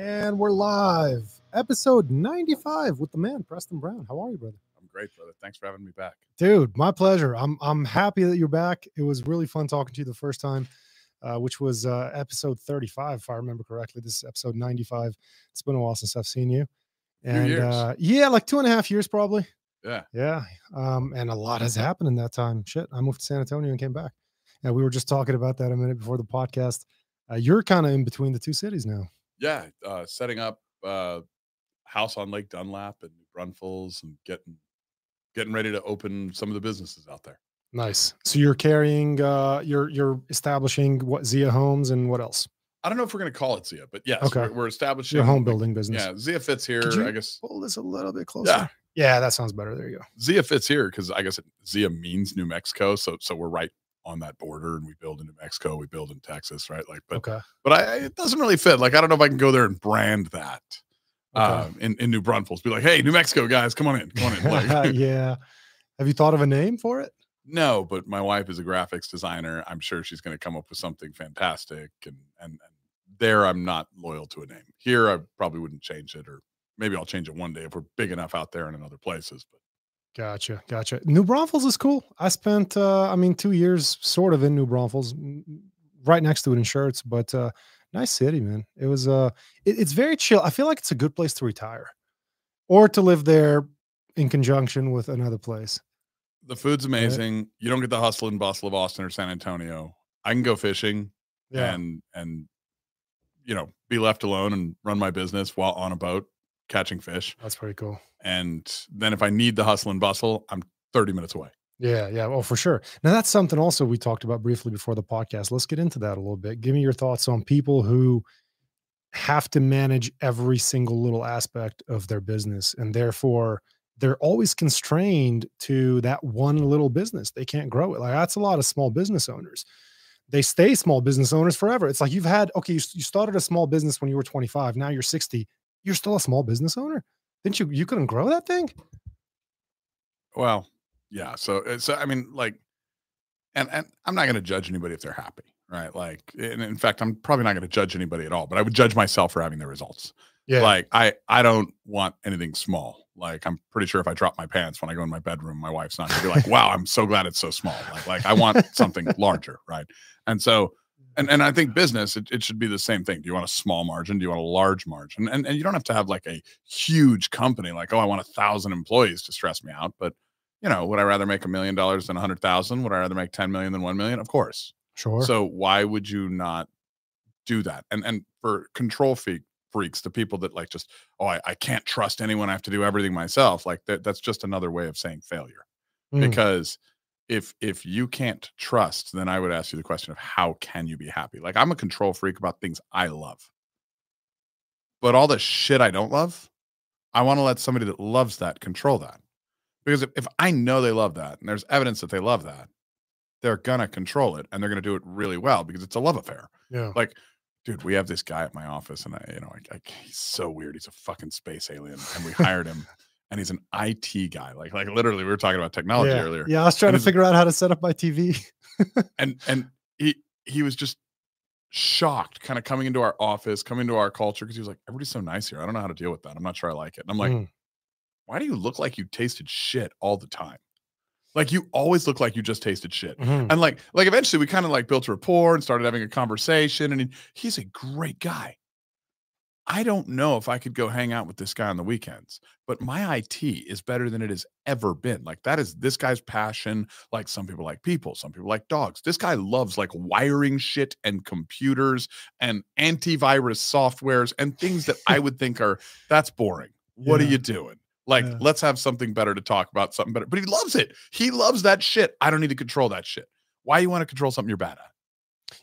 And we're live. Episode 95 with the man, Preston Brown. How are you, brother? I'm great, brother. Thanks for having me back. Dude, my pleasure. I'm I'm happy that you're back. It was really fun talking to you the first time, uh, which was uh, episode 35, if I remember correctly. This is episode 95. It's been a while since I've seen you. And years. uh, yeah, like two and a half years probably. Yeah. Yeah. Um, and a lot has happened in that time. Shit. I moved to San Antonio and came back. And we were just talking about that a minute before the podcast. Uh, you're kind of in between the two cities now. Yeah. Uh, setting up uh, house on Lake Dunlap and New Braunfels and getting getting ready to open some of the businesses out there. Nice. So you're carrying uh you're you're establishing what Zia Homes and what else? I don't know if we're going to call it Zia, but yes, Okay. we're, we're establishing Your home building business. Yeah, Zia fits here. I guess Pull this a little bit closer. Yeah. Yeah, that sounds better. There you go. Zia fits here because I guess it, Zia means New Mexico, so so we're right on that border, and we build in New Mexico, we build in Texas, right? Like, but okay. but I, it doesn't really fit. Like, I don't know if I can go there and brand that Okay. um, in in New Braunfels. Be like, hey, New Mexico guys, come on in, come on in. Like, yeah. Have you thought of a name for it? No, but my wife is a graphics designer. I'm sure she's going to come up with something fantastic. And, and and there, I'm not loyal to a name. Here, I probably wouldn't change it, or maybe I'll change it one day if we're big enough out there and in other places. But Gotcha. Gotcha. New Braunfels is cool. I spent uh I mean 2 years sort of in New Braunfels right next to it in Schertz, but uh nice city, man. It was uh it- it's very chill. I feel like it's a good place to retire or to live there in conjunction with another place. the food's amazing. You don't get the hustle and bustle of Austin or San Antonio. I can go fishing and and you know be left alone and run my business while on a boat catching fish. That's pretty cool. And then if I need the hustle and bustle, I'm 30 minutes away. Yeah, yeah. Well, for sure. Now that's something also we talked about briefly before the podcast. Let's get into that a little bit. Give me your thoughts on people who have to manage every single little aspect of their business and therefore they're always constrained to that one little business. They can't grow it. Like that's a lot of small business owners. They stay small business owners forever. It's like you've had okay, you, you started a small business when you were 25, now you're 60. You're still a small business owner? Didn't you you couldn't grow that thing? Well, yeah. So, uh, so I mean, like, and and I'm not going to judge anybody if they're happy, right? Like, and in fact, I'm probably not going to judge anybody at all. But I would judge myself for having the results. Yeah. Like, I I don't want anything small. Like, I'm pretty sure if I drop my pants when I go in my bedroom, my wife's not going to be like, "Wow, I'm so glad it's so small." Like, like I want something larger, right? And so. And, and I think business, it, it should be the same thing. Do you want a small margin? Do you want a large margin? And, and you don't have to have like a huge company, like, oh, I want a thousand employees to stress me out. But you know, would I rather make a million dollars than a hundred thousand? Would I rather make 10 million than 1 million? Of course. sure. So why would you not do that? And, and for control freak freaks, the people that like just, oh, I, I can't trust anyone. I have to do everything myself. Like that, that's just another way of saying failure. Mm. Because if, if you can't trust, then I would ask you the question of how can you be happy? Like I'm a control freak about things I love, but all the shit I don't love, I want to let somebody that loves that control that. Because if, if I know they love that and there's evidence that they love that, they're gonna control it and they're gonna do it really well because it's a love affair. yeah. Like, dude, we have this guy at my office, and I, you know, I, I, he's so weird. He's a fucking space alien, and we hired him, and he's an IT guy. Like, like literally, we were talking about technology yeah. earlier, Yeah, I was trying And to figure out how to set up my TV. and and he he was just shocked, kind of coming into our office, coming into our culture, because he was like, everybody's so nice here. I don't know how to deal with that. I'm not sure I like it. And I'm like, Mm. why do you look like you tasted shit all the time? Like you always look like you just tasted shit. Mhm. And like, like eventually we kind of like built a rapport and started having a conversation. And he, he's a great guy. I don't know if I could go hang out with this guy on the weekends, but my IT is better than it has ever been. Like that is this guy's passion. Like some people like people, some people like dogs. This guy loves like wiring shit and computers and antivirus softwares and things that I would think are that's boring. What are you doing? Like, Yeah. let's have something better to talk about, something better. But he loves it. He loves that shit. I don't need to control that shit. Why you want to control something you're bad at?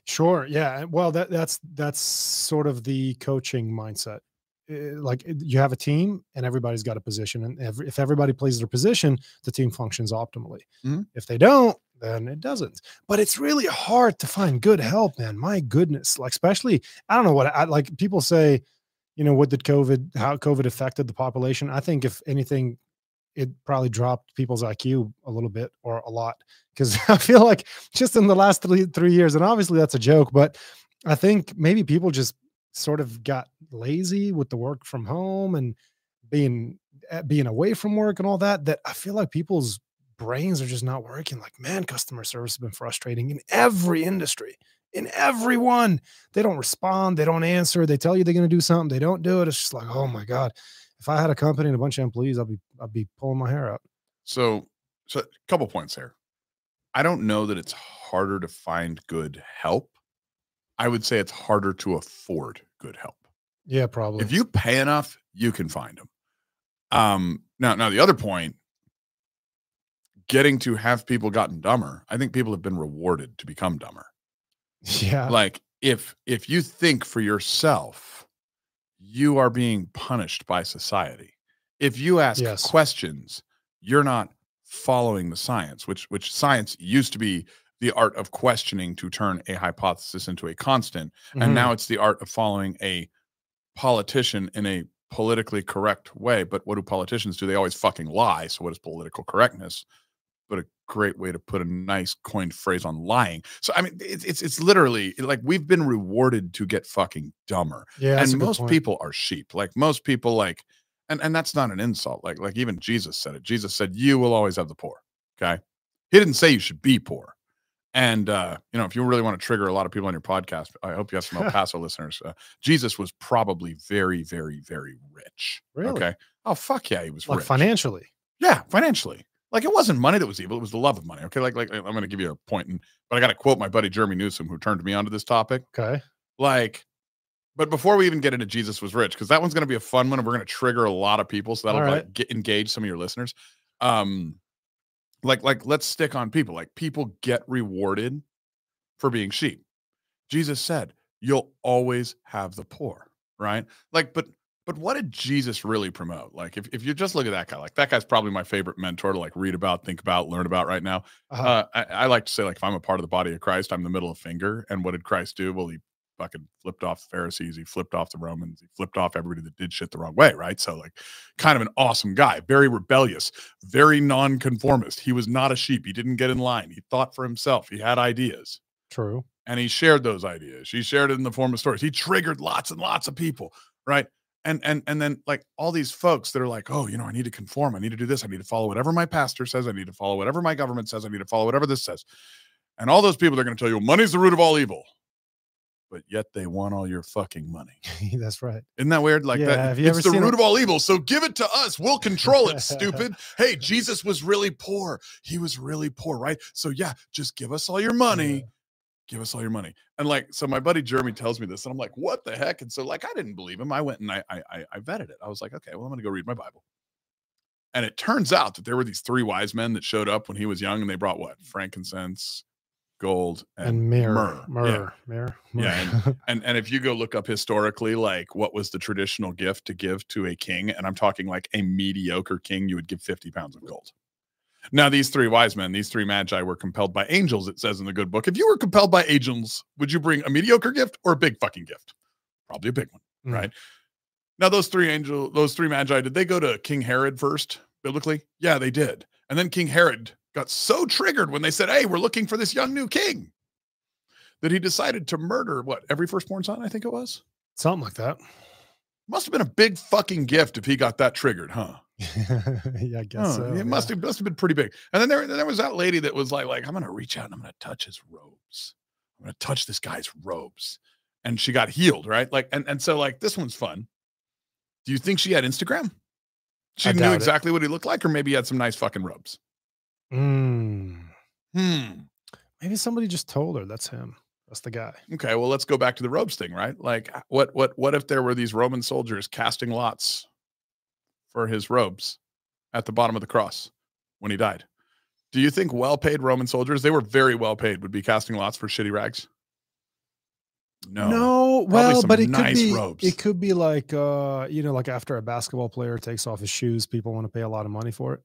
Sure. Yeah. Well, that that's that's sort of the coaching mindset. Eh, Like eh, you have a team and everybody's got a position, and every, if everybody plays their position, the team functions optimally. Mhm. If they don't, then it doesn't. But it's really hard to find good help, man. My goodness. Like especially, I don't know what I like. People say, you know, what did COVID? How COVID affected the population? I think if anything, it probably dropped people's IQ a little bit or a lot because I feel like just in the last three three years, and obviously that's a joke, but I think maybe people just sort of got lazy with the work from home and being eh, being away from work and all that that I feel like people's brains are just not working. Like, man, customer service has been frustrating in every industry, in everyone. They don't respond, they don't answer, they tell you they're going to do something, they don't do it. It's just like, oh my god, if I had a company and a bunch of employees, I'd be I'd be pulling my hair out. So, so a couple points here. I don't know that it's harder to find good help. I would say it's harder to afford good help. Yeah, probably. If you pay enough, you can find them. Um, now, now the other point, getting to have people gotten dumber. I think people have been rewarded to become dumber. Yeah. Like if if you think for yourself, you are being punished by society. If you ask Yes. questions, you're not following the science, which which science used to be the art of questioning to turn a hypothesis into a constant Mhm. and now it's the art of following a politician in a politically correct way but what do politicians do they always fucking lie so what is political correctness great way to put a nice coined phrase on lying. So i mean it's it's, it's literally like we've been rewarded to get fucking dumber yeah, and most people are sheep. Like most people like and and that's not an insult like like even jesus said it. Jesus said you will always have the poor okay? He didn't say you should be poor. And uh you know if you really want to trigger a lot of people on your podcast i hope you have some el paso listeners uh, jesus was probably very very very rich Really? okay? Oh fuck yeah he was like rich. financially. yeah financially like it wasn't money that was evil it was the love of money okay? Like like i'm going to give you a point and but i got to quote my buddy jeremy newsom who turned me onto this topic. Okay. like but before we even get into jesus was rich because that one's going to be a fun one and we're going to trigger a lot of people so that'll All like get engage some of your listeners. Um like like let's stick on people like people get rewarded for being sheep. Jesus said you'll always have the poor right? Like but but what did jesus really promote like if, if you just look at that guy like that guy's probably my favorite mentor to like read about think about learn about right now Uh-huh. uh, I, I like to say, like, if I'm a part of the body of Christ, I'm the middle of finger. And what did Christ do? Well, he fucking flipped off the Pharisees. He flipped off the Romans. He flipped off everybody that did shit the wrong way, right? So, like, kind of an awesome guy, very rebellious, very nonconformist. He was not a sheep. He didn't get in line. He thought for himself. He had ideas True. and he shared those ideas. He shared it in the form of stories. He triggered lots and lots of people, right? And and and then like all these folks that are like, oh, you know, I need to conform. I need to do this. I need to follow whatever my pastor says. I need to follow whatever my government says. I need to follow whatever this says. And all those people, they're going to tell you, money's the root of all evil. But yet they want all your fucking money. That's right. Isn't that weird? Like Yeah, that. have you It's ever the seen root a- of all evil. So give it to us. We'll control it, stupid. Hey, Jesus was really poor. He was really poor, right? So yeah, just give us all your money Yeah. Give us all your money. And like, so my buddy Jeremy tells me this, and I'm like, what the heck? And so like, I didn't believe him. I went and I I I, vetted it. I was like, okay, well, I'm gonna go read my Bible. And it turns out that there were these three wise men that showed up when he was young, and they brought what frankincense, gold, and, And myrrh. myrrh, mirror, Yeah, myrrh. And and if you go look up historically, like what was the traditional gift to give to a king, and I'm talking like a mediocre king, you would give 50 pounds of gold. Now, these three wise men, these three magi were compelled by angels, it says in the good book. If you were compelled by angels, would you bring a mediocre gift or a big fucking gift? Probably a big one, Mm. right? Now, those three angel, those three magi, did they go to King Herod first, biblically? Yeah, they did. And then King Herod got so triggered when they said, Hey, we're looking for this young new king, that he decided to murder what every firstborn son, I think it was. Something like that. Must have been a big fucking gift if he got that triggered, huh? yeah, I guess Huh, so. it yeah. must have must have been pretty big. And then there, there was that lady that was like, like, I'm gonna reach out and I'm gonna touch his robes. I'm gonna touch this guy's robes. And she got healed, right? Like, and, and so like this one's fun. Do you think she had Instagram? She I knew doubt it. exactly what he looked like, or maybe he had some nice fucking robes. Mm. Hmm. Maybe somebody just told her that's him. That's the guy. Okay, well, let's go back to the robes thing, right? Like, what what what if there were these Roman soldiers casting lots for his robes at the bottom of the cross when he died? Do you think well-paid Roman soldiers, they were very well paid, would be casting lots for shitty rags? No. No, well, but it nice could be robes. it could be like uh, you know, like after a basketball player takes off his shoes, people want to pay a lot of money for it.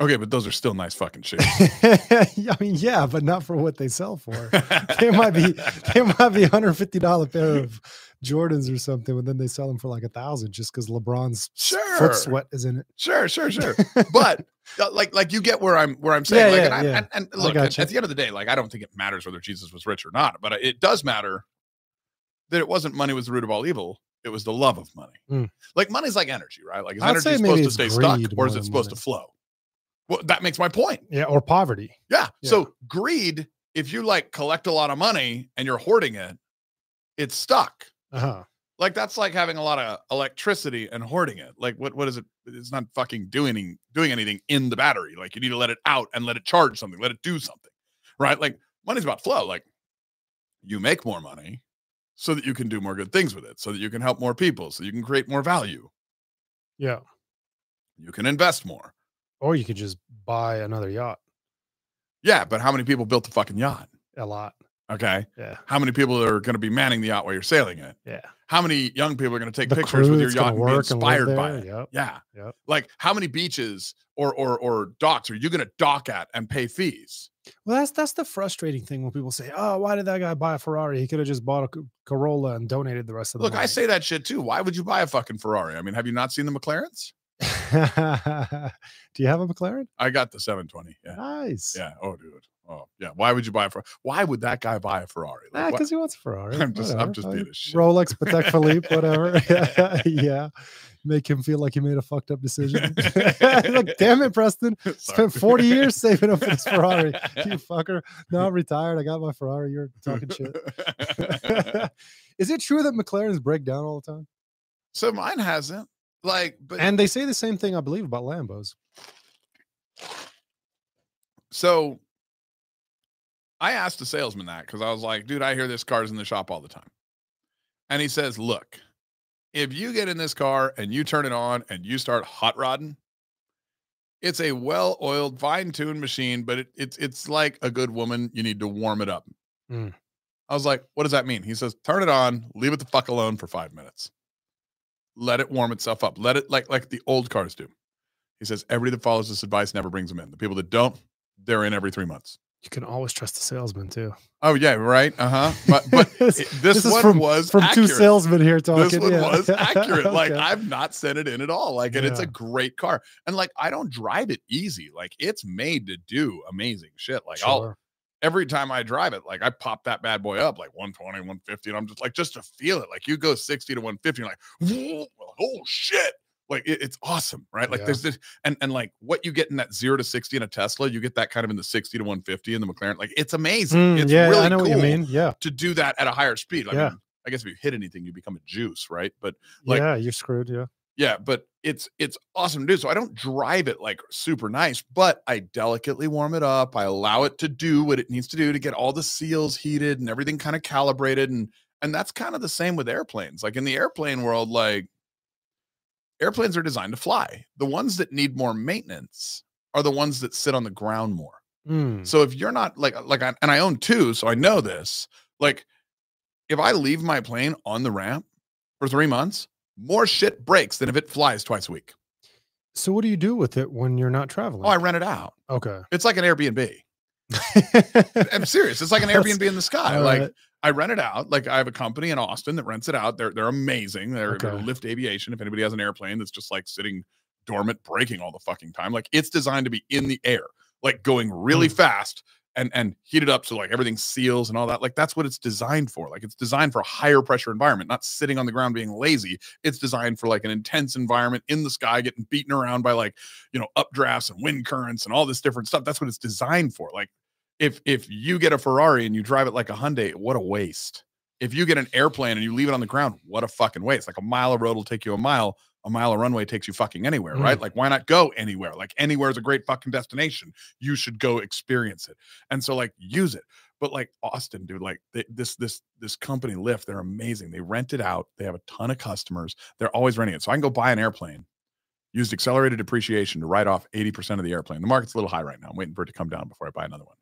Okay, but those are still nice fucking shoes. I mean, yeah, but not for what they sell for. They might be they might be $150 pair of Jordans or something, but then they sell them for like a thousand just because LeBron's Sure. foot sweat is in it. Sure, sure, sure. But uh, like, like you get where I'm where I'm saying. Yeah, like, yeah, and, I, yeah. and, and look, at, at the end of the day, like I don't think it matters whether Jesus was rich or not, but it does matter that it wasn't money was the root of all evil. It was the love of money. Mm. Like money's like energy, right? Like is I'd energy supposed to stay stuck or is it supposed to flow? Well, that makes my point. Yeah, or poverty. Yeah. Yeah. So greed, if you like collect a lot of money and you're hoarding it, it's stuck. Uh-huh. Like that's like having a lot of electricity and hoarding it. Like what what is it? It's not fucking doing doing anything in the battery. Like you need to let it out and let it charge something, let it do something. Right? Like money's about flow. Like you make more money so that you can do more good things with it, so that you can help more people, so you can create more value. Yeah. You can invest more. Or you could just buy another yacht. Yeah, but how many people built the fucking yacht? A lot. Okay. Yeah. How many people are going to be manning the yacht while you're sailing it? Yeah. How many young people are going to take The pictures crew with your yacht and be work and inspired by it? yep. Yeah. Yep. Like how many beaches or or or docks are you going to dock at and pay fees? Well, that's that's the frustrating thing when people say, "Oh, why did that guy buy a Ferrari? He could have just bought a Corolla and donated the rest of the Look, I say that shit too. Why would you buy a fucking Ferrari? I mean, have you not seen the McLarens? Do you have a McLaren? I got the 720. Yeah. Nice. Yeah. Oh, dude. Oh, yeah. Why would you buy a Ferrari? Why would that guy buy a Ferrari? Like, because he wants a Ferrari. I'm just- I'm just Uh, being a shit. Rolex, Patek Philippe, whatever. yeah, make him feel like he made a fucked up decision. like, damn it, Preston! Spent 40 years saving up for this Ferrari. You fucker. Now I'm retired. I got my Ferrari. You're talking shit. Is it true that McLarens break down all the time? so mine hasn't. Like, but And they say the same thing, I believe, about Lambos. So I asked the salesman that because I was like, dude, I hear this car's in the shop all the time. And he says, look, if you get in this car and you turn it on and you start hot rodding, it's a well-oiled, fine-tuned machine, but it, it's it's like a good woman. You need to warm it up. Mm. I was like, what does that mean? He says, turn it on, leave it the fuck alone for five minutes. Let it warm itself up. Let it like like the old cars do. He says, everybody that follows this advice never brings them in. The people that don't, they're in every three months. You can always trust the salesman too. Oh yeah, right. Uh huh. But but this, it- this, is one from, was from accurate. two salesmen here talking. This one yeah. was accurate. Like I've not sent it in at all. Like, and it's a great car. And like I don't drive it easy. Like it's made to do amazing shit. Like I'll Sure. Every time I drive it, like I pop that bad boy up like 120, 150, and I'm just like just to feel it. Like you go 60 to 150, you're like, oh shit. Like it- it's awesome, right? Like Yeah. there's this and and like what you get in that zero to 60 in a Tesla, you get that kind of in the 60 to 150 in the McLaren. Like it's amazing. Mm, it's yeah, really I know what you mean. Yeah. to do that at a higher speed. I Yeah. mean, I guess if you hit anything, you become a juice, right? But Like- yeah, you're screwed. Yeah. yeah, but it's it's awesome to do. So I don't drive it like super nice, but I delicately warm it up. I allow it to do what it needs to do to get all the seals heated and everything kind of calibrated. And and that's kind of the same with airplanes. Like in the airplane world, like airplanes are designed to fly. The ones that need more maintenance are the ones that sit on the ground more. Mm. So if you're not like like I, and I own two, so I know this. Like if I leave my plane on the ramp for 3 months, more shit breaks than if it flies twice a week. So what do you do with it when you're not traveling? Oh, I rent it out. okay. It's like an Airbnb. I'm serious. It's like an Airbnb in the sky. All like right. I rent it out. Like I have a company in Austin that rents it out. They're they're amazing. They're, they're Okay. Lift Aviation. If anybody has an airplane that's just like sitting dormant, breaking all the fucking time, like it's designed to be in the air, like going really Mm. fast and and heat it up so like everything seals and all that. Like that's what it's designed for. Like it's designed for a higher pressure environment, not sitting on the ground being lazy. It's designed for like an intense environment in the sky, getting beaten around by like you know updrafts and wind currents and all this different stuff. That's what it's designed for. Like if if you get a Ferrari and you drive it like a Hyundai, what a waste. If you get an airplane and you leave it on the ground, what a fucking waste. Like a mile of road will take you a mile, a mile of runway takes you fucking anywhere, right? Mm. Like why not go anywhere? Like anywhere is a great fucking destination. You should go experience it. And so like use it. But like Austin, dude, like they, this this this company Lift, they're amazing. They rent it out. They have a ton of customers. They're always renting it. So I can go buy an airplane, used accelerated depreciation to write off 80% of the airplane. The market's a little high right now. I'm waiting for it to come down before I buy another one.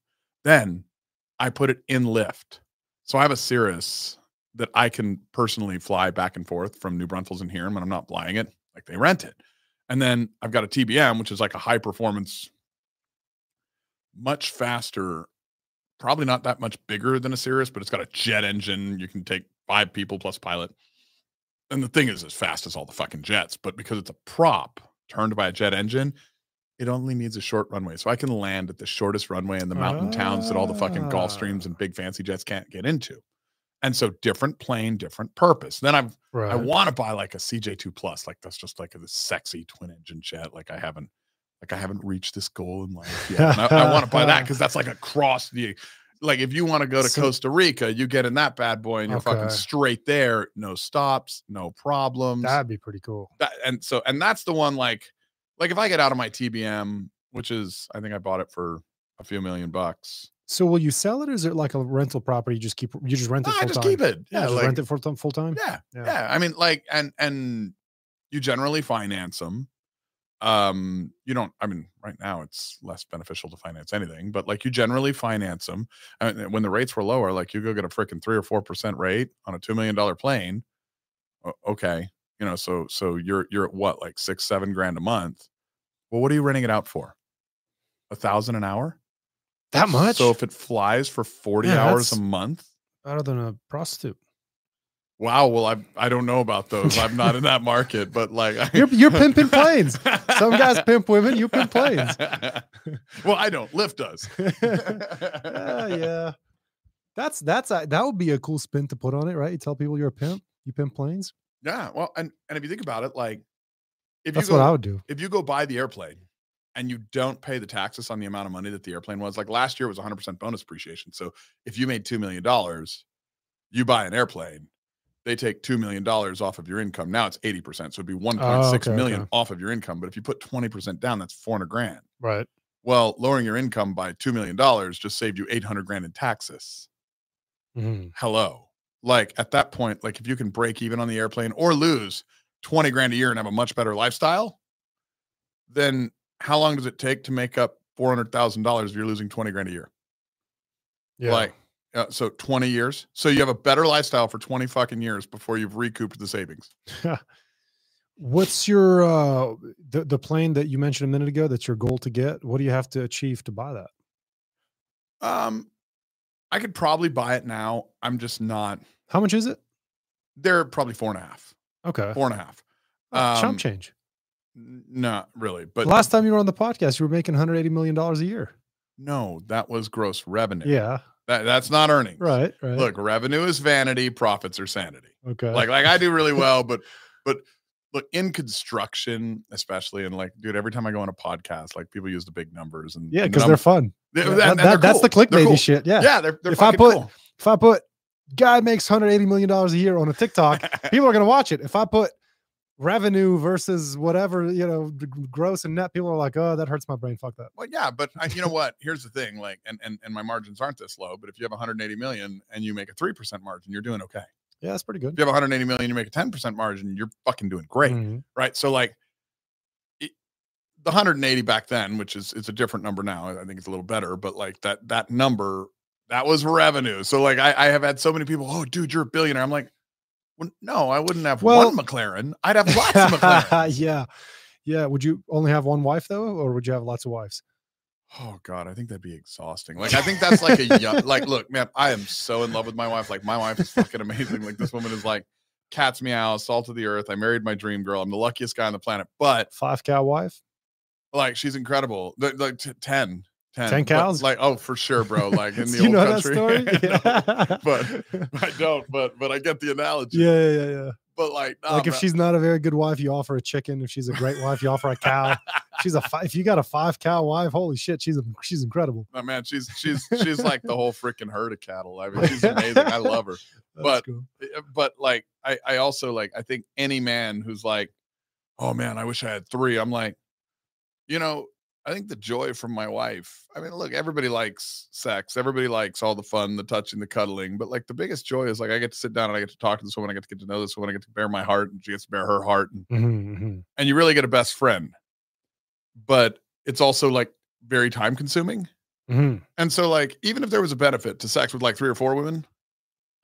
Then I put it in Lift. So I have a Cirrus that I can personally fly back and forth from New Braunfels and here when I'm not flying it. Like they rent it. And then I've got a TBM, which is like a high performance, much faster, probably not that much bigger than a Cirrus, but it's got a jet engine. You can take five people plus pilot. And the thing is as fast as all the fucking jets, but because it's a prop turned by a jet engine, it only needs a short runway. So I can land at the shortest runway in the mountain towns that all the fucking Ah. Gulfstreams and big fancy jets can't get into. And so different plane, different purpose. Then I've Right. I want to buy like a CJ2 Plus, like that's just like a sexy twin engine jet. Like I haven't, like I haven't reached this goal in life yet. And I, want to buy that because that's like across the, like if you want to go to So- Costa Rica, you get in that bad boy and you're fucking straight there, no stops, no problems. That'd be pretty cool. That, and so and that's the one like, like if I get out of my TBM, which is I think I bought it for a few million bucks. So will you sell it? Or is it like a rental property? You just keep you just rent it I just time? keep it. Yeah, Yeah, like, rent it for full time. Yeah, Yeah. yeah. I mean, like, and and you generally finance them. Um, you don't. I mean, right now it's less beneficial to finance anything, but like you generally finance them. And when the rates were lower, like you go get a freaking three or four percent rate on a two million dollar plane. Okay, you know, so so you're you're at what like six seven grand a month. Well, what are you renting it out for? A thousand an hour? That much? So if it flies for forty Yeah, hours a month, Better than a prostitute. Wow. Well, I I don't know about those. I'm not in that market, but like I- You're- you're pimping planes. Some guys pimp women, you pimp planes. well, I don't. Lift does. Ah, yeah. That's that's a, that would be a cool spin to put on it, right? You tell people you're a pimp, you pimp planes. Yeah. Well, and and if you think about it, like if That's you go, what I would do. if you go buy the airplane and you don't pay the taxes on the amount of money that the airplane was, like last year was 100% bonus depreciation. So if you made two million dollars, you buy an airplane. They take two million dollars off of your income. Now it's 80%. So it'd be one point six okay, million okay. off of your income. But if you put 20% down, that's 400 grand. Right. Well, lowering your income by $2 million just saved you 800 grand in taxes. Mhm. Hello. Like at that point, like if you can break even on the airplane or lose 20 grand a year and have a much better lifestyle, then how long does it take to make up $400,000 if you're losing 20 grand a year? Yeah. Like, uh, so 20 years. So you have a better lifestyle for 20 fucking years before you've recouped the savings. What's your uh the, the plane that you mentioned a minute ago that's your goal to get? What do you have to achieve to buy that? Um, I could probably buy it now. I'm just not, How much is it? they're probably four and a half, Okay. four and a half. Um, chump change. Not really, but Last time you were on the podcast, you were making 180 million dollars a year. no, that was gross revenue. Yeah. That, that's not earnings. Right. Right. Look, revenue is vanity, profits are sanity. Okay. Like, like I do really well, but, but look in construction, especially, and like, dude, every time I go on a podcast, like people use the big numbers and yeah, because they're fun. they- Yeah, and- that- and that- they're that's the cool. Clickbaity cool. shit. Yeah. Yeah, they're, they're If I put- cool. If I put guy makes 180 million dollars a year on a TikTok, people are going to watch it. If I put revenue versus whatever, you know, gross and net, people are like, "Oh, that hurts my brain. Fuck that." Well, yeah, but I, you know what? Here's the thing, like, and, and and my margins aren't this low, but if you have 180 million and you make a three percent margin, you're doing okay. Yeah, that's pretty good. If you have 180 million, you make a 10 percent margin, you're fucking doing great. Mhm. right? So like it, the 180 back then, which is it's a different number now. I think it's a little better, but like that that number that was revenue. So like I, I have had so many people, oh dude, you're a billionaire. I'm like, no, I wouldn't have Well- one McLaren. I'd have lots of McLaren. yeah, yeah. Would you only have one wife though, or would you have lots of wives? Oh God, I think that'd be exhausting. Like I think that's like a young, like look, man, I am so in love with my wife. Like my wife is fucking amazing. Like this woman is like cat's meow, salt of the earth. I married my dream girl. I'm the luckiest guy on the planet. But Five cow wife. like she's incredible. Like t- 10, 10, 10 cows? like oh for sure, bro. Like in the you old know country. that story? No, but I don't. But but I get the analogy. yeah, yeah, yeah, yeah. But like, nah, like if bro. she's not a very good wife, you offer a chicken. If she's a great wife, you offer a cow. She's a fi- if you got a five cow wife, holy shit, she's a, she's incredible. Oh, man, she's she's she's like the whole freaking herd of cattle. I mean, she's amazing. I love her. That's But- cool. Uh, but like I, I also like I think any man who's like, oh man, I wish I had three. I'm like, you know, I think the joy from my wife. I mean, look, everybody likes sex. Everybody likes all the fun, the touching, the cuddling. But like the biggest joy is like I get to sit down and I get to talk to this woman. I get to get to know this woman. I get to bare my heart, and she gets to bare her heart, and, Mhm, mhm. and you really get a best friend. But it's also like very time consuming. Mhm. And so, like, even if there was a benefit to sex with like three or four women,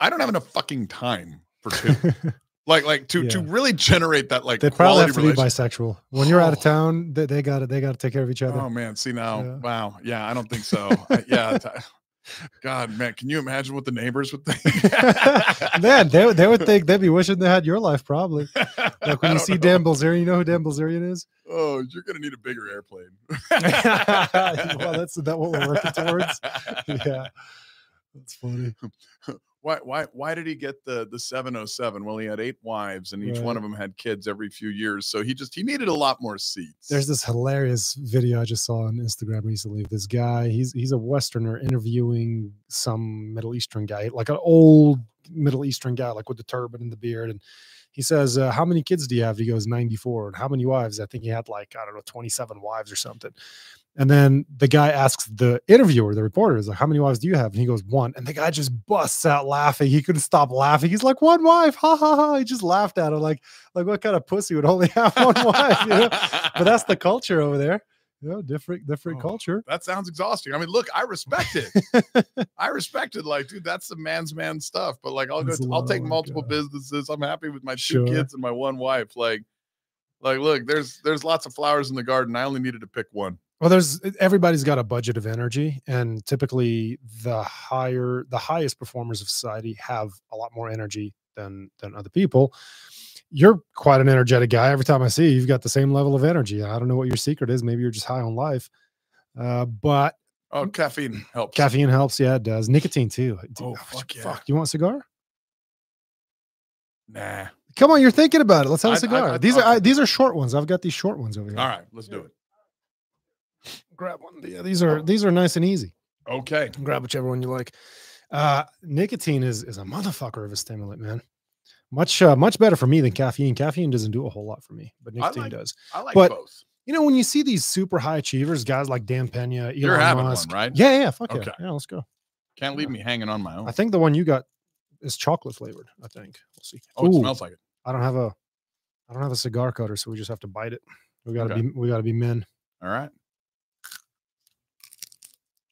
I don't have enough fucking time for two. like, like to to really generate that like They probably have to be bisexual. When you're out of Oh. town, they, they got to they got to take care of each other. Oh man, see now, Yeah. wow, yeah, I don't think so. I- yeah, God, man, can you imagine what the neighbors would think? Man, they, would- they would think they'd be wishing they had your life probably. Like when you see know. Dan Bilzerian, you know who Dan Bilzerian is? oh, you're gonna need a bigger airplane. well, that's that what we're working towards. Yeah, that's funny. Why why why did he get the the 707? Well, he had eight wives and each one of them had kids every few years. So he just he needed a lot more seats. There's this hilarious video I just saw on Instagram recently of this guy. He's he's a Westerner interviewing some Middle Eastern guy, like an old Middle Eastern guy, like with the turban and the beard. And he says, uh, "How many kids do you have?" He goes, "94." And how many wives? I think he had like I don't know, 27 wives or something. And then the guy asks the interviewer, the reporter, is like, "How many wives do you have?" And he goes, "One." And the guy just busts out laughing. He couldn't stop laughing. He's like, "One wife, ha ha ha!" He just laughed at him, like, like what kind of pussy would only have one wife? You know? but that's the culture over there. You know, different, different Oh. culture. that sounds exhausting. I mean, look, I respect it. I respect it. Like, dude, that's the man's man stuff. But like, I'll go, It's a I'll take multiple uh, businesses. I'm happy with my Sure. two kids and my one wife. Like, like, look, there's there's lots of flowers in the garden. I only needed to pick one. Well, there's everybody's got a budget of energy, and typically the higher, the highest performers of society have a lot more energy than than other people. You're quite an energetic guy. Every time I see you, you've got the same level of energy. I don't know what your secret is. Maybe you're just high on life, uh, but Oh, caffeine helps. caffeine helps. Yeah, it does. Nicotine too. Dude, Oh, fuck yeah. Fuck. You want a cigar? Nah. Come on, you're thinking about it. Let's have a cigar. I- these are. I, these are short ones. I've got these short ones over here. All right, let's do it. Grab one. Yeah, these are these are nice and easy. Okay. Grab whichever one you like. Uh, nicotine is is a motherfucker of a stimulant, man. Much uh, much better for me than caffeine. Caffeine doesn't do a whole lot for me, but nicotine like- does. I like But- both. You know, when you see these super high achievers, guys like Dan Pena, Elon You're having Musk, one, right? Yeah, yeah, fuck Okay. yeah, yeah. Let's go. Can't leave me hanging on my own. I think the one you got is chocolate flavored. I think. We'll see. oh, it smells like it. I don't have a, I don't have a cigar cutter, so we just have to bite it. We gotta Okay. be, we gotta be men. All right.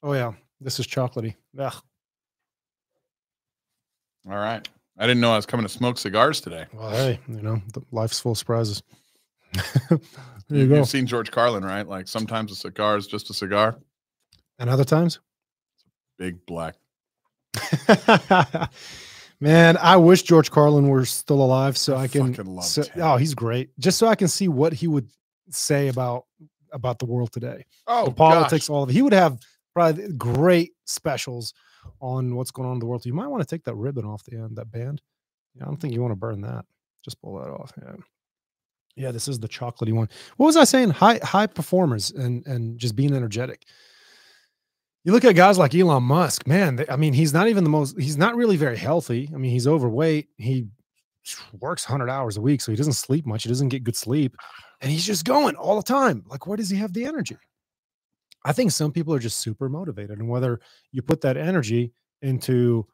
Oh yeah, this is chocolatey. Ugh. All right. I didn't know I was coming to smoke cigars today. Well, hey, you know, life's full of surprises. there you go. You've seen George Carlin, right? Like sometimes a cigar is just a cigar. And other times, Big black. man, I wish George Carlin were still alive so I, I can. so- oh, he's great. Just so I can see what he would say about about the world today, Oh, the politics, gosh. all of it. He would have probably great specials on what's going on in the world. You might want to take that ribbon off the end, that band. Yeah, I don't think you want to burn that. Just pull that off. Yeah. Yeah, this is the chocolatey one. What was I saying? High high performers and and just being energetic. You look at guys like Elon Musk, man. They, I mean, he's not even the most. He's not really very healthy. I mean, he's overweight. He works 100 hours a week, so he doesn't sleep much. He doesn't get good sleep, and he's just going all the time. Like, where does he have the energy? I think some people are just super motivated, and whether you put that energy into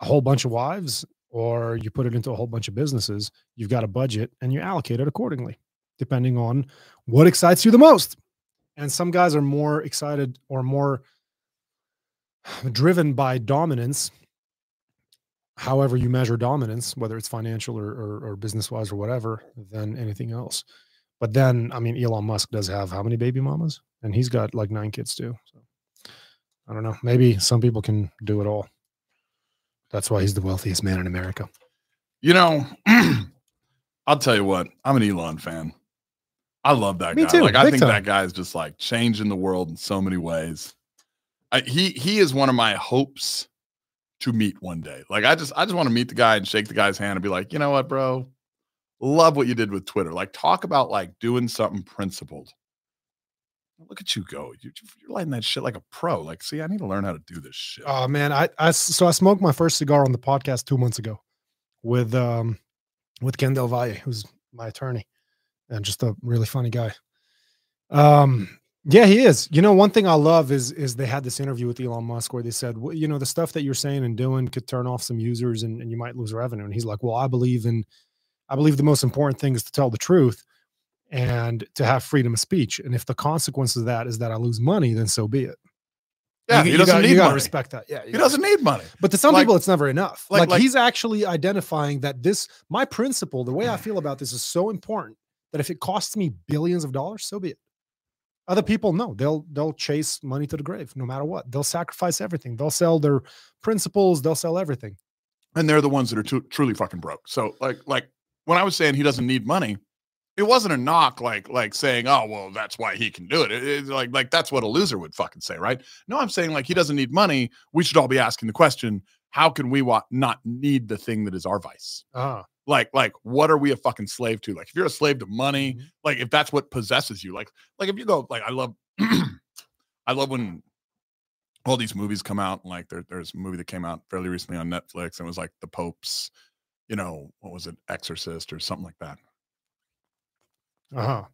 a whole bunch of wives or you put it into a whole bunch of businesses, you've got a budget and you allocate it accordingly, depending on what excites you the most. And some guys are more excited or more driven by dominance, however you measure dominance, whether it's financial or, or, or business wise or whatever, than anything else. But then, I mean, Elon Musk does have how many baby mamas? And he's got like nine kids too. So I don't know. Maybe some people can do it all. That's why he's the wealthiest man in America. You know, I'll tell you what, I'm an Elon fan. I love that Me guy. too, like I think time. that guy is just like changing the world in so many ways. I, he he is one of my hopes to meet one day. Like I just I just want to meet the guy and shake the guy's hand and be like, you know what, bro? Love what you did with Twitter. Like talk about like doing something principled. Look at you go. You, you're lighting that shit like a pro. Like, see, I need to learn how to do this shit. Oh man, I, I so I smoked my first cigar on the podcast two months ago with um with Ken Del Valle, who's my attorney and just a really funny guy. Um yeah, he is. You know, one thing I love is is they had this interview with Elon Musk where they said, well, you know, the stuff that you're saying and doing could turn off some users and, and you might lose revenue. And he's like, Well, I believe in I believe the most important thing is to tell the truth and to have freedom of speech. And if the consequence of that is that I lose money, then so be it. yeah, you, he you doesn't gotta, need you gotta money. respect that. Yeah, he doesn't need money. but to some Like- people, it's never enough. like- Like, like- he's actually identifying that this, my principle, the way I feel about this is so important that if it costs me billions of dollars, so be it. Other people, no, they'll they'll chase money to the grave no matter what. They'll sacrifice everything. They'll sell their principles. They'll sell everything. and they're the ones that are tru- truly fucking broke. So like like when I was saying he doesn't need money, it wasn't a knock like like saying oh well that's why he can do it. It- It's like like that's what a loser would fucking say, right? No, I'm saying like he doesn't need money. We should all be asking the question: how can we wa- not need the thing that is our vice? Ah, Like, like, what are we a fucking slave to? Like, if you're a slave to money, Mhm. like if that's what possesses you, like, like if you go, like, I love, I love when all these movies come out. Like, there, there's a movie that came out fairly recently on Netflix, and it was like the Pope's, you know, what was it, Exorcist or something like that, uh-huh.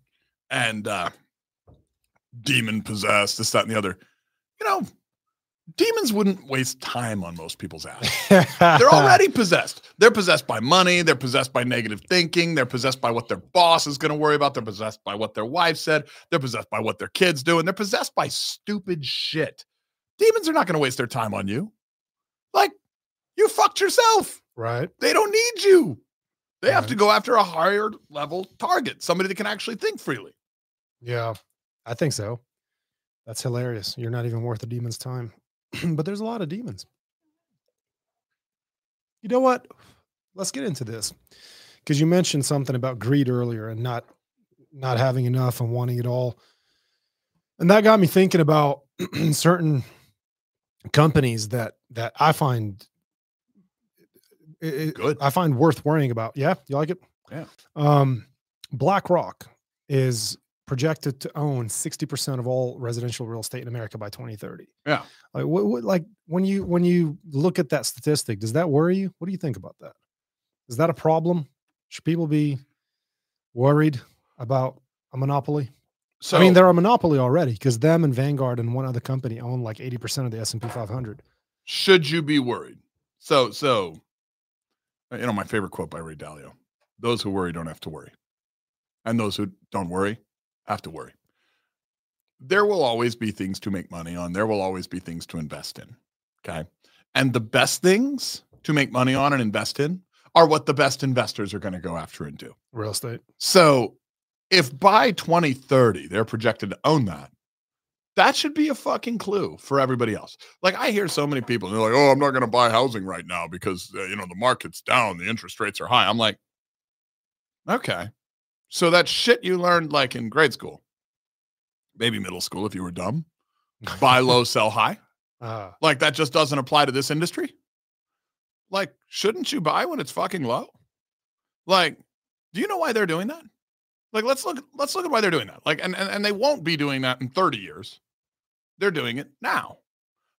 and uh demon possessed, this, that, and the other. You know, demons wouldn't waste time on most people's ass. They're already possessed. They're possessed by money. They're possessed by negative thinking. They're possessed by what their boss is going to worry about. They're possessed by what their wife said. They're possessed by what their kids do. And they're possessed by stupid shit. Demons are not going to waste their time on you. Like, you fucked yourself. right. They don't need you. They have Right. to go after a higher level target, somebody that can actually think freely. Yeah, I think so. That's hilarious. You're not even worth a demon's time. but there's a lot of demons. You know what? Let's get into this. Because you mentioned something about greed earlier and not not having enough and wanting it all. And that got me thinking about certain companies that that I find it- Good. I find worth worrying about. Yeah, you like it? Yeah. Um, BlackRock is projected to own 60% of all residential real estate in America by 2030. Yeah. Like what, what like when you when you look at that statistic, does that worry you? What do you think about that? Is that a problem? Should people be worried about a monopoly? So, I mean, they're a monopoly already because them and Vanguard and one other company own like 80% of the S&P 500. should you be worried? So, so, Uh, you know, my favorite quote by Ray Dalio those who worry don't have to worry. And those who don't worry have to worry. There will always be things to make money on, there will always be things to invest in. Okay. And the best things to make money on and invest in are what the best investors are going to go after and do. Real estate. So if by 2030 they're projected to own that, that should be a fucking clue for everybody else. Like I hear so many people, they're like, "Oh, I'm not going to buy housing right now because uh, you know the market's down, the interest rates are high." I'm like, okay, so that shit you learned like in grade school, maybe middle school if you were dumb, buy low, sell high. Uh, Like that just doesn't apply to this industry. Like, shouldn't you buy when it's fucking low? Like, do you know why they're doing that? Like, let's look. Let's look at why they're doing that. Like, and and, and they won't be doing that in 30 years. They're doing it now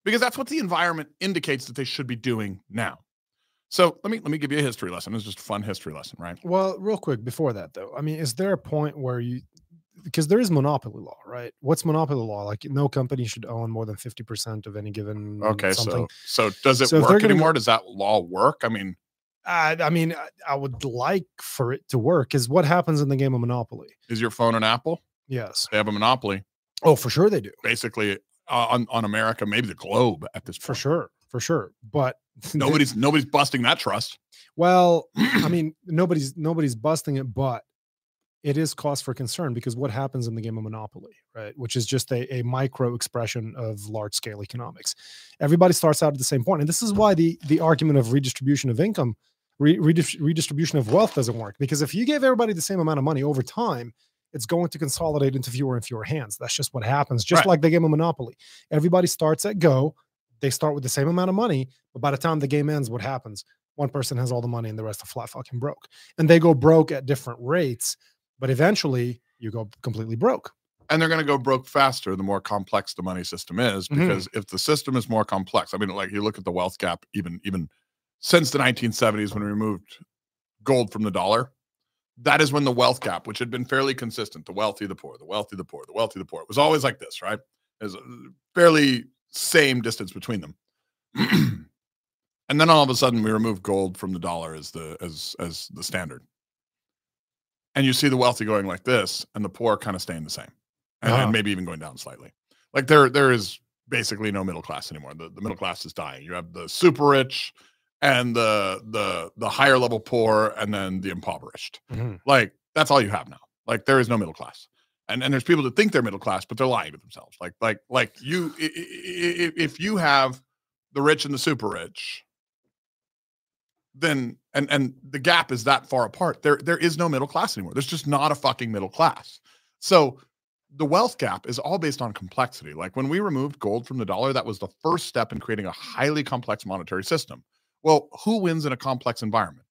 because that's what the environment indicates that they should be doing now. So let me let me give you a history lesson. It's just a fun history lesson, right? well, real quick before that though, I mean, is there a point where you because there is monopoly law, right? What's monopoly law? Like no company should own more than 50% of any given Okay, something. so so does it So work go- anymore? Does that law work? I mean, I, I mean, I, I would like for it to work. Is what happens in the game of Monopoly? is your phone an Apple? Yes. They have a monopoly, Oh, for sure they do. basically uh, on on America, maybe the globe at this point. For sure, for sure. But Nobody's nobody's busting that trust. well, I mean, nobody's nobody's busting it, but it is cause for concern because what happens in the game of Monopoly, right? Which is just a, a micro expression of large scale economics. Everybody starts out at the same point, and this is why the the argument of redistribution of income, re, redis- redistribution of wealth doesn't work. Because if you gave everybody the same amount of money over time, it's going to consolidate into fewer and fewer hands. That's just what happens. Just Right. like the game of Monopoly, everybody starts at go. They start with the same amount of money, but by the time the game ends, what happens? One person has all the money and the rest are flat fucking broke. And they go broke at different rates, but eventually you go completely broke. and they're going to go broke faster the more complex the money system is Mhm. because if the system is more complex i mean like you look at the wealth gap even even since the 1970s when we removed gold from the dollar that is when the wealth gap which had been fairly consistent the wealthy the poor the wealthy the poor the wealthy the poor it was always like this right? There's a fairly same distance between them. And then all of a sudden we remove gold from the dollar as the as as the standard. And you see the wealthy going like this and the poor kind of staying the same and, and Ah. maybe even going down slightly. Like there there is basically no middle class anymore. The, the middle class is dying. You have the super rich and the the the higher level poor and then the impoverished. Mm-hmm. Like that's all you have now. Like there is no middle class. And and there's people that think they're middle class but they're lying to themselves. Like like like you if you have the rich and the super rich then and and the gap is that far apart there there is no middle class anymore. There's just not a fucking middle class. So the wealth gap is all based on complexity. Like when we removed gold from the dollar, that was the first step in creating a highly complex monetary system. Well, who wins in a complex environment?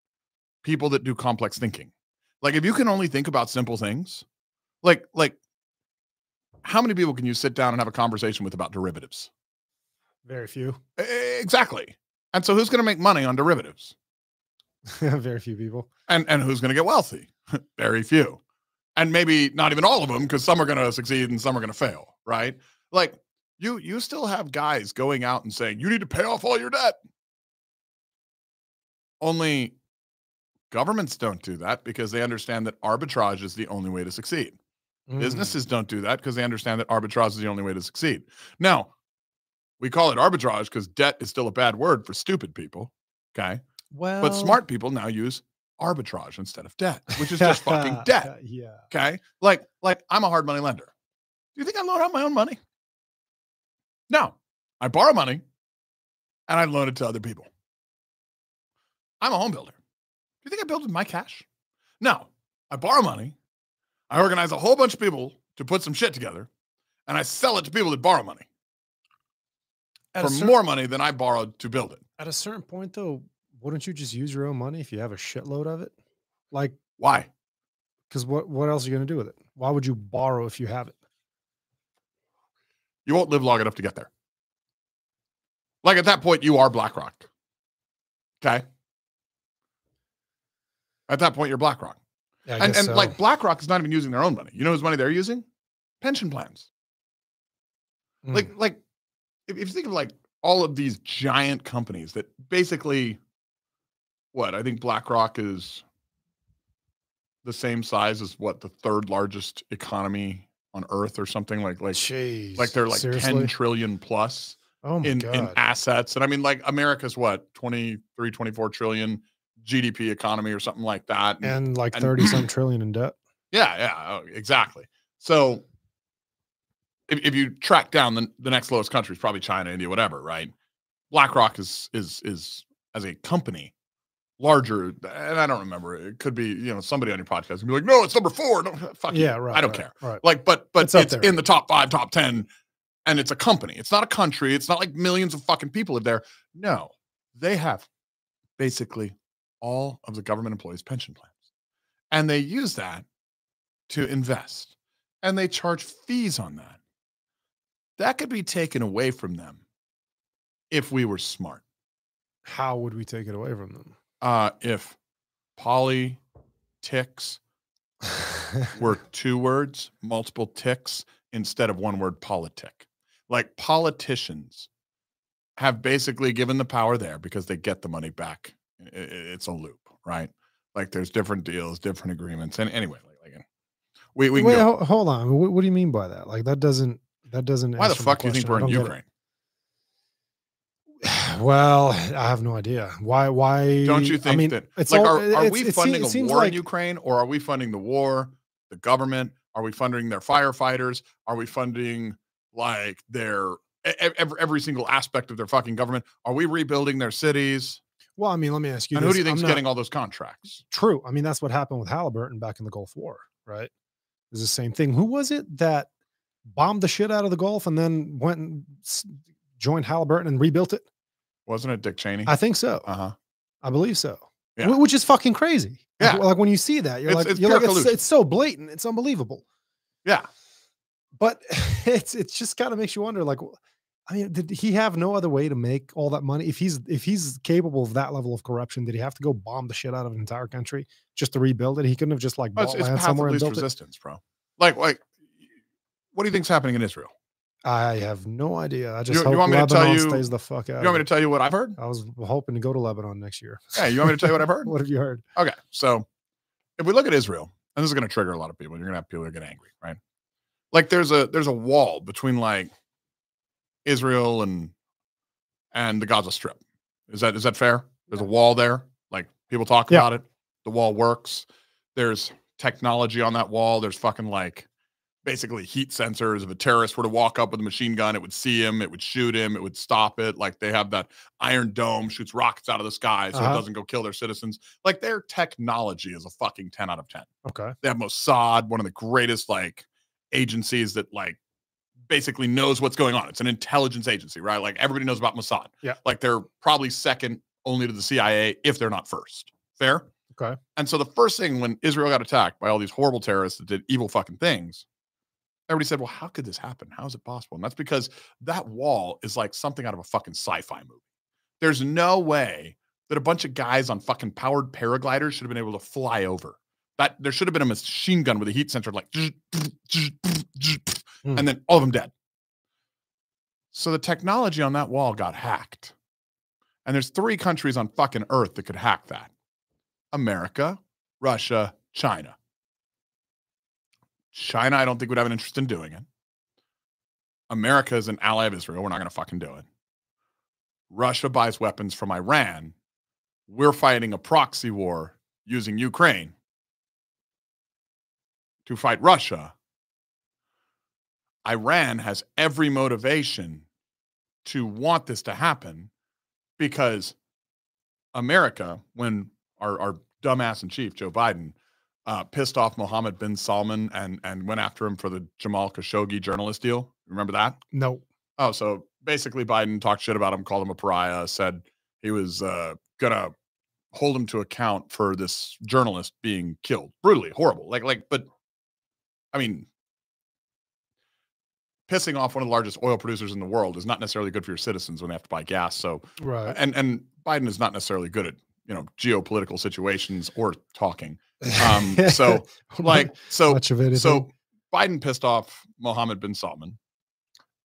People that do complex thinking. Like if you can only think about simple things, like like how many people can you sit down and have a conversation with about derivatives? Very few. Exactly. And so who's going to make money on derivatives? Very few people. And and who's going to get wealthy? Very few. And maybe not even all of them because some are going to succeed and some are going to fail, right? Like you you still have guys going out and saying you need to pay off all your debt. Only governments don't do that because they understand that arbitrage is the only way to succeed. Mm. Businesses don't do that because they understand that arbitrage is the only way to succeed. Now, we call it arbitrage because debt is still a bad word for stupid people. Okay. Well, But smart people now use arbitrage instead of debt, which is just fucking debt. Yeah. Okay. Like, like I'm a hard money lender. Do you think I loan out my own money? No. I borrow money and I loan it to other people. I'm a home builder. Do you think I build with my cash? No. I borrow money. I organize a whole bunch of people to put some shit together and I sell it to people that borrow money At for a, cer- more money than I borrowed to build it. at a certain point, though, wouldn't you just use your own money if you have a shitload of it? Like, Why? because what what else are you going to do with it? Why would you borrow if you have it? You won't live long enough to get there. Like at that point, you are BlackRock. Okay. At that point, you're BlackRock. Yeah, and and so. like BlackRock is not even using their own money. You know whose money they're using? Pension plans. Mm. Like like if, if you think of like all of these giant companies that basically what I think BlackRock is the same size as what the third largest economy on earth or something like like Jeez, like they're like seriously? 10 trillion plus Oh in, god! in assets. And I mean, like America's what, 23, 24 trillion GDP economy or something like that. And- and like and- thirty some trillion in debt. yeah, yeah, oh, exactly. So if, if you track down the, the next lowest country is probably China, India, whatever, right? BlackRock is is is as a company larger, and I don't remember. It could be you know somebody on your podcast and be like, no, it's number four. No, fuck you. Yeah, right. I don't right, care. Right. Like, but but It's it's, in the top five, top ten, and it's a company. It's not a country. It's not like millions of fucking people live there. No, they have basically all of the government employees' pension plans, and they use that to invest, and they charge fees on that. That could be taken away from them if we were smart. How would we take it away from them? Uh, if politics were two words, multiple ticks instead of one word politic. Like politicians have basically given the power there because they get the money back. It's a loop, right? Like there's different deals, different agreements. And anyway, like, like we, we Wait, ho- hold on. What, what do you mean by that? Like that doesn't that doesn't. Why the fuck do you think we're in don't get it. Ukraine? Well, I have no idea. Why? Why? Don't you think I mean, that it's like all- are, are it's- we funding a war like- in Ukraine or are we funding the war, the government? Are we funding their firefighters? Are we funding like their every, every single aspect of their fucking government? Are we rebuilding their cities? Well, I mean, let me ask you. and who do you think's not- getting all those contracts? True. I mean, that's what happened with Halliburton back in the Gulf War, right? It's the same thing. Who was it that bombed the shit out of the Gulf and then went and joined Halliburton and rebuilt it? Wasn't it Dick Cheney? I think so. Uh huh. I believe so. Yeah. Which is fucking crazy. Like- Yeah. Like, when you see that, you're It's- like, it's you're like, it's, it's so blatant. It's unbelievable. Yeah. But it's it's just kind of makes you wonder. Like, I mean, did he have no other way to make all that money? If he's if he's capable of that level of corruption, did he have to go bomb the shit out of an entire country just to rebuild it? He couldn't have just like Oh, it's, bought it's land somewhere and built it. resistance, bro. Like, like, what do you think's happening in Israel? I have no idea. I just you hope want me to tell you- stays the fuck out. You want me to tell you what I've heard? I was hoping to go to Lebanon next year. Hey, you want me to tell you what I've heard? what have you heard? Okay, so if we look at Israel, and this is going to trigger a lot of people, you're going to have people that get angry, right? Like there's a there's a wall between like Israel and and the Gaza Strip. Is that is that fair? There's a wall there. Like people talk Yeah. about it. The wall works. There's technology on that wall. There's fucking like basically heat sensors. If a terrorist were to walk up with a machine gun, it would see him, it would shoot him, it would stop it. Like they have that iron dome, shoots rockets out of the sky so Uh-huh. it doesn't go kill their citizens. Like their technology is a fucking 10 out of 10. Okay. They have Mossad, one of the greatest like agencies that like basically knows what's going on. It's an intelligence agency, right? Like everybody knows about Mossad. Yeah. Like they're probably second only to the CIA if they're not first. Fair? Okay. And so the first thing when Israel got attacked by all these horrible terrorists that did evil fucking things, everybody said, well, how could this happen? How is it possible? And that's because that wall is like something out of a fucking sci-fi movie. There's no way that a bunch of guys on fucking powered paragliders should have been able to fly over. That there should have been a machine gun with a heat sensor like Hmm. and then all of them dead. So the technology on that wall got hacked. And there's three countries on fucking earth that could hack that. America, Russia, China. China, I don't think would have an interest in doing it. America is an ally of Israel. We're not going to fucking do it. Russia buys weapons from Iran. We're fighting a proxy war using Ukraine to fight Russia. Iran has every motivation to want this to happen because America, when our, our dumbass in chief, Joe Biden, uh, pissed off Mohammed bin Salman and, and went after him for the Jamal Khashoggi journalist deal. Remember that? No. Oh, so basically Biden talked shit about him, called him a pariah, said he was uh, gonna hold him to account for this journalist being killed brutally, horrible. Like, like, but I mean, pissing off one of the largest oil producers in the world is not necessarily good for your citizens when they have to buy gas. So, Right. and and Biden is not necessarily good at you know geopolitical situations or talking. Um, so like, so much of it. is so Biden pissed off Mohammed bin Salman,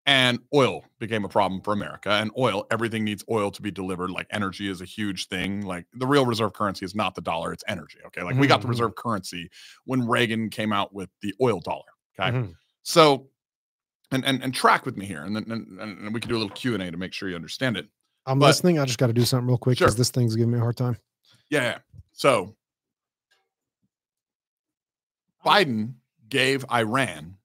and oil became a problem for America. And oil, everything needs oil to be delivered. Like energy is a huge thing. Like the real reserve currency is not the dollar; it's energy. Okay, like we got the Mhm. reserve currency when Reagan came out with the oil dollar. Okay, Mhm. so and and and track with me here, and then and, and we can do a little Q and A to make sure you understand it. I'm but- listening. I just got to do something real quick because Sure. this thing's giving me a hard time. Yeah. yeah. So Biden gave Iran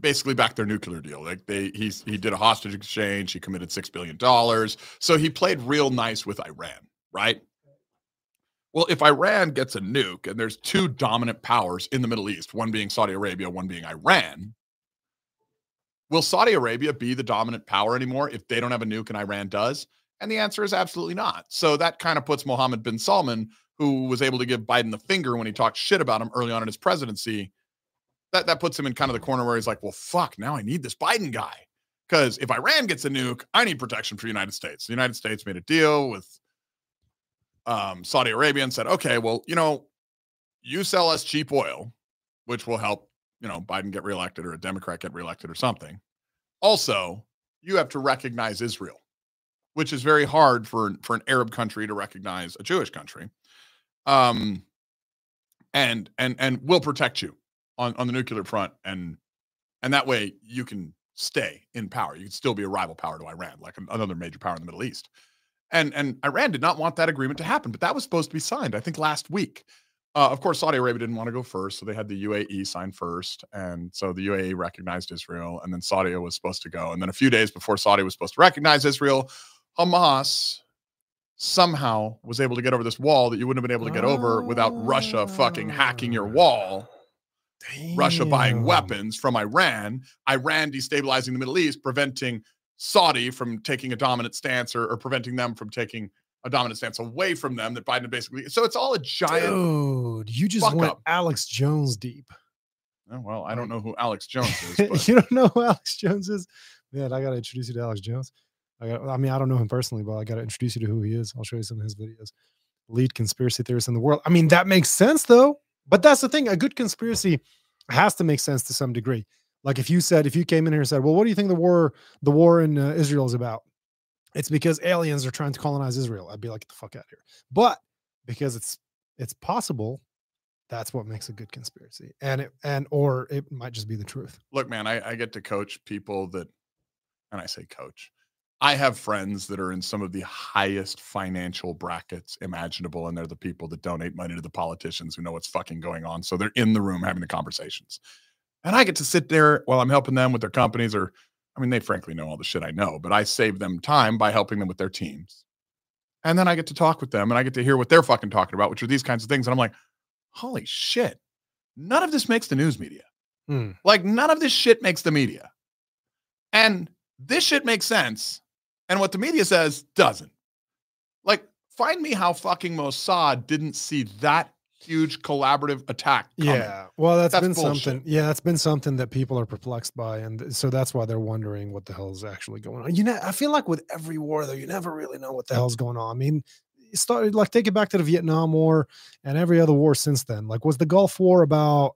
basically backed their nuclear deal. Like they he's he did a hostage exchange, he committed 6 billion dollars. So he played real nice with Iran, right? Well, if Iran gets a nuke and there's two dominant powers in the Middle East, one being Saudi Arabia, one being Iran, will Saudi Arabia be the dominant power anymore if they don't have a nuke and Iran does? And the answer is absolutely not. So that kind of puts Mohammed bin Salman, who was able to give Biden the finger when he talked shit about him early on in his presidency, that, that puts him in kind of the corner where he's like, well, fuck, now I need this Biden guy. Because if Iran gets a nuke, I need protection for the United States. The United States made a deal with um, Saudi Arabia and said, okay, well, you know, you sell us cheap oil, which will help, you know, Biden get reelected or a Democrat get reelected or something. Also, you have to recognize Israel, which is very hard for for an Arab country to recognize a Jewish country. Um, and and and we'll protect you on on the nuclear front, and and that way you can stay in power. You can still be a rival power to Iran, like another major power in the Middle East. And and Iran did not want that agreement to happen, but that was supposed to be signed, I think, last week. Uh, of course, Saudi Arabia didn't want to go first, so they had the UAE sign first, and so the UAE recognized Israel, and then Saudi was supposed to go, and then a few days before Saudi was supposed to recognize Israel, Hamas somehow was able to get over this wall that you wouldn't have been able to get over without Russia fucking hacking your wall, Russia buying weapons from Iran, Iran destabilizing the Middle East, preventing Saudi from taking a dominant stance or, or preventing them from taking a dominant stance away from them that Biden basically so it's all a giant Dude, you just went up. Alex Jones deep. Oh, well, I don't know who Alex Jones is, you don't know who Alex Jones is? Man, I got to introduce you to Alex Jones. I got, I mean, I don't know him personally, but I got to introduce you to who he is. I'll show you some of his videos. Lead conspiracy theorist in the world. I mean, that makes sense though. But that's the thing. A good conspiracy has to make sense to some degree. Like if you said, if you came in here and said, "Well, what do you think the war, the war in uh, Israel is about?" It's because aliens are trying to colonize Israel. I'd be like, "Get the fuck out of here." But because it's it's possible, that's what makes a good conspiracy. And it and or it might just be the truth. look, man, I, I get to coach people that, and I say coach, I have friends that are in some of the highest financial brackets imaginable, and they're the people that donate money to the politicians who know what's fucking going on. So they're in the room having the conversations. And I get to sit there while I'm helping them with their companies, or I mean, they frankly know all the shit I know, but I save them time by helping them with their teams. And then I get to talk with them and I get to hear what they're fucking talking about, which are these kinds of things. And I'm like, holy shit, none of this makes the news media. Hmm. Like none of this shit makes the media. And this shit makes sense. And what the media says doesn't. Like, find me how fucking Mossad didn't see that huge collaborative attack. Coming. Yeah. Well, that's, That's been bullshit. something. Yeah, that's been something that people are perplexed by, and so that's why they're wondering what the hell is actually going on. You know, I feel like with every war, though, you never really know what the hell's going on. I mean, it started like take it back to the Vietnam War and every other war since then. Like, was the Gulf War about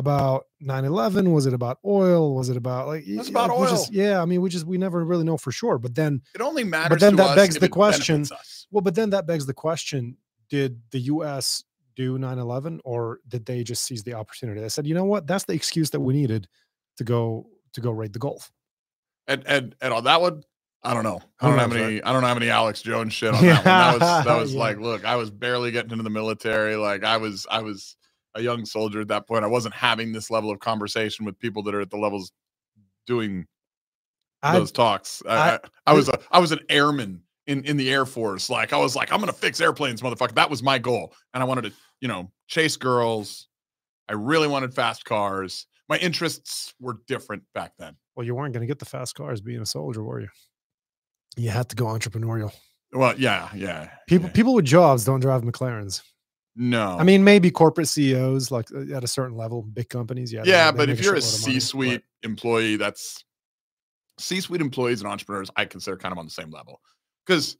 about 9-11 was it about oil was it about like y- about like, we just- oil. yeah i mean we just we never really know for sure but then It only matters. but then that begs the question, well but then that begs the question did the us do 9-11 or did they just seize the opportunity they said you know what that's the excuse that we needed to go to go raid the gulf And and and on that one, I don't know. I don't have any. I don't have any Alex Jones shit on that one. That was that was Yeah. like, look, I was barely getting into the military. Like I was I was a young soldier at that point. I wasn't having this level of conversation with people that are at the levels doing I, those talks. I, I- I, I was a I was an airman in in the Air Force. Like I was like, I'm gonna fix airplanes, motherfucker. That was my goal, and I wanted to, you know, chase girls. I really wanted fast cars. My interests were different back then. well you weren't going to get the fast cars being a soldier were you you had to go entrepreneurial Well, yeah, yeah. people yeah. people with jobs don't drive mclarens No, i mean maybe corporate ceos like uh, at a certain level big companies yeah yeah, they but make if you're a of money, but- C-suite employee, that's C-suite employees and entrepreneurs. I consider kind of on the same level because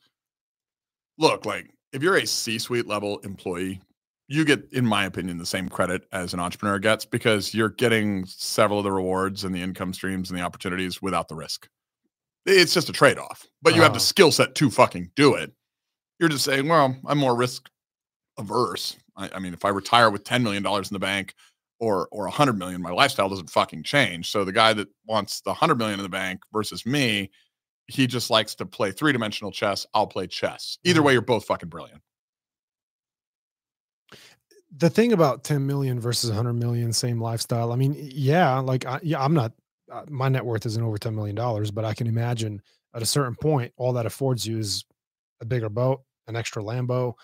look, like if you're a C-suite level employee, you get, in my opinion, the same credit as an entrepreneur gets because you're getting several of the rewards and the income streams and the opportunities without the risk. It's just a trade-off, but you have the Uh-huh. skill set to fucking do it. You're just saying, well, I'm more risk averse. I, I mean, if I retire with $10 million in the bank or or 100 million, my lifestyle doesn't fucking change. So the guy that wants the 100 million in the bank versus me, he just likes to play three-dimensional chess. I'll play chess. Either Mhm. way, you're both fucking brilliant. the thing about 10 million versus 100 million same lifestyle i mean yeah like I, yeah i'm not uh, my net worth isn't over 10 million dollars but i can imagine at a certain point all that affords you is a bigger boat an extra lambo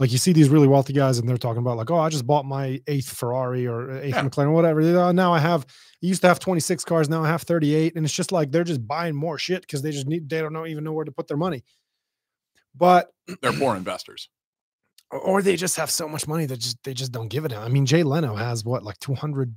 like you see these really wealthy guys and they're talking about like oh i just bought my eighth ferrari or eighth Yeah. mclaren whatever "Oh, now i have I used to have 26 cars now i have 38 and it's just like they're just buying more shit because they just need they don't know even know where to put their money but They're poor investors. or- or they just have so much money that just they just don't give it. Out. I mean, Jay Leno has what like 200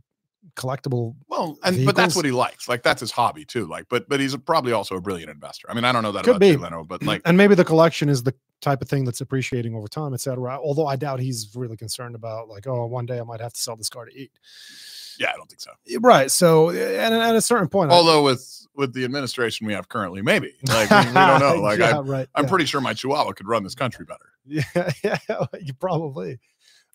collectible. Well, and but that's what he likes. Like that's his hobby too. Like, but but he's a, probably also a brilliant investor. I mean, I don't know that Could about Jay be. Leno, but like, and maybe the collection is the type of thing that's appreciating over time, et cetera. Although I doubt he's really concerned about like, oh, one day I might have to sell this car to eat. yeah, I don't think so. Eh, right. So, eh, and at a certain point, I- Although with with the administration we have currently, maybe like we, we don't know. Like yeah, I, right. I'm yeah. pretty sure my Chihuahua could run this country better. Yeah, yeah, you probably,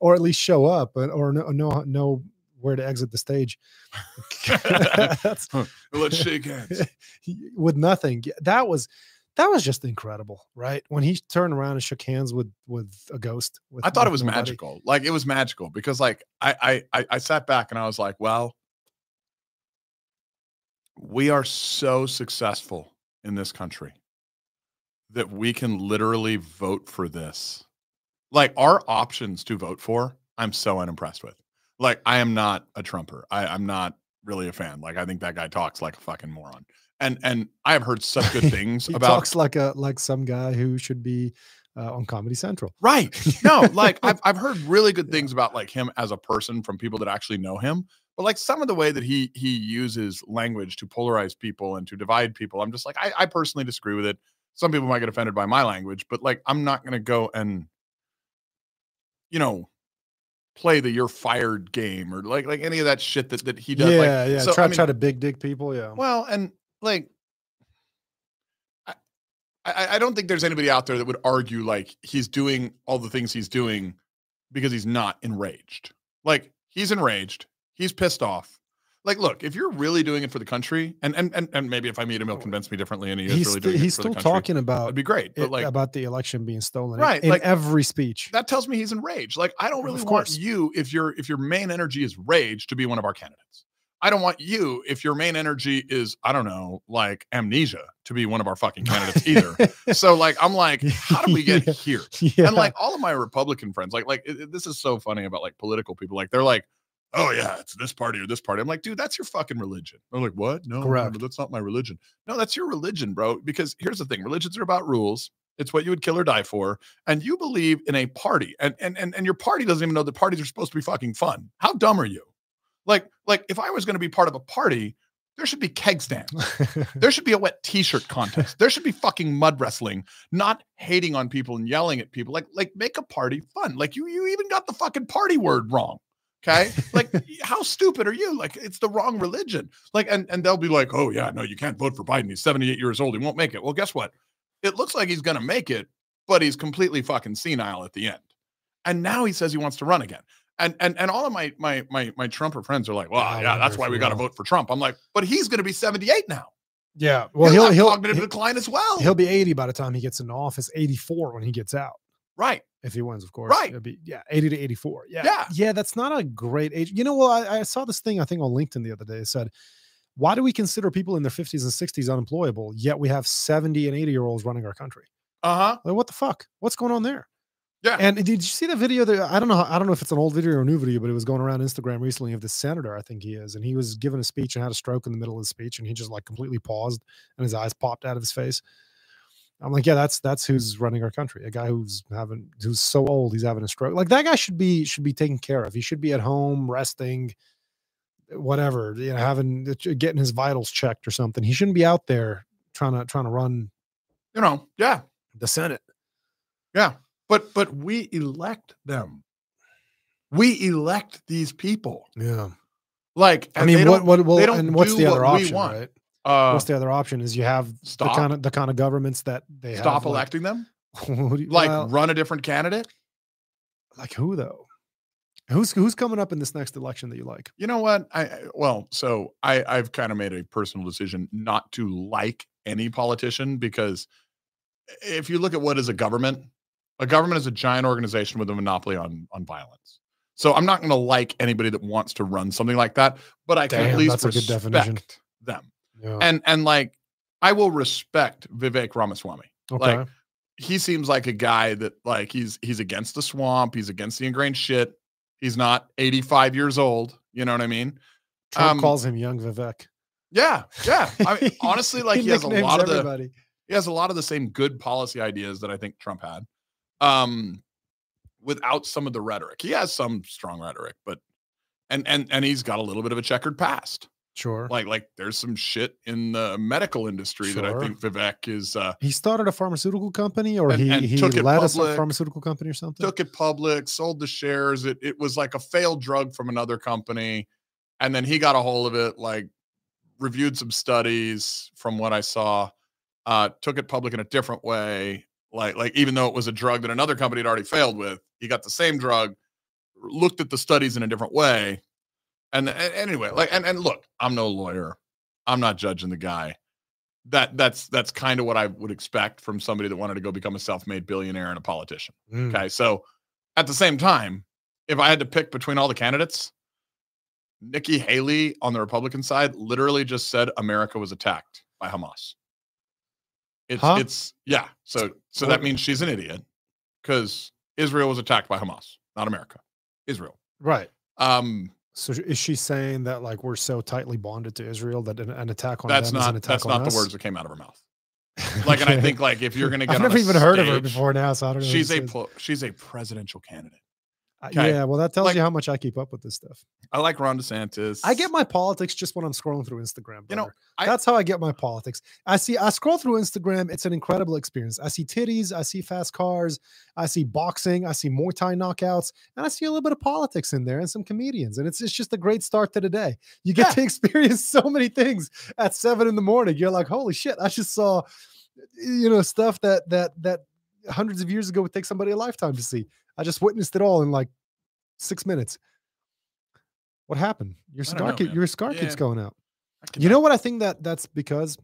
or at least show up, and or know know, know where to exit the stage. Let's shake hands. with nothing. That was that was just incredible, right? When he turned around and shook hands with with a ghost. With, I thought it was nobody. magical. Like it was magical because like I, I I I sat back and I was like, well, we are so successful in this country that we can literally vote for this. Like our options to vote for, I'm so unimpressed with. Like I am not a Trumper. I, I'm not really a fan. Like I think that guy talks like a fucking moron. And and I have heard such good things He about talks like a like some guy who should be uh, on Comedy Central. Right. No, like I've I've heard really good things about like him as a person from people that actually know him. But like some of the way that he he uses language to polarize people and to divide people, I'm just like, I, I personally disagree with it. Some people might get offended by my language, but like I'm not gonna go and you know play the you're fired game or like like any of that shit that, that he does. yeah, like, yeah. so, try I mean, try to big dick people. Yeah. well, and like, I, I, I don't think there's anybody out there that would argue like he's doing all the things he's doing because he's not enraged. Like he's enraged, he's pissed off. Like, look, if you're really doing it for the country, and and and, and maybe if I meet him, he'll oh, convince me differently, and he is he's really doing he's for still the country. talking about it'd be great, but like about the election being stolen. Right, In, like- every speech. that tells me he's enraged. Like I don't Of really want course. you if your if your main energy is rage to be one of our candidates. I don't want you if your main energy is I don't know like amnesia to be one of our fucking candidates either. so like I'm like how do we get Yeah. here? yeah. And like all of my Republican friends like like it- this is so funny about like political people like they're like oh yeah, it's this party or this party. I'm like, dude, that's your fucking religion. I'm like, what? No, no, no, Correct. that's not my religion. No, that's your religion, bro. Because here's the thing: religions are about rules. It's what you would kill or die for, and you believe in a party, and and and, and your party doesn't even know that parties are supposed to be fucking fun. How dumb are you? Like, like if I was going to be part of a party, there should be keg stands. There should be a wet t-shirt contest. There should be fucking mud wrestling, not hating on people and yelling at people. Like, like make a party fun. Like you, you even got the fucking party word wrong. Okay. Like, how stupid are you? Like, it's the wrong religion. Like, and and they'll be like, oh yeah, no, you can't vote for Biden. He's 78 years old. He won't make it. Well, guess what? It looks like he's gonna make it, but he's completely fucking senile at the end. And now he says he wants to run again. And and and all of my my my my Trumper friends are like, well, Ah, yeah, that's why we got to vote for Trump. I'm like, but he's going to be 78 now. yeah. Well, he'll, he'll he'll cognitive he'll, decline as well. he'll be 80 by the time he gets into office. 84 when he gets out. Right. if he wins, of course. Right. It'll be yeah, 80 to 84. Yeah. Yeah. Yeah, that's not a great age. You know, well, I, I saw this thing I think on LinkedIn the other day. It said, why do we consider people in their 50s and 60s unemployable, yet we have 70 and 80 year olds running our country? Uh huh. Like, what the fuck? What's going on there? Yeah. And did you see the video that I don't know, I don't know if it's an old video or a new video, but it was going around Instagram recently of this senator, I think he is, and he was giving a speech and had a stroke in the middle of the speech, and he just like completely paused and his eyes popped out of his face. I'm like, yeah, that's that's who's running our country. A guy who's having who's so old he's having a stroke. Like that guy should be should be taken care of. He should be at home resting, whatever, you know, having getting his vitals checked or something. He shouldn't be out there trying to trying to run You know. Yeah. the Senate. Yeah. But but we elect them. We elect these people. Yeah. Like, I mean, what what well, and what's the other option, right? Uh, what's the other option? Is you have stop the kind of the kind of governments that they stop have, like- electing them? what do you- Like well, run a different candidate? like who though? Who's who's coming up in this next election that you like? You know what? I well, so I I've kind of made a personal decision not to like any politician because if you look at what is a government, a government is a giant organization with a monopoly on on violence. So I'm not going to like anybody that wants to run something like that, but I can at Damn, least that's a good respect definition. them. Yeah. And and like I will respect Vivek Ramaswamy. okay. like, He seems like a guy that like he's he's against the swamp, he's against the ingrained shit. He's not 85 years old, you know what I mean? Trump um, calls him young Vivek. Yeah, yeah. I mean, honestly, like he has a lot of the he has a lot of the same good policy ideas that I think Trump had. Um without some of the rhetoric. He has some strong rhetoric, but and and and he's got a little bit of a checkered past. Sure. Like like there's some shit in the medical industry that I think Vivek is uh he started a pharmaceutical company, or And- he and he took it led a s- public, pharmaceutical company or something. took it public, sold the shares. It it was like a failed drug from another company. And then he got a hold of it, like reviewed some studies from what I saw, uh, took it public in a different way. Like, like even though it was a drug that another company had already failed with, he got the same drug, looked at the studies in a different way. And, and anyway, like and, and look, I'm no lawyer. I'm not judging the guy. That that's that's kind of what I would expect from somebody that wanted to go become a self-made billionaire and a politician. Mm. Okay. So at the same time, if I had to pick between all the candidates, Nikki Haley on the Republican side literally just said America was attacked by Hamas. It's Huh? it's yeah. So so that means she's an idiot because Israel was attacked by Hamas, not America. Israel. Right. Um So is she saying that like we're so tightly bonded to Israel that an, an attack on that's them is an not that's not us? the words that came out of her mouth. Like and I think like if you're gonna get I've never even heard of her before now, so I don't know. She's a she's a presidential candidate. Uh, okay. Yeah, well, that tells Like- you how much I keep up with this stuff. I like Ron DeSantis. I get my politics just when I'm scrolling through Instagram. You know. I- that's how I get my politics. I see, I scroll through Instagram. It's an incredible experience. I see titties, I see fast cars, I see boxing, I see Muay Thai knockouts, and I see a little bit of politics in there and some comedians. And it's, it's just a great start to the day. You get Yeah. to experience so many things at seven in the morning. You're like, holy shit! I just saw, you know, stuff that that that hundreds of years ago would take somebody a lifetime to see. I just witnessed it all in like six minutes. What happened? Your cigar, know, man. your cigar keeps going out. You know what I think that that's because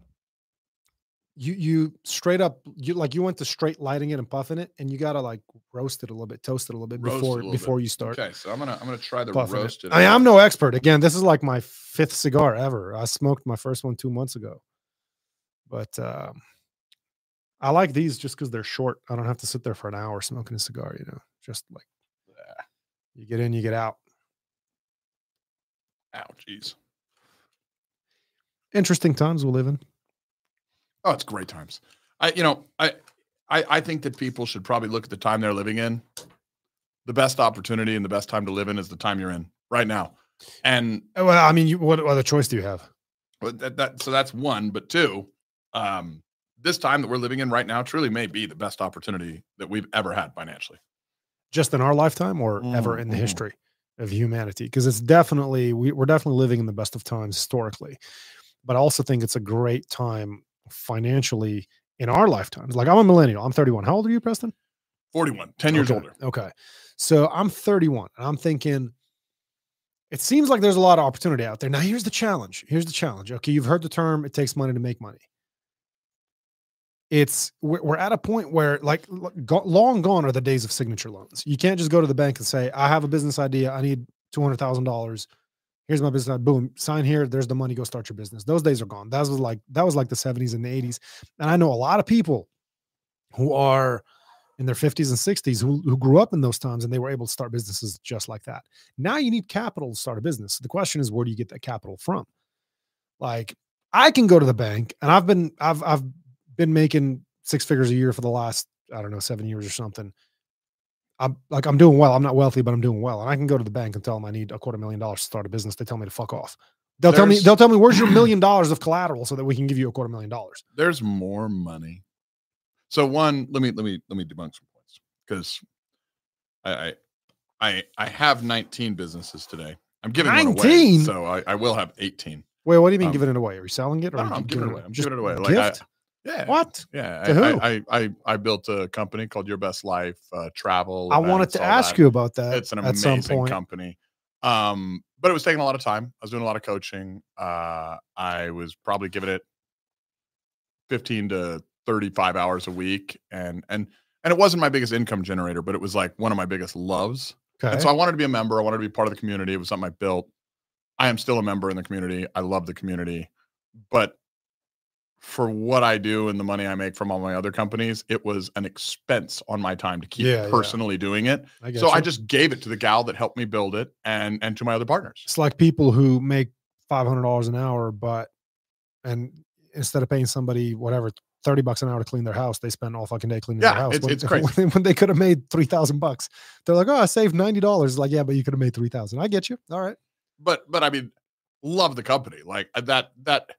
you you straight up you like you went to straight lighting it and puffing it, and you gotta like roast it a little bit, toast it a little bit Roast before little before bit. you start Okay, so I'm gonna I'm gonna try the it. I I'm no expert. Again, this is like my fifth cigar ever. I smoked my first one two months ago, but um, I like these just because they're short. I don't have to sit there for an hour smoking a cigar. You know, just like you get in, you get out. Ow, jeez. Interesting times we live in. Oh, it's great times. I, you know, I, I, I think that people should probably look at the time they're living in. The best opportunity and the best time to live in is the time you're in right now. And Uh, Well, I mean, you, what other choice do you have? That, that so that's one. But two, um, this time that we're living in right now truly may be the best opportunity that we've ever had financially. Just in our lifetime or ever in the Mhm. history of humanity? Because it's definitely, we, we're definitely living in the best of times historically. But I also think it's a great time financially in our lifetimes. Like I'm a millennial. I'm 31. How old are you, Preston? 41, 10 years okay. older. Okay. So I'm 31 and I'm thinking it seems like there's a lot of opportunity out there. Now here's the challenge. Here's the challenge. Okay, you've heard the term it takes money to make money. It's we're, at a point where like long gone are the days of signature loans. You can't just go to the bank and say, "I have a business idea. I need $200,000. Here's my business. Boom, sign here. There's the money. Go start your business." Those days are gone. That was like that was like the 70s and the 80s. And I know a lot of people who are in their 50s and 60s who, who grew up in those times and they were able to start businesses just like that. Now you need capital to start a business. The question is, where do you get that capital from? Like I can go to the bank and I've been I've I've been making six figures a year for the last, I don't know, seven years or something. I'm like I'm doing well. I'm not wealthy, but I'm doing well. And I can go to the bank and tell them I need a quarter million dollars to start a business. They tell me to fuck off. They'll tell me they'll tell me where's your million dollars of collateral so that we can give you a quarter million dollars. There's more money. So one, let me let me let me debunk some points because I I I, I have 19 businesses today. I'm giving one 19? so I, I will have 18. Wait, what do you mean Um, giving it away? Are you selling it or No, are no, you I'm giving it away. I'm giving it away. Like, I- gift? Yeah. what? Yeah. To I, who? I, I I built a company called Your Best Life uh, Travel. I wanted to ask that. you about that it's an amazing company um but it was taking a lot of time i was doing a lot of coaching uh i was probably giving it 15 to 35 hours a week and and and it wasn't my biggest income generator but it was like one of my biggest loves Okay. and so i wanted to be a member i wanted to be part of the community it was something i built i am still a member in the community i love the community but for what i do and the money i make from all my other companies it was an expense on my time to keep Yeah, yeah. personally doing it I so I just gave it to the gal that helped me build it and and to my other partners. it's like people who make five hundred dollars an hour, but and instead of paying somebody whatever thirty bucks an hour to clean their house, they spend all fucking day cleaning Yeah, their house. it's- when, it's crazy. when, when they could have made three thousand bucks. They're like, oh, I saved ninety dollars. Like, yeah, but you could have made three thousand. I get you. All right. But but I mean, love the company. Like uh, that that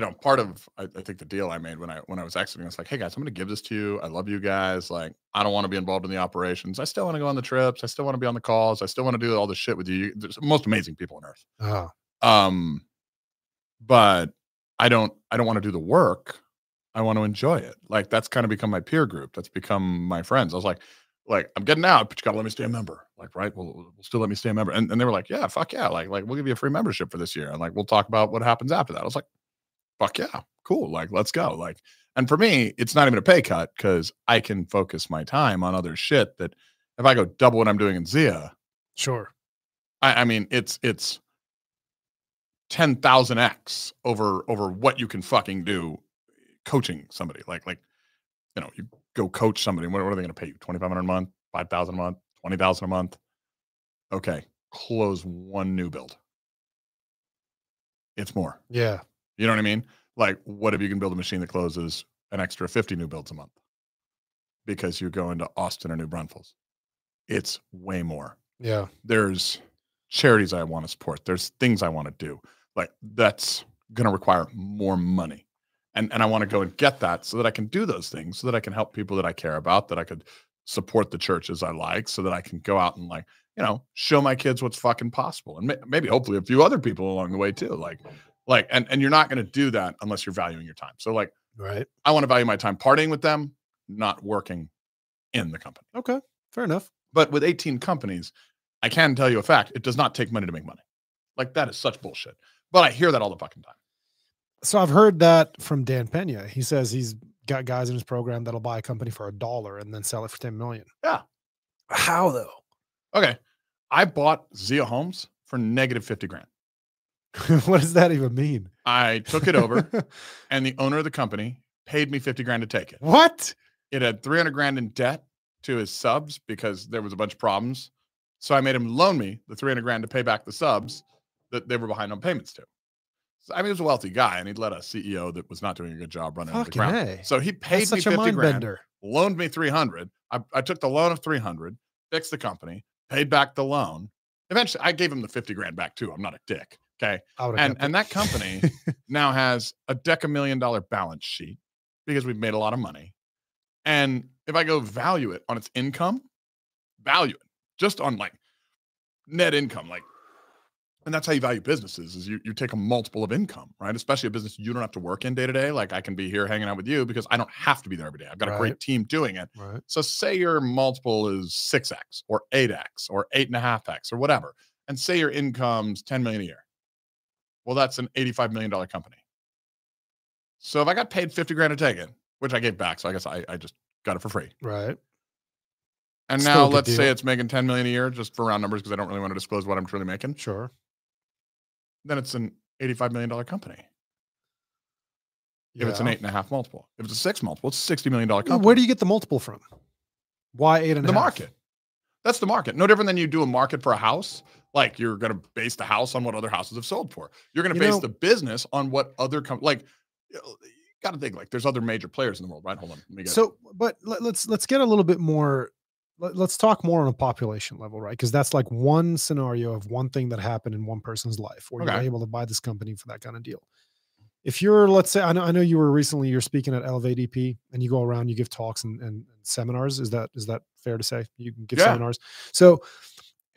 you know, part of I, I think the deal I made when I when I was exiting, I was like, hey guys, I'm gonna give this to you. I love you guys. Like, I don't want to be involved in the operations. I still want to go on the trips. I still want to be on the calls. I still want to do all this shit with you. You- There's the most amazing people on earth. Oh, Um, but I don't I don't want to do the work. I want to enjoy it. Like that's kind of become my peer group. That's become my friends. I was like, like I'm getting out, but you gotta let me stay a member. Like, right? Well, we'll still let me stay a member. And, and they were like, yeah, fuck yeah. Like, like we'll give you a free membership for this year. And like we'll talk about what happens after that. I was like, fuck yeah, cool. Like, let's go. Like, and for me, it's not even a pay cut because I can focus my time on other shit that if I go double what I'm doing in Zia, sure. I, I mean, it's it's ten thousand x over over what you can fucking do coaching somebody. Like like you know, you go coach somebody. What, what are they going to pay you? Twenty five hundred a month, five thousand a month, twenty thousand a month. Okay, close one new build. It's more. Yeah. You know what I mean? Like, what if you can build a machine that closes an extra 50 new builds a month because you go into Austin or New Braunfels? It's way more. Yeah. There's charities I want to support. There's things I want to do. Like, that's going to require more money. And, and I want to go and get that so that I can do those things, so that I can help people that I care about, that I could support the churches I like, so that I can go out and like, you know, show my kids what's fucking possible, and may, maybe hopefully a few other people along the way too. Like, like, and and you're not going to do that unless you're valuing your time. So like, Right. I want to value my time partying with them, not working in the company. Okay. Fair enough. But with 18 companies, I can tell you a fact: it does not take money to make money. Like that is such bullshit. But I hear that all the fucking time. So I've heard that from Dan Pena. He says he's got guys in his program that'll buy a company for a dollar and then sell it for 10 million. Yeah. How though? Okay, I bought Zia Homes for negative 50 grand. what does that even mean? I took it over, and the owner of the company paid me 50 grand to take it. what? It had 300 grand in debt to his subs because there was a bunch of problems. So I made him loan me the 300 grand to pay back the subs that they were behind on payments to. So, I mean, he was a wealthy guy, and he'd let a CEO that was not doing a good job run into the ground. A. So he paid That's me fifty grand, bender. loaned me three hundred. I, I took the loan of three hundred, fixed the company, paid back the loan. Eventually, I gave him the fifty grand back too. I'm not a dick. Okay, and and that company now has a deca million dollar balance sheet because we've made a lot of money. And if I go value it on its income, value it just on like net income, like, and that's how you value businesses is you, you take a multiple of income, right? Especially a business you don't have to work in day to day. Like I can be here hanging out with you because I don't have to be there every day. I've got a great team doing it. right. So say your multiple is 6x or 8x or 8.5x or whatever. And say your income's 10 million a year. Well, that's an $85 million company. So if I got paid 50 grand to take it, which I gave back, so I guess I, I just got it for free. Right. And Still now let's say it's making 10 million a year just for round numbers because I don't really want to disclose what I'm truly making. Sure. Then it's an $85 million company. If it's an eight and a half multiple. If it's a six multiple, it's a $60 million company. Where do you get the multiple from? Why eight and a the half? market. That's the market. No different than you do a market for a house. Like you're going to base the house on what other houses have sold for. You're going to You base know- the business on what other com- like. You got to think like there's other major players in the world, right? Hold on, let me get. So, but let, let's let's get a little bit more. Let, let's talk more on a population level, right? Because that's like one scenario of one thing that happened in one person's life where you're able to buy this company for that kind of deal. If you're, let's say, I know, I know you were recently you're speaking at Elevate EP, and you go around, you give talks and, and, and seminars. Is that is that fair to say? You can give Yeah. seminars. So,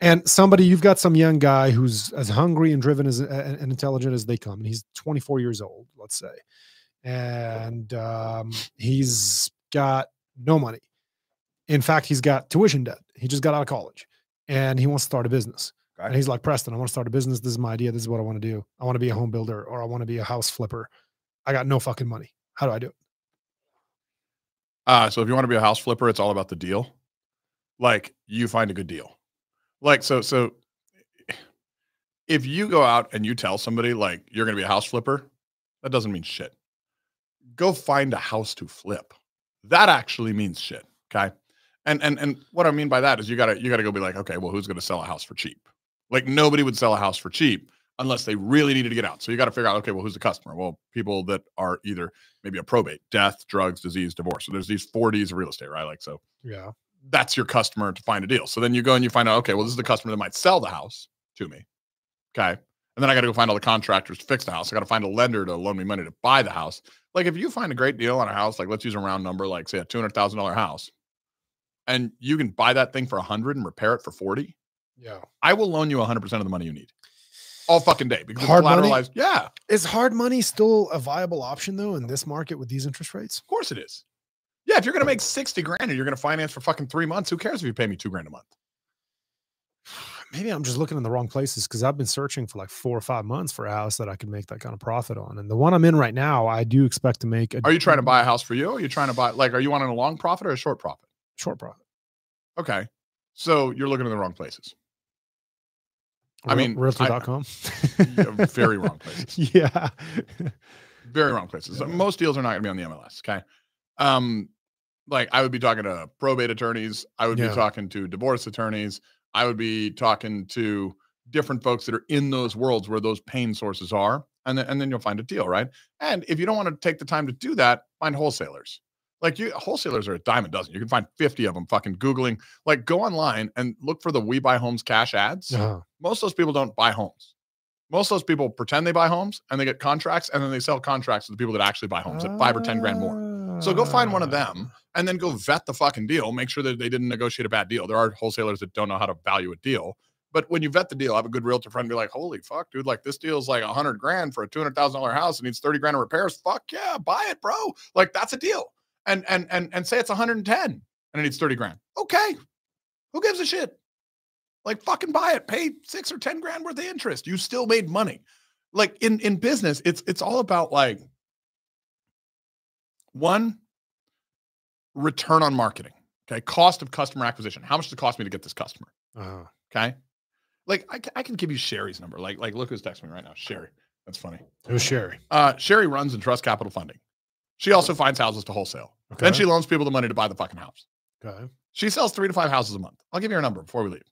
and somebody you've got some young guy who's as hungry and driven as and, and intelligent as they come, and he's 24 years old, let's say, and um, he's got no money. In fact, he's got tuition debt. He just got out of college and he wants to start a business. Okay. And he's like, Preston, I want to start a business. This is my idea. This is what I want to do. I want to be a home builder or I want to be a house flipper. I got no fucking money. How do I do it? Uh, so if you want to be a house flipper, it's all about the deal. Like you find a good deal. Like so so if you go out and you tell somebody like you're going to be a house flipper, that doesn't mean shit. Go find a house to flip. That actually means shit, okay? And and and what I mean by that is you got to you got to go be like, okay, well who's going to sell a house for cheap? Like nobody would sell a house for cheap unless they really needed to get out. So you got to figure out, okay, well who's the customer? Well, people that are either maybe a probate, death, drugs, disease, divorce. So there's these 4 Ds of real estate, right? Like so Yeah. That's your customer to find a deal. So then you go and you find out, okay, well, this is the customer that might sell the house to me. Okay. And then I got to go find all the contractors to fix the house. I got to find a lender to loan me money to buy the house. Like if you find a great deal on a house, like let's use a round number, like say a $200,000 house, and you can buy that thing for a hundred and repair it for 40, Yeah. I will loan you 100% of the money you need all fucking day because Hard it's money? collateralized. Yeah, Is hard money still a viable option though in this market with these interest rates? of course it is. Yeah, if you're going to make 60 grand and you're going to finance for fucking three months, who cares if you pay me two grand a month? Maybe I'm just looking in the wrong places because I've been searching for like four or five months for a house that I could make that kind of profit on. And the one I'm in right now, I do expect to make a Are you trying to buy a house for you? Or are you trying to buy, like, are you wanting a long profit or a short profit? short profit? Okay. So you're looking in the wrong places. I mean, realtor.com. Very wrong places. yeah. Very wrong places. So Yeah. most deals are not going to be on the MLS. Okay. Um, like I would be talking to probate attorneys. I would Yeah. be talking to divorce attorneys. I would be talking to different folks that are in those worlds where those pain sources are. And then, and then you'll find a deal, right? And if you don't want to take the time to do that, find wholesalers. Like you, wholesalers are a dime a dozen. You can find 50 of them fucking Googling. Like go online and look for the We Buy Homes cash ads. Uh-huh. most of those people don't buy homes. Most of those people pretend they buy homes and they get contracts and then they sell contracts to the people that actually buy homes at five or 10 grand more. So go find one of them Ah. and then go vet the fucking deal. Make sure that they didn't negotiate a bad deal. There are wholesalers that don't know how to value a deal. But when you vet the deal, I have a good realtor friend be like, holy fuck, dude, like this deal's like a hundred grand for a $200,000 house and needs 30 grand of repairs. Fuck yeah, buy it, bro. Like that's a deal. And, and, and, and say it's 110 and it needs 30 grand. Okay. Who gives a shit? Like fucking buy it, pay six or 10 grand worth of interest. You still made money. Like in, in business, it's, it's all about like one return on marketing. Okay. Cost of customer acquisition. How much does it cost me to get this customer? Uh-huh. Okay. Like I, I can give you Sherry's number. Like, like look who's texting me right now. Sherry. That's funny. Was Sherry. Uh, Sherry runs and Trust Capital Funding. She also finds houses to wholesale. Okay. Then she loans people the money to buy the fucking house. okay. She sells three to five houses a month. I'll give you her number before we leave.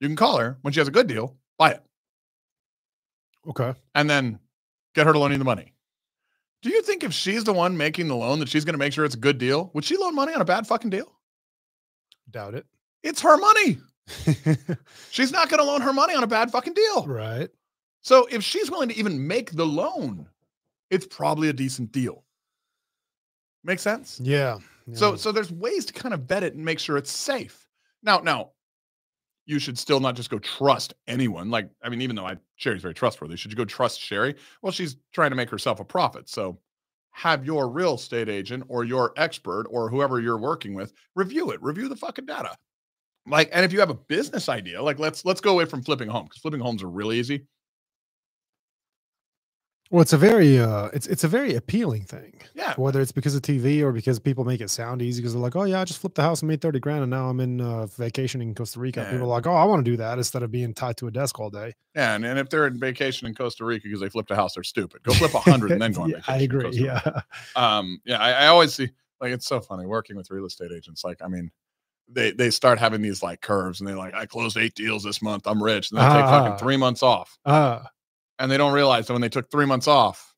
You can call her when she has a good deal, buy it. Okay. and then get her to loan you the money. Do you think if she's the one making the loan that she's going to make sure it's a good deal? Would she loan money on a bad fucking deal? Doubt it. It's her money. She's not going to loan her money on a bad fucking deal. right. So if she's willing to even make the loan, it's probably a decent deal. Make sense? Yeah. So yeah. so there's ways to kind of vet it and make sure it's safe. Now now you should still not just go trust anyone. Like I mean even though I Sherry's very trustworthy, should you go trust Sherry? Well, she's trying to make herself a profit. So have your real estate agent or your expert or whoever you're working with review it. Review the fucking data. Like and if you have a business idea, like let's let's go away from flipping homes because flipping homes are really easy. Well, it's a very uh it's it's a very appealing thing. Yeah. Whether it's because of TV or because people make it sound easy because they're like, oh yeah, I just flipped the house and made 30 grand and now I'm in uh, vacationing in Costa Rica. Yeah. People are like, oh, I want to do that instead of being tied to a desk all day. Yeah, and, and if they're in vacation in Costa Rica because they flipped a house, they're stupid. Go flip a hundred and then go on Yeah, vacation. I agree. Yeah. um yeah I, I always see like it's so funny working with real estate agents like i mean they they start having these like curves and they're like i closed eight deals this month i'm rich and they take Ah. fucking three months off Uh, and they don't realize that when they took three months off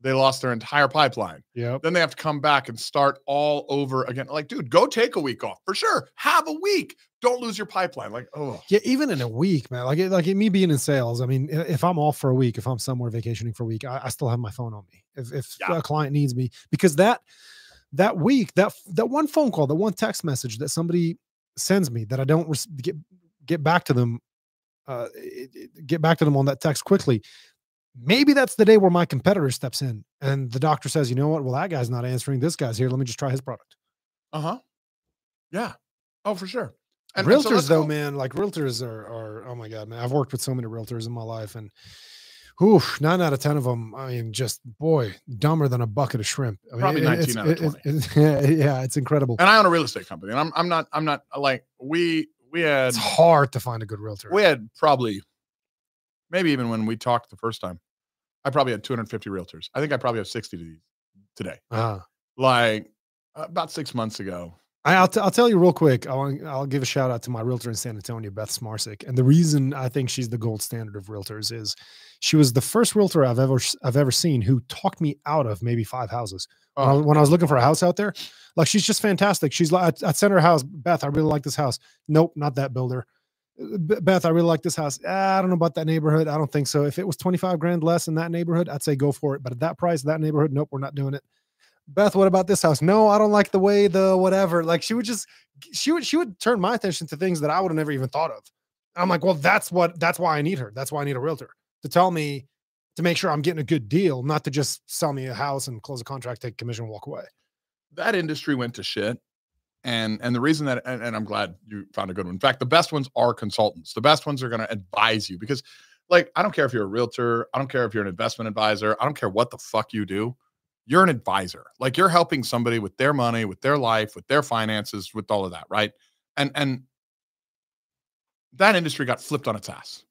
they lost their entire pipeline Yeah. then they have to come back and start all over again like dude go take a week off for sure have a week don't lose your pipeline like oh Yeah, even in a week, man. Like, like me being in sales. I mean, if I'm off for a week, if I'm somewhere vacationing for a week, I, I still have my phone on me. If if Yeah. a client needs me, because that that week, that that one phone call, that one text message that somebody sends me that I don't get get back to them, uh, it- it- get back to them on that text quickly. Maybe that's the day where my competitor steps in and the doctor says, you know what? Well, that guy's not answering. This guy's here. Let me just try his product. uh-huh yeah oh for sure And- and so realtors though go- man like realtors are are oh my god man i've worked with so many realtors in my life and whew, nine out of ten of them i mean just boy dumber than a bucket of shrimp I mean, Probably it- 19 it's, out of it- it's- yeah, yeah it's incredible and i own a real estate company and i'm, I'm not i'm not like we we had it's hard to find a good realtor. we had probably maybe even when we talked the first time i probably had 250 realtors. I think i probably have 60 to these today. Ah. like about six months ago I'll, t- I'll tell you real quick. I'll, I'll give a shout out to my realtor in San Antonio, Beth Smarsick. And the reason I think she's the gold standard of realtors is she was the first realtor I've ever I've ever seen who talked me out of maybe five houses. when, I, Oh. was- when I was looking for a house out there. Like she's just fantastic. She's like, I, I sent her a house. Beth, I really like this house. Nope, not that builder. "Uh, Beth, I really like this house. "Ah, I don't know about that neighborhood. I don't think so. If it was 25 grand less in that neighborhood, I'd say go for it. But at that price, that neighborhood, nope, we're not doing it. Beth, what about this house? No, I don't like the way the whatever. Like she would just she would she would turn my attention to things that I would have never even thought of. I'm like, well, that's what that's why I need her. That's why I need a realtor to tell me to make sure I'm getting a good deal, not to just sell me a house and close a contract, take commission, walk away. that industry went to shit and and the reason that and, and i'm glad you found a good one in fact the best ones are consultants the best ones are going to advise you because like i don't care if you're a realtor i don't care if you're an investment advisor i don't care what the fuck you do you're an advisor like you're helping somebody with their money with their life with their finances with all of that right? And and that industry got flipped on its ass.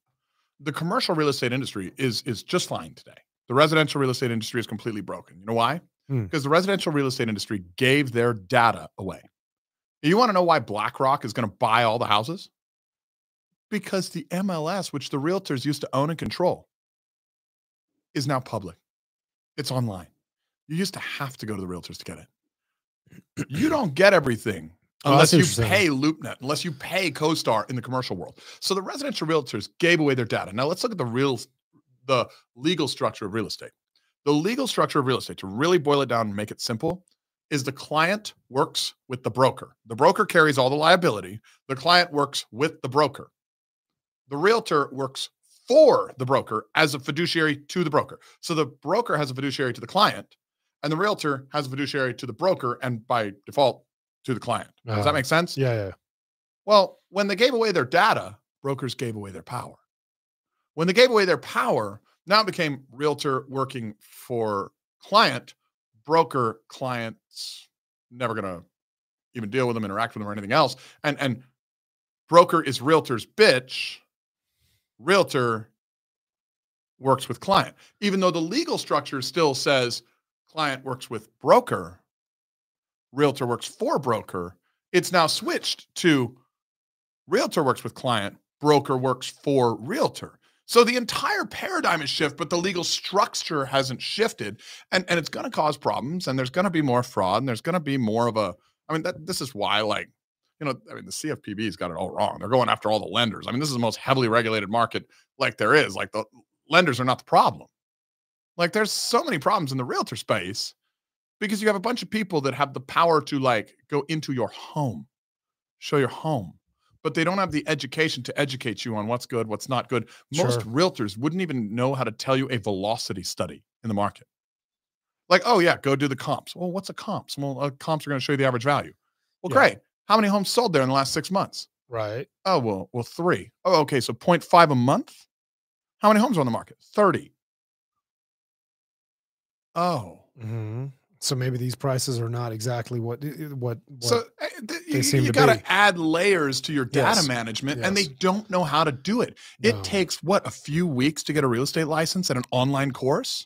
The commercial real estate industry is is just fine today. The residential real estate industry is completely broken. You know why? Hmm. because the residential real estate industry gave their data away. You want to know why blackrock is going to buy all the houses? Because the mls which the realtors used to own and control is now public. It's online you used to have to go to the realtors to get it you don't get everything Oh, unless you pay. LoopNet, unless you pay CoStar in the commercial world. So the residential realtors gave away their data. Now let's look at the real, the legal structure of real estate. The legal structure of real estate, to really boil it down and make it simple, is the client works with the broker. The broker carries all the liability. The client works with the broker. The realtor works for the broker as a fiduciary to the broker. So the broker has a fiduciary to the client, and the realtor has a fiduciary to the broker, and by default to the client. Does Uh, that make sense? Yeah, yeah. Well, when they gave away their data, brokers gave away their power. When they gave away their power, now it became realtor working for client, broker clients never going to even deal with them, interact with them, or anything else. And and broker is realtor's bitch. Realtor works with client, even though the legal structure still says client works with broker, realtor works for broker. It's now switched to realtor works with client, broker works for realtor. So the entire paradigm is shift, but the legal structure hasn't shifted, and and it's going to cause problems, and there's going to be more fraud, and there's going to be more of a. I mean, that this is why, like, you know, I mean, the CFPB's got it all wrong. They're going after all the lenders. I mean, this is the most heavily regulated market like there is. Like the lenders are not the problem. Like there's so many problems in the realtor space because you have a bunch of people that have the power to like go into your home, show your home, but they don't have the education to educate you on what's good, what's not good. Most Sure. realtors wouldn't even know how to tell you a velocity study in the market. Like, oh yeah, go do the comps. Well, what's a comps? Well, uh, comps are going to show you the average value. Well, Yeah. great. How many homes sold there in the last six months? Right. Oh, well, well, three. Oh, okay. So 0.5 a month. How many homes are on the market? 30. Oh. hmm So maybe these prices are not exactly what what, what So th- they you, seem to got to add layers to your data Yes. management, and they don't know how to do it. It No. takes what a few weeks to get a real estate license and an online course.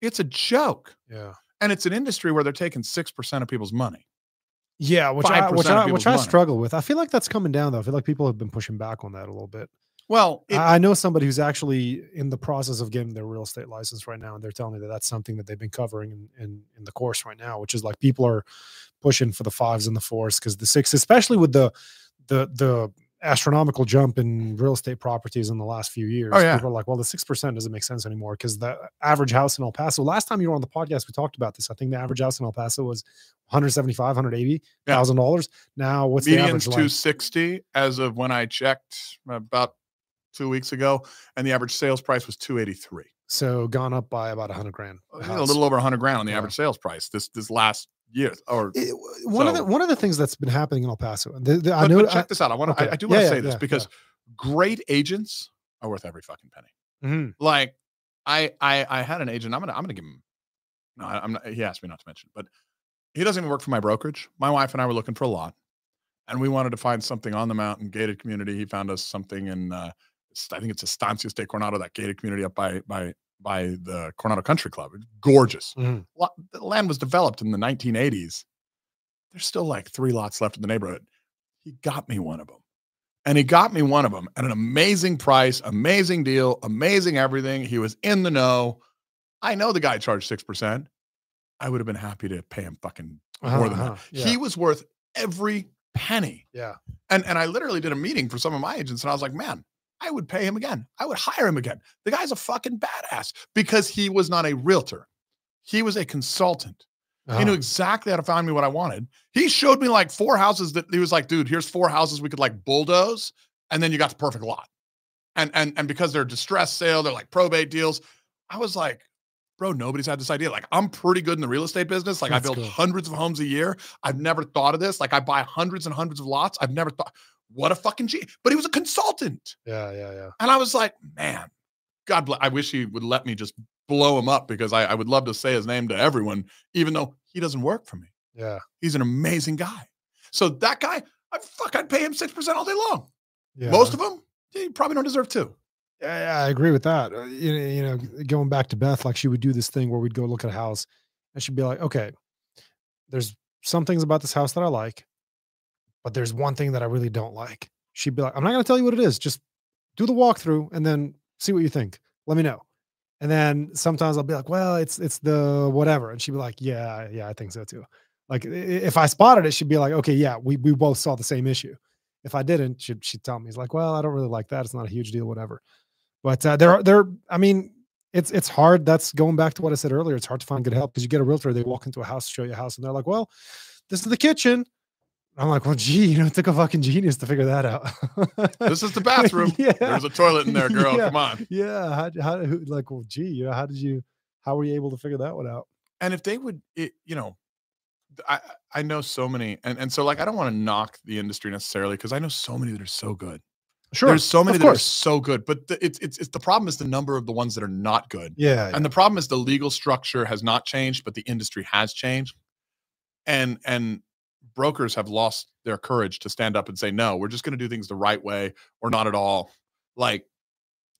It's a joke, yeah. and it's an industry where they're taking six percent of people's money. Yeah, which I which I which I money. struggle with. I feel like that's coming down though. I feel like people have been pushing back on that a little bit. Well, it, I know somebody who's actually in the process of getting their real estate license right now, and they're telling me that that's something that they've been covering in in, in the course right now, which is like people are pushing for the fives and the fours because the six, especially with the the the astronomical jump in real estate properties in the last few years. Oh, yeah. People are like, well, the six percent doesn't make sense anymore because the average house in El Paso. Last time you were on the podcast, we talked about this. I think the average house in El Paso was 175, 180 Yeah. dollars. Now, what's the median's average? Like? 260 as of when I checked about two weeks ago, and the average sales price was 283. So gone up by about a hundred grand. a I a little over 100 grand on the Yeah. average sales price this this last year. Or It- one of the one of the things that's been happening in El Paso. The, the, I but, know. but check this out. I want to. okay. I, I do want to yeah, say this yeah, because great agents are worth every fucking penny. I, Mhm. Like I I I had an agent. I'm gonna I'm gonna give him. No, I- I'm not. He asked me not to mention, but he doesn't even work for my brokerage. My wife and I were looking for a lot, and we wanted to find something on the mountain gated community. He found us something in. Uh, I think it's Estancias de Coronado, that gated community up by by by the Coronado Country Club. It's gorgeous. Mhm. The land was developed in the 1980s. There's still like three lots left in the neighborhood. He got me one of them. And he got me one of them at an amazing price, amazing deal, amazing everything. He was in the know. I know the guy charged 6%. I would have been happy to pay him fucking Uh-huh, more than uh-huh. that. Yeah. He was worth every penny. yeah. And and I literally did a meeting for some of my agents, and I was like, man, I would pay him again. I would hire him again. The guy's a fucking badass because he was not a realtor. He was a consultant. He knew Uh-huh. exactly how to find me what I wanted. He showed me like four houses that he was like, dude, here's four houses we could like bulldoze, and then you got the perfect lot. And and and because they're distressed sale, they're like probate deals. I was like, bro, nobody's had this idea. Like, I'm pretty good in the real estate business. Like, I build hundreds of homes a year. I've never thought of this. Like, I buy hundreds and hundreds of lots. I've never thought, what a fucking G. But he was a consultant. Yeah. Yeah. Yeah. And I was like, man, God bless. I wish he would let me just blow him up because I, I would love to say his name to everyone, even though he doesn't work for me. Yeah. He's an amazing guy. So that guy, I fuck, I'd pay him six percent all day long. Yeah. Most of them, he probably don't deserve two. Yeah, yeah, I agree with that. Uh, You know, you know, going back to Beth, like she would do this thing where we'd go look at a house, and she'd be like, "Okay, there's some things about this house that I like, but there's one thing that I really don't like." She'd be like, "I'm not going to tell you what it is. Just do the walkthrough and then see what you think. Let me know." And then sometimes I'll be like, "Well, it's it's the whatever," and she'd be like, "Yeah, yeah, I think so too." Like if I spotted it, she'd be like, "Okay, yeah, we we both saw the same issue." If I didn't, she'd she'd tell me, "It's like, well, I don't really like that. It's not a huge deal, whatever." But uh, there are there. I mean, it's it's hard. That's going back to what I said earlier. It's hard to find good help because you get a realtor. They walk into a house, show you a house, and they're like, "Well, this is the kitchen." I'm like, "Well, gee, you know, it took a fucking genius to figure that out." This is the bathroom. yeah, There's a toilet in there, girl. Yeah. Come on. yeah. How, how like, well, gee, you know, how did you? How were you able to figure that one out? And if they would, it, you know, I I know so many, and and so like I don't want to knock the industry necessarily because I know so many that are so good. Sure, There's so many that are so good, but the, it's it's it's the problem is the number of the ones that are not good. Yeah, And the problem is the legal structure has not changed, but the industry has changed. And and brokers have lost their courage to stand up and say, no, we're just going to do things the right way or not at all. Like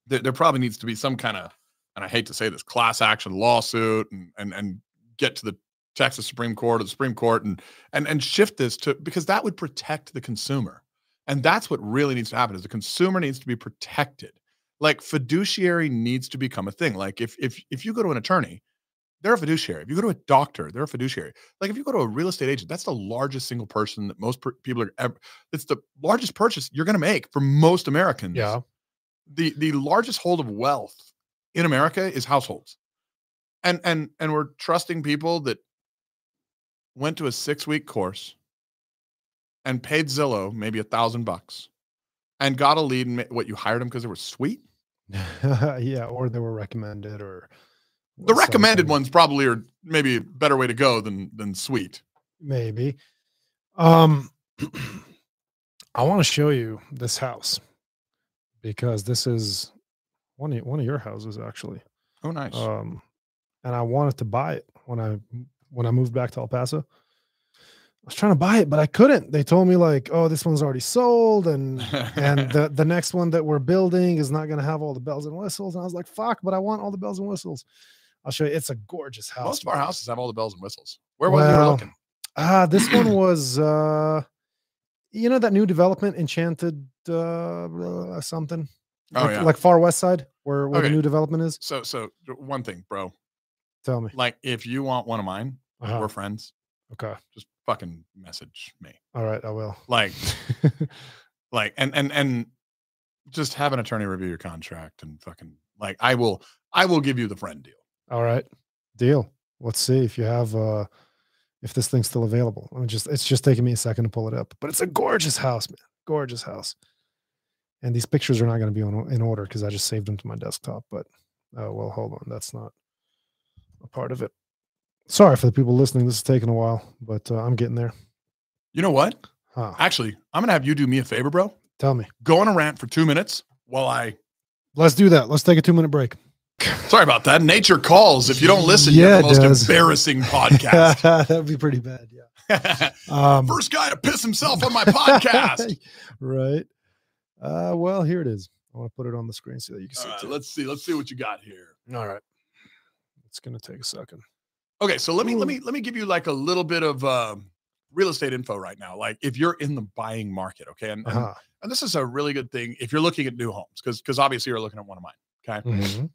there, there probably needs to be some kind of, and I hate to say this, class action lawsuit and and and get to the Texas Supreme Court or the Supreme Court and and and shift this to because that would protect the consumer. And that's what really needs to happen is the consumer needs to be protected. like fiduciary needs to become a thing. Like if if if you go to an attorney, they're a fiduciary. If you go to a doctor, they're a fiduciary. Like if you go to a real estate agent, that's the largest single person that most per- people are ever. It's the largest purchase you're going to make for most Americans. Yeah. The the largest hold of wealth in America is households, and and and we're trusting people that went to a six week course and paid Zillow maybe a thousand bucks and got a lead. And what you hired them because they were sweet. yeah, or they were recommended or The recommended something. ones probably are maybe a better way to go than than sweet. maybe. Um I want to show you this house because this is one of, one of your houses actually. Oh, nice. Um and I wanted to buy it when I when I moved back to El Paso. I was trying to buy it, but I couldn't. They told me like, "Oh, this one's already sold and and the the next one that we're building is not going to have all the bells and whistles." And I was like, "Fuck!" But I want all the bells and whistles. I'll show you. It's a gorgeous house. Most of our houses have all the bells and whistles. Where was you Well, looking? Ah, this one was, uh you know, that new development, Enchanted, uh, uh, something. Oh, like, yeah. like Far West Side, where where Okay. the new development is. So so one thing, bro. Tell me. Like if you want one of mine, Uh-huh. we're friends. Okay. Just fucking message me. All right, I will. Like like and and and just have an attorney review your contract and fucking like I will I will give you the friend deal. All right. Deal. Let's see if you have uh if this thing's still available. I'm just it's just taking me a second to pull it up. But it's a gorgeous house, man. Gorgeous house. And these pictures are not going to be on, in order because I just saved them to my desktop. But oh well, hold on. That's not a part of it. Sorry for the people listening. This is taking a while, but uh, I'm getting there. You know what? Huh. Actually, I'm gonna have you do me a favor, bro. Tell me. Go on a rant for two minutes while I Let's do that. Let's take a two minute break. sorry about that. Nature calls. If you don't listen, you Yeah, have the most does. embarrassing podcast. That'd be pretty bad. Yeah. Um, First guy to piss himself on my podcast. right. Uh, well, here it is. I want to put it on the screen so that you can see All it. right, let's see. Let's see what you got here. All right. It's gonna take a second. Okay, so let me let me let me give you like a little bit of um, real estate info right now. Like if you're in the buying market, okay, and, and, Uh-huh. and this is a really good thing if you're looking at new homes because because obviously you're looking at one of mine. Okay, Mhm.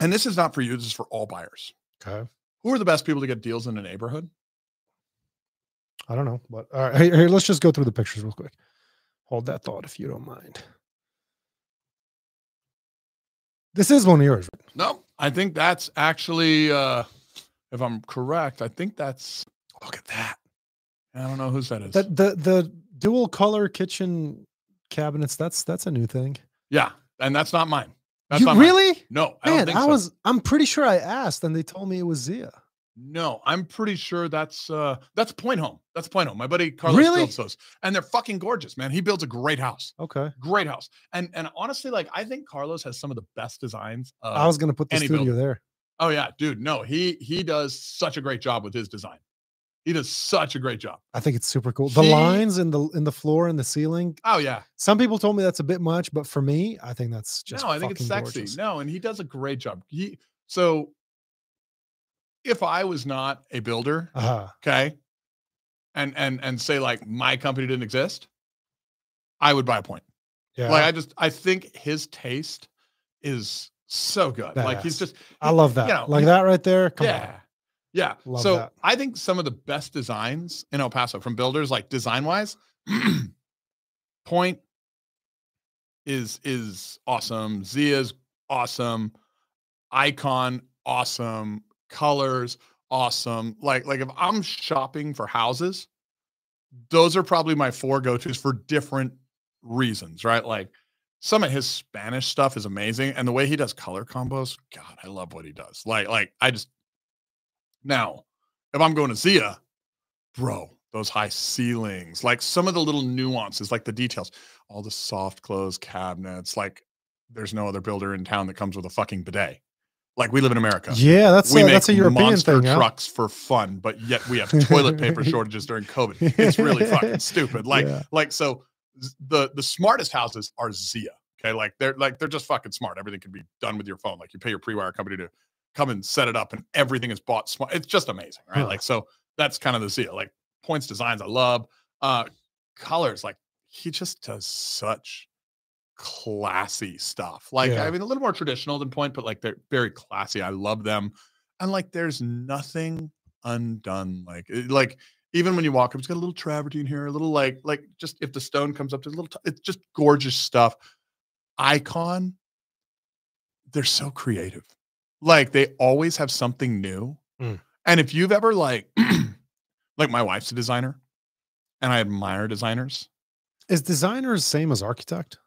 And this is not for you. This is for all buyers. Okay. Who are the best people to get deals in a neighborhood? I don't know, but all right. Here, here, let's just go through the pictures real quick. Hold that thought if you don't mind. This is one of yours. right? No, I think that's actually, uh, if I'm correct, I think that's. Look at that. I don't know whose that is. The the the dual color kitchen cabinets. That's that's a new thing. yeah, and that's not mine. That's you really? No, I don't Man, think I so. was. I'm pretty sure I asked, and they told me it was Zia. No, I'm pretty sure that's uh that's Point Home. That's Point Home. My buddy Carlos Really? builds those, and they're fucking gorgeous, man. He builds a great house, Okay. great house. And and honestly, like I think Carlos has some of the best designs. Of, I was gonna put the studio builder. there. oh yeah, dude. No, he he does such a great job with his design. He does such a great job. I think it's super cool. The He- lines in the in the floor and the ceiling. Oh yeah, Some people told me that's a bit much, but for me, I think that's just no, I think it's sexy. gorgeous. No, and he does a great job. He so if I was not a builder, Uh-huh. okay, and and and say like my company didn't exist, I would buy a point. Yeah. Like I just I think his taste is so good. Like he's just I love that. you know, like that right there. Come yeah. on. Yeah. Love so that. I think some of the best designs in El Paso from builders, like design wise, Point is is awesome. Zia's awesome. Icon awesome. Colors awesome. Like like if I'm shopping for houses, those are probably my four go-tos for different reasons, right? Like some of his Spanish stuff is amazing, and the way he does color combos, God, I love what he does. Like, like I just now, if I'm going to Zia, bro, those high ceilings, like some of the little nuances, like the details, all the soft close cabinets, like there's no other builder in town that comes with a fucking bidet. Like we live in America. Yeah, that's we a, make that's a European monster thing. trucks for fun, but yet we have toilet paper shortages during COVID. It's really fucking stupid. Like, Yeah. like so the the smartest houses are Zia. Okay, like they're like they're just fucking smart. Everything can be done with your phone. Like you pay your pre-wire company to come and set it up, and everything is bought smart. It's just amazing, right? Huh. Like so that's kind of the seal. Like points designs, I love. Uh colors, like he just does such classy stuff. Like Yeah. I mean, a little more traditional than Point, but like they're very classy. I love them, and like there's nothing undone. Like like even when you walk up, it's got a little travertine here, a little like like just if the stone comes up, there's a little. t- It's just gorgeous stuff. Icon, they're so creative. Like they always have something new. Mm. And if you've ever like, like my wife's a designer, and I admire designers. Is designer the same as architect?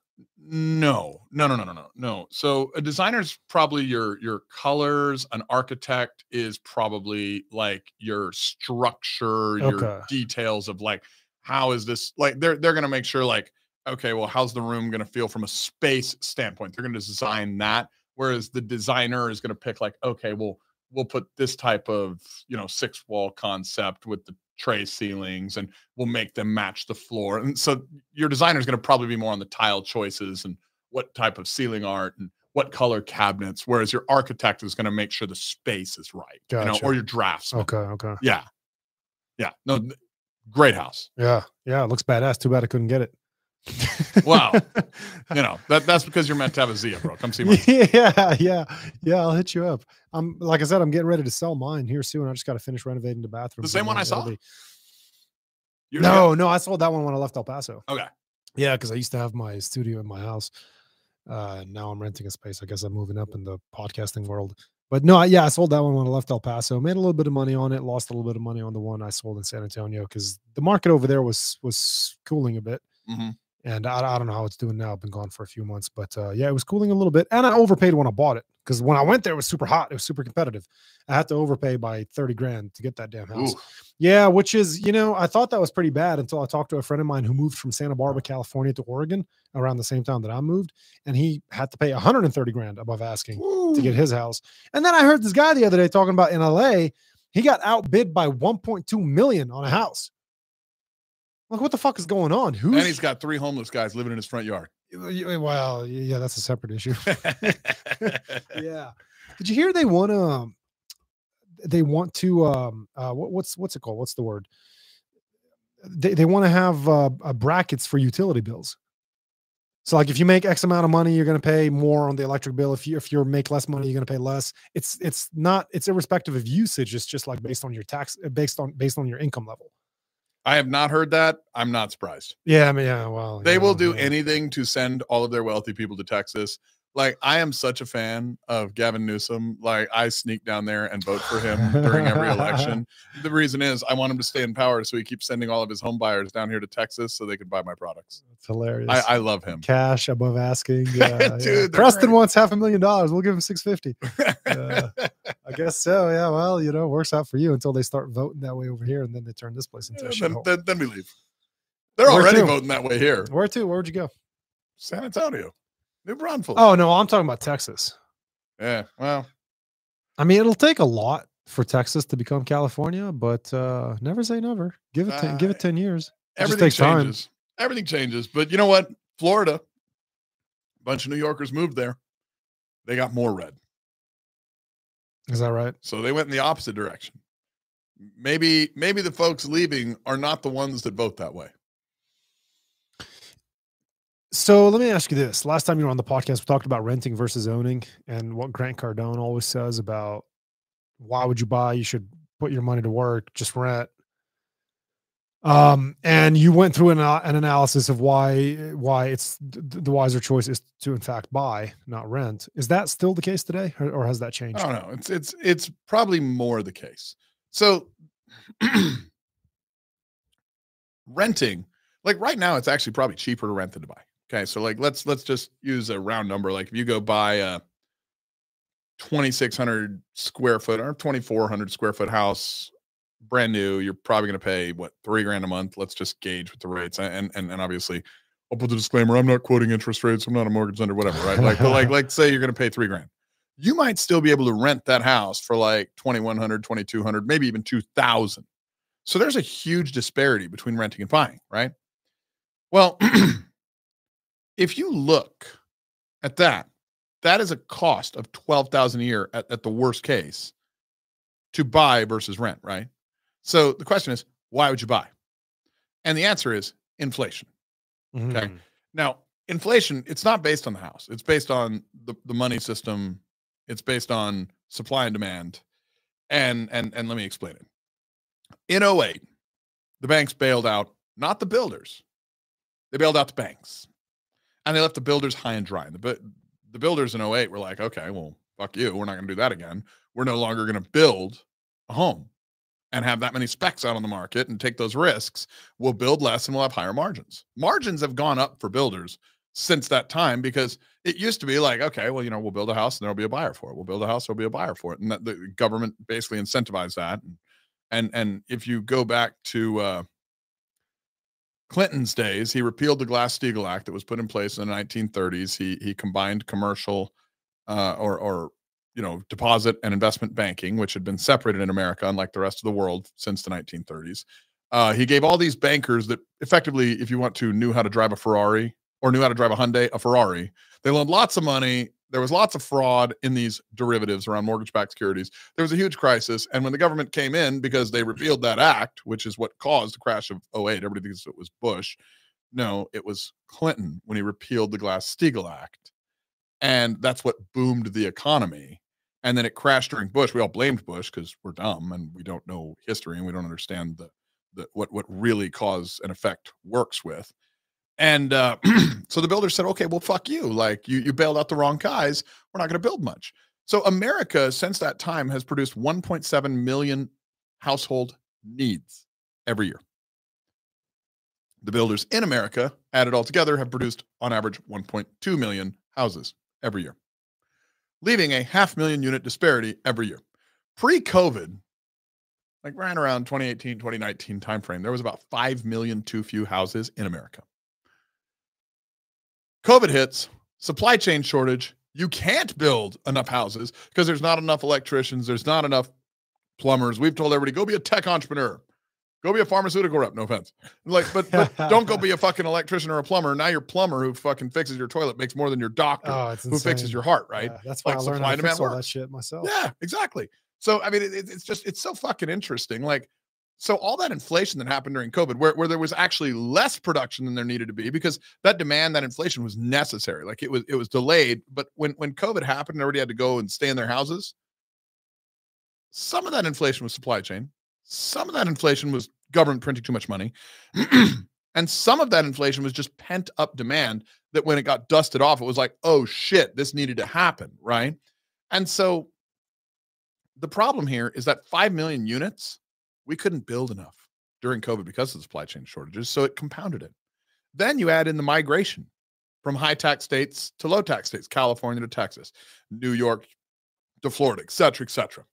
No, no, no, no, no, no, no. So a designer's probably your your colors. An architect is probably like your structure, your details of like how is this like they're they're gonna make sure like okay, well, how's the room gonna feel from a space standpoint? They're gonna design that. Whereas the designer is gonna pick like, okay, well, we'll put this type of you know six wall concept with the tray ceilings and we'll make them match the floor. And so your designer is going to probably be more on the tile choices and what type of ceiling art and what color cabinets, whereas your architect is going to make sure the space is right, you know, or your drafts. Okay, okay. Yeah. Yeah. No, great house. Yeah, yeah. It looks badass. Too bad I couldn't get it. Wow. You know, that that's because you're meant to have a Zia, bro. Come see me. yeah, yeah, yeah. I'll hit you up. I'm like I said, I'm getting ready to sell mine here soon. I just got to finish renovating the bathroom. The same one I saw? You're No, no, I sold that one when I left El Paso. Okay. Yeah, because I used to have my studio in my house. Uh, now I'm renting a space. I guess I'm moving up in the podcasting world. But no, yeah, I sold that one when I left El Paso. Made a little bit of money on it. Lost a little bit of money on the one I sold in San Antonio because the market over there was was cooling a bit. Mhm. And I, I don't know how it's doing now. I've been gone for a few months, but uh, yeah, it was cooling a little bit. And I overpaid when I bought it because when I went there, it was super hot. It was super competitive. I had to overpay by 30 grand to get that damn house. Ooh. Yeah, which is, you know, I thought that was pretty bad until I talked to a friend of mine who moved from Santa Barbara, California to Oregon around the same time that I moved. And he had to pay 130 grand above asking to get his house. And then I heard this guy the other day talking about in LA, he got outbid by 1.2 million on a house. Like, what the fuck is going on? Who's And he's got three homeless guys living in his front yard. well, yeah, that's a separate issue. yeah. Did you hear they want to um, they want to um uh what, what's what's it called? What's the word? They they want to have uh, uh brackets for utility bills. So like if you make X amount of money, you're going to pay more on the electric bill. If you if you make less money, you're going to pay less. It's it's not it's irrespective of usage. It's just like based on your tax based on based on your income level. I have not heard that. I'm not surprised. Yeah, I mean, yeah, well, They you will do yeah. anything to send all of their wealthy people to Texas. Like I am such a fan of Gavin Newsom. Like I sneak down there and vote for him during every election. The reason is I want him to stay in power, so he keeps sending all of his home buyers down here to Texas so they could buy my products. It's hilarious. I, I love him. cash above asking. Yeah, yeah. Dude, they're Preston great. wants half a million dollars. We'll give him six fifty. Uh, I guess so. Yeah. Well, you know, it works out for you until they start voting that way over here, and then they turn this place into a then, then, then we leave. They're Where already to? voting that way here. Where to? Where'd you go? San Antonio, New Braunfels. Oh no, I'm talking about Texas. yeah. Well, I mean, it'll take a lot for Texas to become California, but uh never say never. Give it ten, give Uh, it ten years. It everything takes time. changes. Everything changes. But you know what? Florida, a bunch of New Yorkers moved there. They got more red. Is that right? So they went in the opposite direction. Maybe, maybe the folks leaving are not the ones that vote that way. So let me ask you this. Last time you were on the podcast, we talked about renting versus owning and what Grant Cardone always says about why would you buy? You should put your money to work, just rent. Um, and you went through an, an analysis of why why it's th- th- the wiser choice is to in fact buy, not rent. Is that still the case today, or, or has that changed? I don't know. It's it's it's probably more the case. So renting, like right now, it's actually probably cheaper to rent than to buy. Okay, so like let's let's just use a round number. Like if you go buy a twenty six hundred square foot or twenty four hundred square foot house, brand new, you're probably going to pay what three grand a month. Let's just gauge with the rates, and and and obviously. I'll put the disclaimer. I'm not quoting interest rates. I'm not a mortgage lender, whatever, right? Like, but like, like, say you're going to pay three grand you might still be able to rent that house for like 2100 2200 maybe even 2000 so there's a huge disparity between renting and buying right well if you look at that that is a cost of 12000 a year at, at the worst case to buy versus rent right so the question is why would you buy and the answer is inflation Okay. Mhm. now inflation, it's not based on the house. It's based on the, the money system. It's based on supply and demand. And and and let me explain it. In 08, the banks bailed out not the builders. They bailed out the banks. And they left the builders high and dry. The the builders in 08 were like, okay, well, fuck you. We're not going to do that again. We're no longer going to build a home and have that many specs out on the market and take those risks. We'll build less and we'll have higher margins. Margins have gone up for builders since that time because it used to be like, okay, well, you know, we'll build a house and there'll be a buyer for it. We'll build a house, there'll be a buyer for it. And that, the government basically incentivized that. And, and, and if you go back to uh, Clinton's days, he repealed the Glass-Steagall Act that was put in place in the 1930s. He he combined commercial uh, or or you know deposit and investment banking, which had been separated in America, unlike the rest of the world since the 1930s. Uh, he gave all these bankers that effectively, if you want to, knew how to drive a Ferrari or knew how to drive a Hyundai, a Ferrari. They loaned lots of money. There was lots of fraud in these derivatives around mortgage-backed securities. There was a huge crisis, and when the government came in because they repealed that act, which is what caused the crash of 08, everybody thinks it was Bush. No, it was Clinton when he repealed the Glass-Steagall Act, and that's what boomed the economy. And then it crashed during Bush. We all blamed Bush because we're dumb and we don't know history and we don't understand the, the what what really cause and effect works with. And uh, so the builder said, okay, well, fuck you. Like you, you bailed out the wrong guys. We're not going to build much. So America, since that time, has produced 1.7 million household needs every year. The builders in America, added all together, have produced on average 1.2 million houses every year, leaving a half million unit disparity every year. Pre COVID, like right around 2018, 2019 timeframe, there was about 5 million too few houses in America. COVID hits, supply chain shortage. You can't build enough houses because there's not enough electricians, there's not enough plumbers. We've told everybody go be a tech entrepreneur. Go be a pharmaceutical rep. No offense. Like, but, but don't go be a fucking electrician or a plumber. Now your plumber who fucking fixes your toilet makes more than your doctor Oh, who fixes your heart, right? Yeah, that's why Like I learned supply how to fix all that shit myself. Yeah, exactly. So I mean, it- it's just it's so fucking interesting. Like, so all that inflation that happened during COVID, where where there was actually less production than there needed to be, because that demand, that inflation was necessary. Like it was it was delayed, but when when COVID happened, everybody had to go and stay in their houses. Some of that inflation was supply chain. Some of that inflation was government printing too much money. and some of that inflation was just pent up demand that when it got dusted off, it was like, oh shit, this needed to happen. Right. And so the problem here is that 5 million units, we couldn't build enough during COVID because of the supply chain shortages. So it compounded it. Then you add in the migration from high tax states to low tax states, California to Texas, New York to Florida, et cetera, et cetera.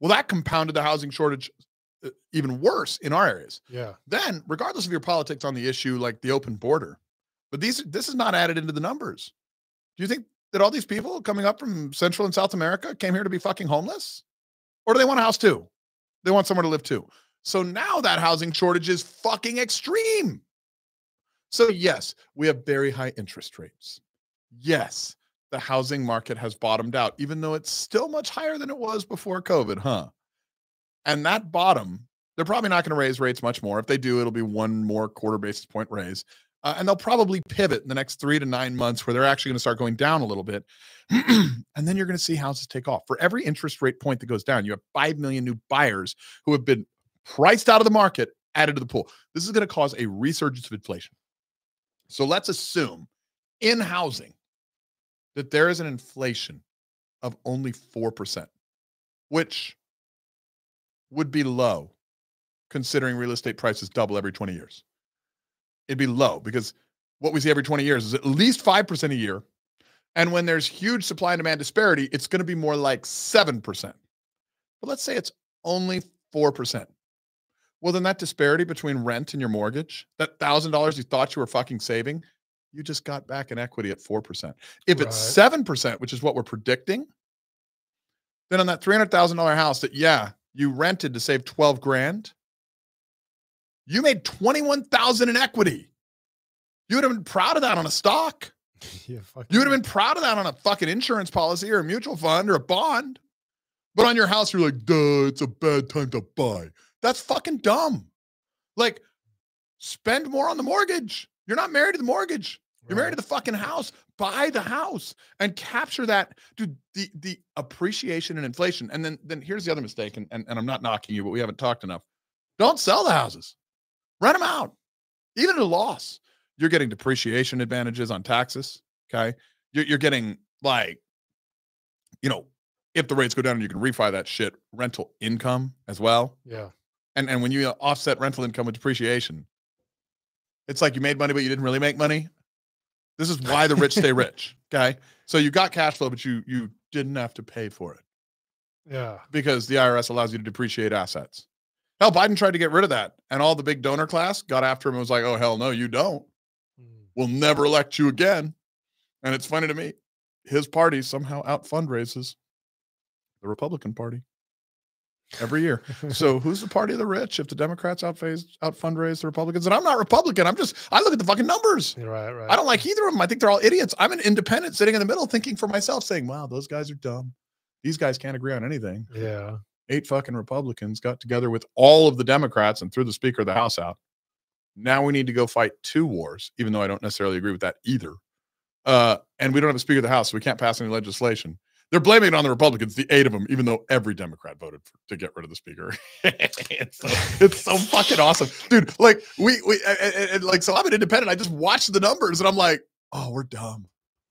Well, that compounded the housing shortage uh, even worse in our areas. Yeah. Then, regardless of your politics on the issue, like the open border, but these this is not added into the numbers. Do you think that all these people coming up from Central and South America came here to be fucking homeless? Or do they want a house too? They want somewhere to live too. So now that housing shortage is fucking extreme. So, yes, we have very high interest rates. Yes, the housing market has bottomed out, even though it's still much higher than it was before COVID, huh? And that bottom, they're probably not going to raise rates much more. If they do, it'll be one more quarter basis point raise. Uh, and they'll probably pivot in the next three to nine months where they're actually going to start going down a little bit. and then you're going to see houses take off. For every interest rate point that goes down, you have 5 million new buyers who have been priced out of the market added to the pool. This is going to cause a resurgence of inflation. So let's assume in housing that there is an inflation of only 4%, which would be low considering real estate prices double every 20 years. It'd be low because what we see every 20 years is at least 5% a year. And when there's huge supply and demand disparity, it's going to be more like 7%. But let's say it's only 4%. Well, then that disparity between rent and your mortgage, that $1,000 you thought you were fucking saving, you just got back in equity at 4%. If it's 7%, which is what we're predicting, then on that $300,000 house that, yeah, you rented to save 12 grand, you made 21,000 in equity. You would have been proud of that on a stock. yeah. You would have been proud of that on a fucking insurance policy or a mutual fund or a bond. But on your house, you're like, duh, it's a bad time to buy. That's fucking dumb. Like, spend more on the mortgage. You're not married to the mortgage. You're married to the fucking house. Buy the house and capture that, dude. The the appreciation and inflation. And then then here's the other mistake. And, and, and I'm not knocking you, but we haven't talked enough. Don't sell the houses. Rent them out. Even at a loss. You're getting depreciation advantages on taxes. Okay. You're, you're getting like, you know, if the rates go down, and you can refi that shit, rental income as well. Yeah. And and when you uh, offset rental income with depreciation, it's like you made money, but you didn't really make money. This is why the rich stay rich. Okay. So you got cash flow, but you you didn't have to pay for it Yeah. because the IRS allows you to depreciate assets. Hell, Biden tried to get rid of that, and all the big donor class got after him and was like, "Oh hell no, you don't. Mm. We'll never elect you again." And it's funny to me, his party somehow out fundraises the Republican Party every year. So who's the party of the rich if the Democrats outface out fundraise the Republicans? And I'm not Republican. I'm just I look at the fucking numbers. Right. Right. I don't like either of them. I think they're all idiots. I'm an independent sitting in the middle thinking for myself, saying, wow, those guys are dumb. These guys can't agree on anything. Yeah. Eight fucking Republicans got together with all of the Democrats and threw the Speaker of the House out. Now we need to go fight two wars, even though I don't necessarily agree with that either. Uh, and we don't have a Speaker of the House, so we can't pass any legislation. They're blaming it on the Republicans, the eight of them, even though every Democrat voted for, to get rid of the Speaker. it's, so, it's so fucking awesome, dude. Like we we and, and- and, like so, I'm an independent. I just watch the numbers and I'm like, oh, we're dumb.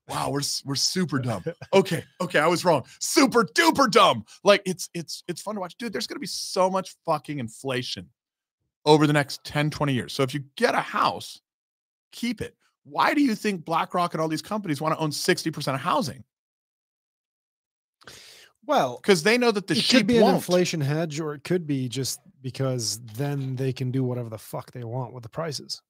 Wow, we're we're super dumb. Okay, okay, I was wrong. Super duper dumb. Like it's it's it's fun to watch, dude. There's gonna be so much fucking inflation over the next 10, 20 years. So if you get a house, keep it. Why do you think BlackRock and all these companies want to own 60% of housing? Well, Because they know that the it could be an won't. inflation hedge, or it could be just because then they can do whatever the fuck they want with the prices.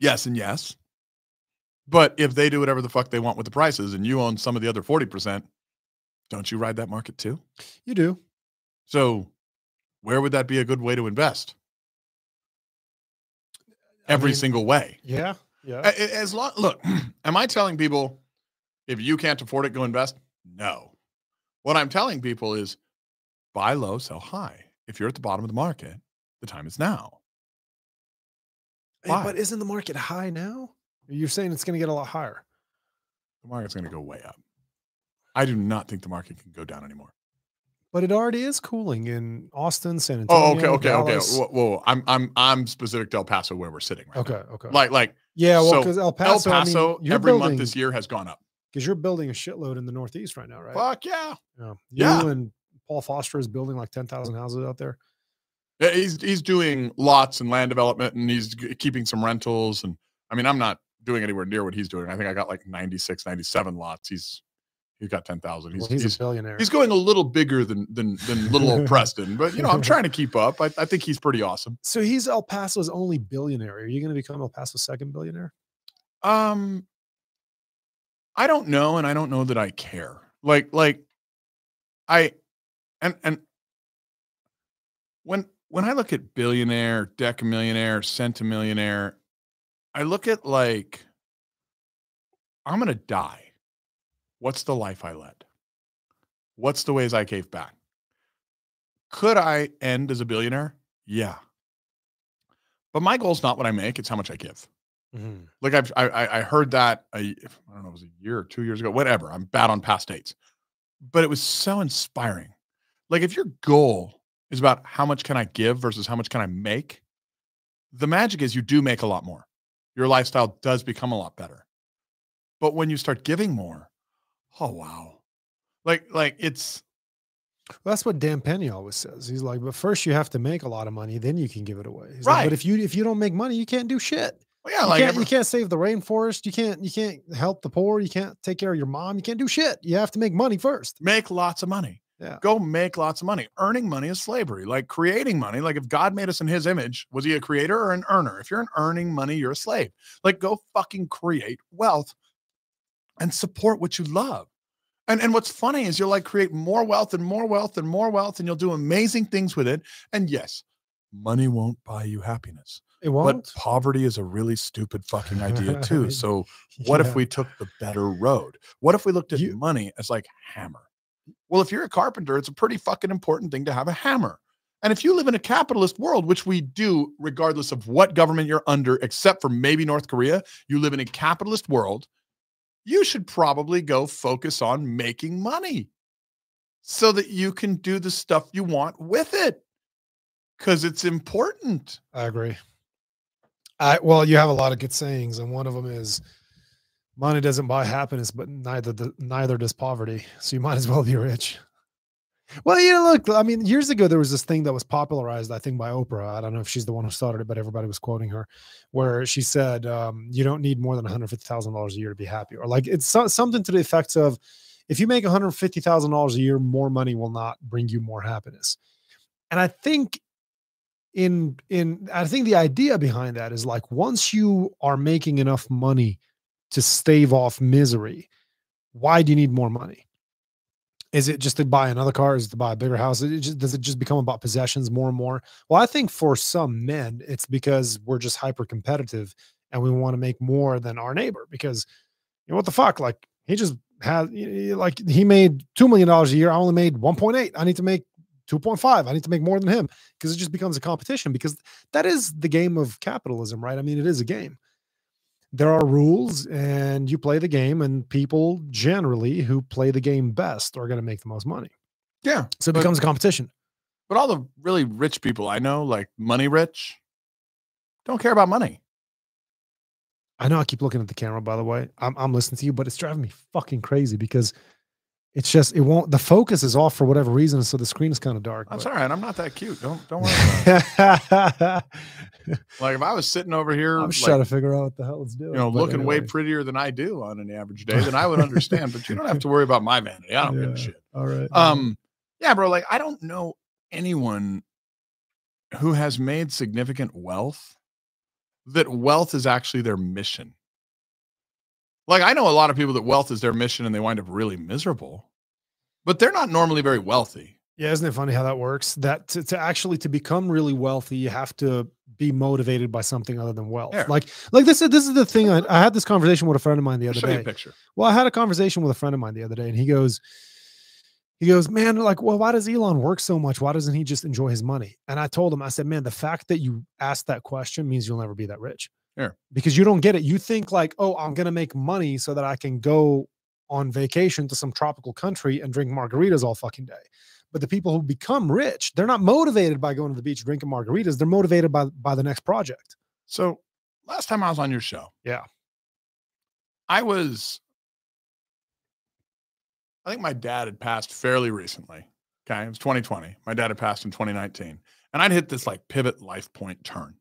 Yes and yes. But if they do whatever the fuck they want with the prices and you own some of the other 40%, don't you ride that market too? You do. So where would that be a good way to invest? I Every mean, single way. Yeah. Yeah. As long look, am I telling people if you can't afford it, go invest? No. What I'm telling people is buy low, sell high. If you're at the bottom of the market, the time is now. Hey, why? but isn't the market high now? You're saying it's going to get a lot higher. The market's going to go way up. I do not think the market can go down anymore. But it already is cooling in Austin, San Antonio. Oh, okay, okay, okay. Dallas. Whoa, whoa, I'm I'm I'm specific to El Paso where we're sitting right now. Okay, okay. Like like yeah, well, so because El Paso, El I mean, Paso you're every building, month this year has gone up. because you're building a shitload in the Northeast right now, right? Fuck yeah. Yeah. You Yeah. and Paul Foster is building like ten thousand houses out there. Yeah, he's he's doing lots and land development and he's keeping some rentals and I mean I'm not doing anywhere near what he's doing. I think I got like 96 97 lots. He's he's got 10,000. He's Well, he's, he's, a billionaire. he's going a little bigger than than than little old Preston, but you know, I'm trying to keep up. I, I think he's pretty awesome. so he's El Paso's only billionaire. Are you going to become El Paso's second billionaire? Um I don't know and I don't know that I care. Like like I and and when when I look at billionaire, decamillionaire, centimillionaire, I look at like I'm going to die. What's the life I led? What's the ways I gave back? Could I end as a billionaire? Yeah. But my goal is not what I make, it's how much I give. Mm-hmm. Like I've, I, I I heard that a, I don't know, it was a year or two years ago, whatever. I'm bad on past dates, but it was so inspiring. Like if your goal is about how much can I give versus how much can I make, the magic is you do make a lot more. Your lifestyle does become a lot better. But when you start giving more, oh wow, like like it's Well, that's what Dan Peña always says. He's like, but first you have to make a lot of money, then you can give it away. He's like, Right. but if you if you don't make money, you can't do shit. well, yeah, you, like can't, every- you can't save the rainforest. You can't you can't help the poor. You can't take care of your mom. You can't do shit. You have to make money first. make lots of money. Yeah. Go make lots of money. Earning money is slavery. Like creating money, like if God made us in his image, was he a creator or an earner? If you're an earning money, you're a slave. Like go fucking create wealth and support what you love. And and what's funny is you'll like create more wealth and more wealth and more wealth and you'll do amazing things with it. And yes, money won't buy you happiness. It won't. But poverty is a really stupid fucking idea too. So what if we took the better road? What if we looked at You- money as like hammer? Well, if you're a carpenter, it's a pretty fucking important thing to have a hammer. And if you live in a capitalist world, which we do, regardless of what government you're under, except for maybe North Korea, you live in a capitalist world, you should probably go focus on making money so that you can do the stuff you want with it because it's important. I agree. I well, you have a lot of good sayings, and one of them is money doesn't buy happiness, but neither the, neither does poverty. So you might as well be rich. Well, you know, look, I mean, years ago there was this thing that was popularized, I think, by Oprah. I don't know if she's the one who started it, but everybody was quoting her, where she said, um, "You don't need more than one hundred fifty thousand dollars a year to be happy," or like it's so, something to the effects of, "If you make one hundred fifty thousand dollars a year, more money will not bring you more happiness." And I think in in I think the idea behind that is like once you are making enough money to stave off misery, why do you need more money? Is it just to buy another car? Is it to buy a bigger house? It just, does it just become about possessions more and more? Well, I think for some men, it's because we're just hyper competitive and we want to make more than our neighbor because you know what the fuck? Like he just had like he made two million dollars a year. I only made 1.8. I need to make 2.5. I need to make more than him because it just becomes a competition because that is the game of capitalism, right? I mean, it is a game there are rules and you play the game and people generally who play the game best are going to make the most money. Yeah so it but, becomes a competition. but all the really rich people i know like money rich don't care about money. I know i keep looking at the camera by the way. I'm, I'm listening to you but it's driving me fucking crazy because it's just it won't the focus is off for whatever reason so the screen is kind of dark that's but. all right i'm not that cute don't don't worry like if i was sitting over here i'm like, trying to figure out what the hell it's doing you know looking anyway. way prettier than i do on an average day then i would understand but you don't have to worry about my vanity i don't yeah. give a shit all right um yeah bro like i don't know anyone who has made significant wealth that wealth is actually their mission like I know a lot of people that wealth is their mission and they wind up really miserable, but they're not normally very wealthy. Yeah, isn't it funny how that works? That to, to actually to become really wealthy, you have to be motivated by something other than wealth. Like, like this is this is the thing. I, I had this conversation with a friend of mine the other day. Picture. Well, I had a conversation with a friend of mine the other day, and he goes, he goes, man, like, well, why does Elon work so much? Why doesn't he just enjoy his money? And I told him, I said, man, the fact that you asked that question means you'll never be that rich. Yeah. Because you don't get it. You think like, oh, I'm gonna make money so that I can go on vacation to some tropical country and drink margaritas all fucking day. But the people who become rich, they're not motivated by going to the beach drinking margaritas. They're motivated by by the next project. So last time I was on your show, yeah, I was. I think my dad had passed fairly recently. Okay, it was 2020. My dad had passed in 2019, and I'd hit this like pivot life point turn.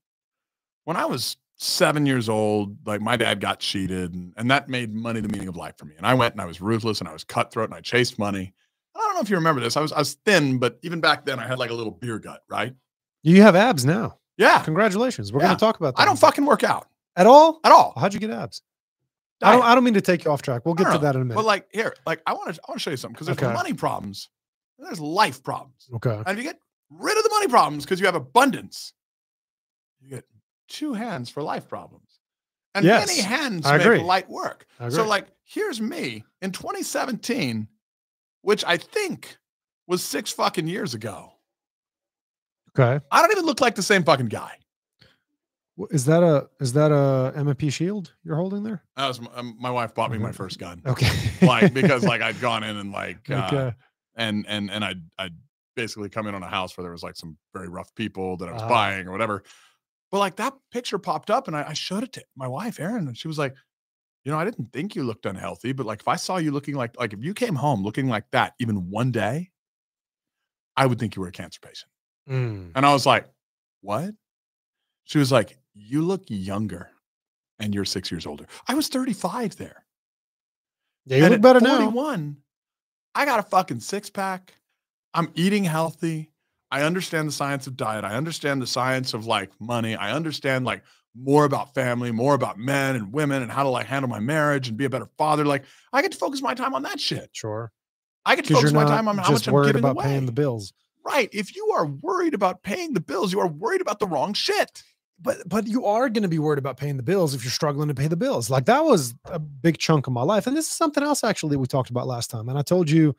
When I was seven years old, like my dad got cheated, and, and that made money the meaning of life for me. And I went and I was ruthless and I was cutthroat and I chased money. I don't know if you remember this. I was I was thin, but even back then I had like a little beer gut, right? You have abs now. Yeah. Congratulations. We're yeah. gonna talk about that. I don't fucking work out. At all? At all. How'd you get abs? I don't I don't mean to take you off track. We'll get to that in a minute. But like here, like I want to I want to show you something because there's okay. money problems. there's life problems. Okay. And if you get rid of the money problems because you have abundance, you get two hands for life problems. And yes, many hands I make agree. light work. So, like, here's me in 2017, which I think was six fucking years ago. Okay. I don't even look like the same fucking guy. Is that a is that a M&P shield you're holding there? That was my, um, my wife bought me my first gun. Okay. like because like I'd gone in and like uh, okay. and and and I'd I'd basically come in on a house where there was like some very rough people that I was uh, buying or whatever. But like that picture popped up and I, I showed it to my wife, Erin, and she was like, you know, I didn't think you looked unhealthy, but like if I saw you looking like like if you came home looking like that even one day, I would think you were a cancer patient. Mm. And I was like, what? She was like, you look younger and you're six years older. I was 35 there. Yeah, you and look better 41, now. I got a fucking six pack. I'm eating healthy. I understand the science of diet. I understand the science of like money. I understand like more about family, more about men and women and how to like handle my marriage and be a better father. Like I get to focus my time on that shit. Sure. I get to focus my time on how much I'm giving about away. paying the bills. Right. If you are worried about paying the bills, you are worried about the wrong shit. But but you are going to be worried about paying the bills if you're struggling to pay the bills. Like that was a big chunk of my life. And this is something else actually we talked about last time. And I told you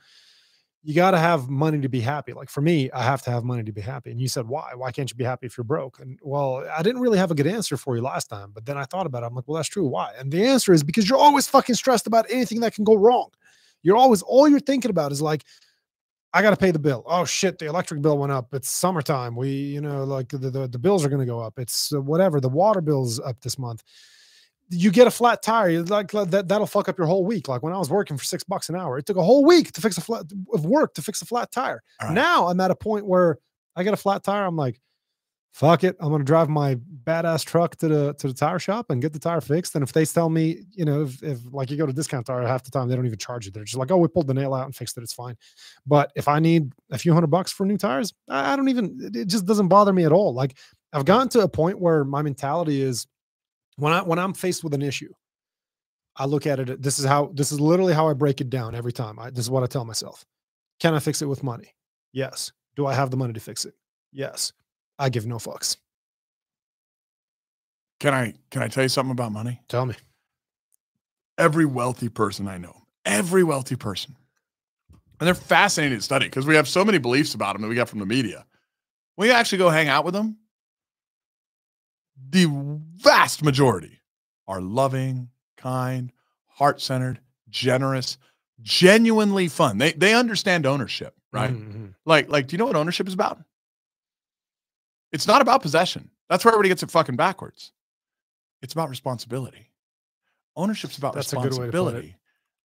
you got to have money to be happy. Like for me, I have to have money to be happy. And you said, why? Why can't you be happy if you're broke? And well, I didn't really have a good answer for you last time, but then I thought about it. I'm like, well, that's true. Why? And the answer is because you're always fucking stressed about anything that can go wrong. You're always, all you're thinking about is like, I got to pay the bill. Oh shit, the electric bill went up. It's summertime. We, you know, like the, the, the bills are going to go up. It's uh, whatever. The water bill's up this month you get a flat tire, like that, that'll fuck up your whole week. Like when I was working for six bucks an hour, it took a whole week to fix a flat of work to fix a flat tire. Right. Now I'm at a point where I get a flat tire. I'm like, fuck it. I'm gonna drive my badass truck to the to the tire shop and get the tire fixed. And if they tell me, you know, if, if like you go to discount tire, half the time they don't even charge you. They're just like, oh, we pulled the nail out and fixed it. It's fine. But if I need a few hundred bucks for new tires, I, I don't even. It just doesn't bother me at all. Like I've gotten to a point where my mentality is when I when I'm faced with an issue, I look at it. This is how this is literally how I break it down every time. I, this is what I tell myself: Can I fix it with money? Yes. Do I have the money to fix it? Yes. I give no fucks. Can I can I tell you something about money? Tell me. Every wealthy person I know, every wealthy person, and they're fascinating to study because we have so many beliefs about them that we got from the media. When you actually go hang out with them, the vast majority are loving, kind, heart centered, generous, genuinely fun. They they understand ownership, right? Mm-hmm. Like like, do you know what ownership is about? It's not about possession. That's where everybody gets it fucking backwards. It's about responsibility. Ownership's about That's responsibility.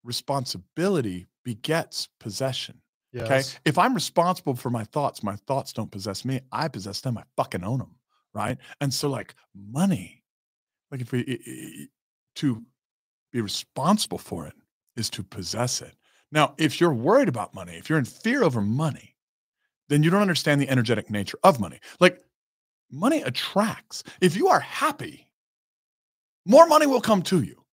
Responsibility begets possession. Yes. Okay. If I'm responsible for my thoughts, my thoughts don't possess me. I possess them. I fucking own them right? And so, like money, like if we to be responsible for it is to possess it. Now, if you're worried about money, if you're in fear over money, then you don't understand the energetic nature of money. Like money attracts. If you are happy, more money will come to you.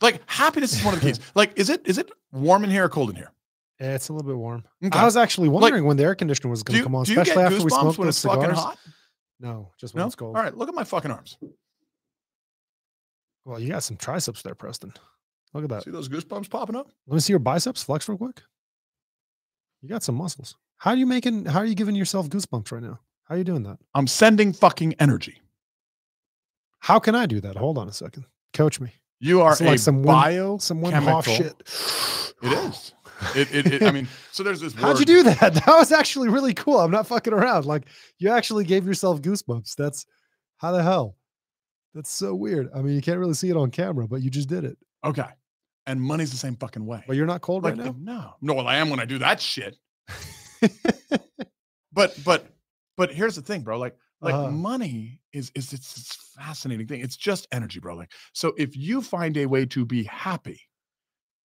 Like happiness is one of the keys. like, is it is it warm in here or cold in here? Yeah, it's a little bit warm. Okay. I was actually wondering like, when the air conditioner was going to come on, especially after we smoked when it's cigars. fucking hot. No, just when no? it's cold. All right, look at my fucking arms. Well, you got some triceps there, Preston. Look at that. See those goosebumps popping up? Let me see your biceps flex real quick. You got some muscles. How are you making? How are you giving yourself goosebumps right now? How are you doing that? I'm sending fucking energy. How can I do that? Hold on a second. Coach me. You are like some bio, some one off shit. It is. It, it, it, I mean, so there's this. How'd you do that? That was actually really cool. I'm not fucking around. Like you actually gave yourself goosebumps. That's how the hell. That's so weird. I mean, you can't really see it on camera, but you just did it. Okay. And money's the same fucking way. But you're not cold like, right now. No, no. Well, I am when I do that shit. but but but here's the thing, bro. Like like uh, money is is it's, it's fascinating thing. It's just energy, bro. Like so, if you find a way to be happy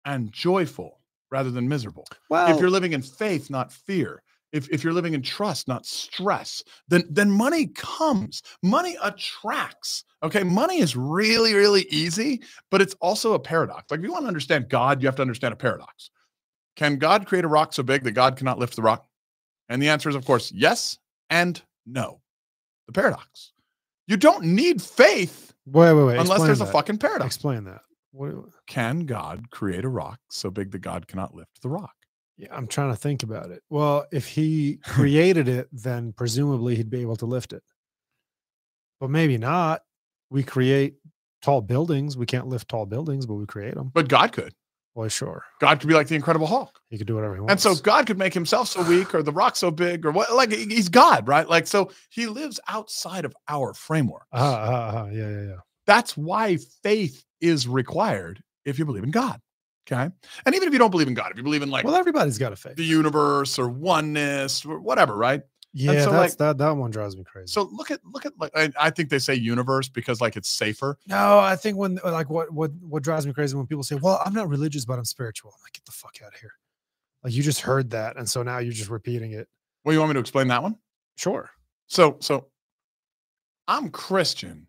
and joyful rather than miserable. Well, if you're living in faith, not fear, if, if you're living in trust, not stress, then then money comes. Money attracts. Okay. Money is really, really easy, but it's also a paradox. Like if you want to understand God, you have to understand a paradox. Can God create a rock so big that God cannot lift the rock? And the answer is, of course, yes and no. The paradox. You don't need faith wait, wait, wait. unless there's that. a fucking paradox. Explain that. What, can God create a rock so big that God cannot lift the rock? Yeah, I'm trying to think about it. Well, if he created it, then presumably he'd be able to lift it. But maybe not. We create tall buildings. We can't lift tall buildings, but we create them. But God could. Well, sure. God could be like the Incredible Hulk. He could do whatever he wants. And so God could make himself so weak or the rock so big or what, like he's God, right? Like, so he lives outside of our framework. Uh, uh, uh, yeah, yeah, yeah. That's why faith is required if you believe in God. Okay. And even if you don't believe in God, if you believe in like, well, everybody's got a faith, the universe or oneness or whatever, right? Yeah, so that's, like, that that one drives me crazy. So look at look at like I, I, think they say universe because like it's safer. No, I think when like what what what drives me crazy when people say, "Well, I'm not religious, but I'm spiritual." I'm like, get the fuck out of here! Like you just heard that, and so now you're just repeating it. Well, you want me to explain that one? Sure. So so I'm Christian,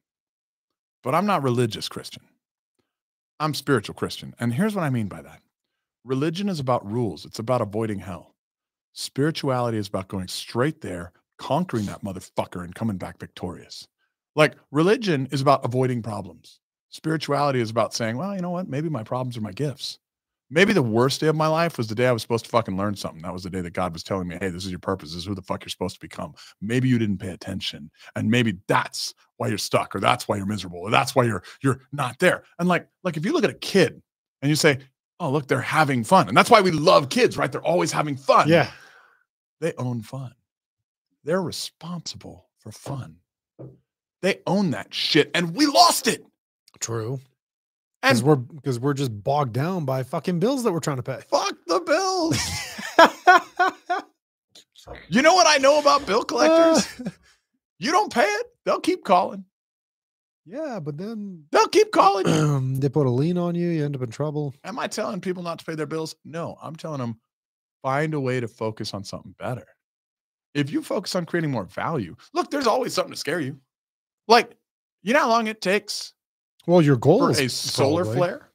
but I'm not religious Christian. I'm spiritual Christian. And here's what I mean by that religion is about rules, it's about avoiding hell. Spirituality is about going straight there, conquering that motherfucker, and coming back victorious. Like religion is about avoiding problems. Spirituality is about saying, well, you know what? Maybe my problems are my gifts. Maybe the worst day of my life was the day I was supposed to fucking learn something. That was the day that God was telling me, hey, this is your purpose. This is who the fuck you're supposed to become. Maybe you didn't pay attention. And maybe that's why you're stuck, or that's why you're miserable, or that's why you're you're not there. And like, like if you look at a kid and you say, Oh, look, they're having fun. And that's why we love kids, right? They're always having fun. Yeah. They own fun. They're responsible for fun. They own that shit. And we lost it. True. Because we're because we're just bogged down by fucking bills that we're trying to pay. fuck the bills. You know what I know about bill collectors? You don't pay it, they'll keep calling. yeah, but then They'll keep calling they put a lien on you, you end up in trouble. Am I telling people not to pay their bills? No, I'm telling them find a way to focus on something better. If you focus on creating more value, look, there's always something to scare you. Like, you know how long it takes Well, your for is a solar probably. flare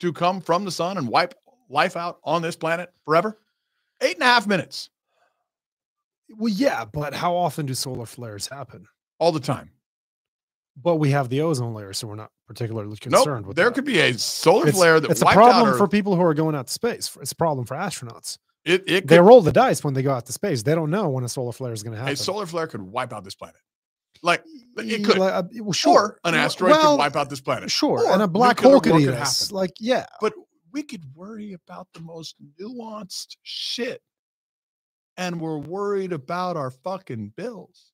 to come from the sun and wipe life out on this planet forever? Eight and a half minutes Well, yeah, but how often do solar flares happen? all the time. But we have the ozone layer, so we're not particularly concerned Nope, with there that. could be a solar it's, flare that it's a problem for people who are going out to space. It's a problem for astronauts. it. It They roll the dice when they go out to space. They don't know when a solar flare is going to happen. a solar flare could wipe out this planet. Like it could, like, uh, well, sure. or an asteroid well, could wipe out this planet. Sure, Or and a black hole could eat us. Like, yeah, But we could worry about the most nuanced shit. And we're worried about our fucking bills.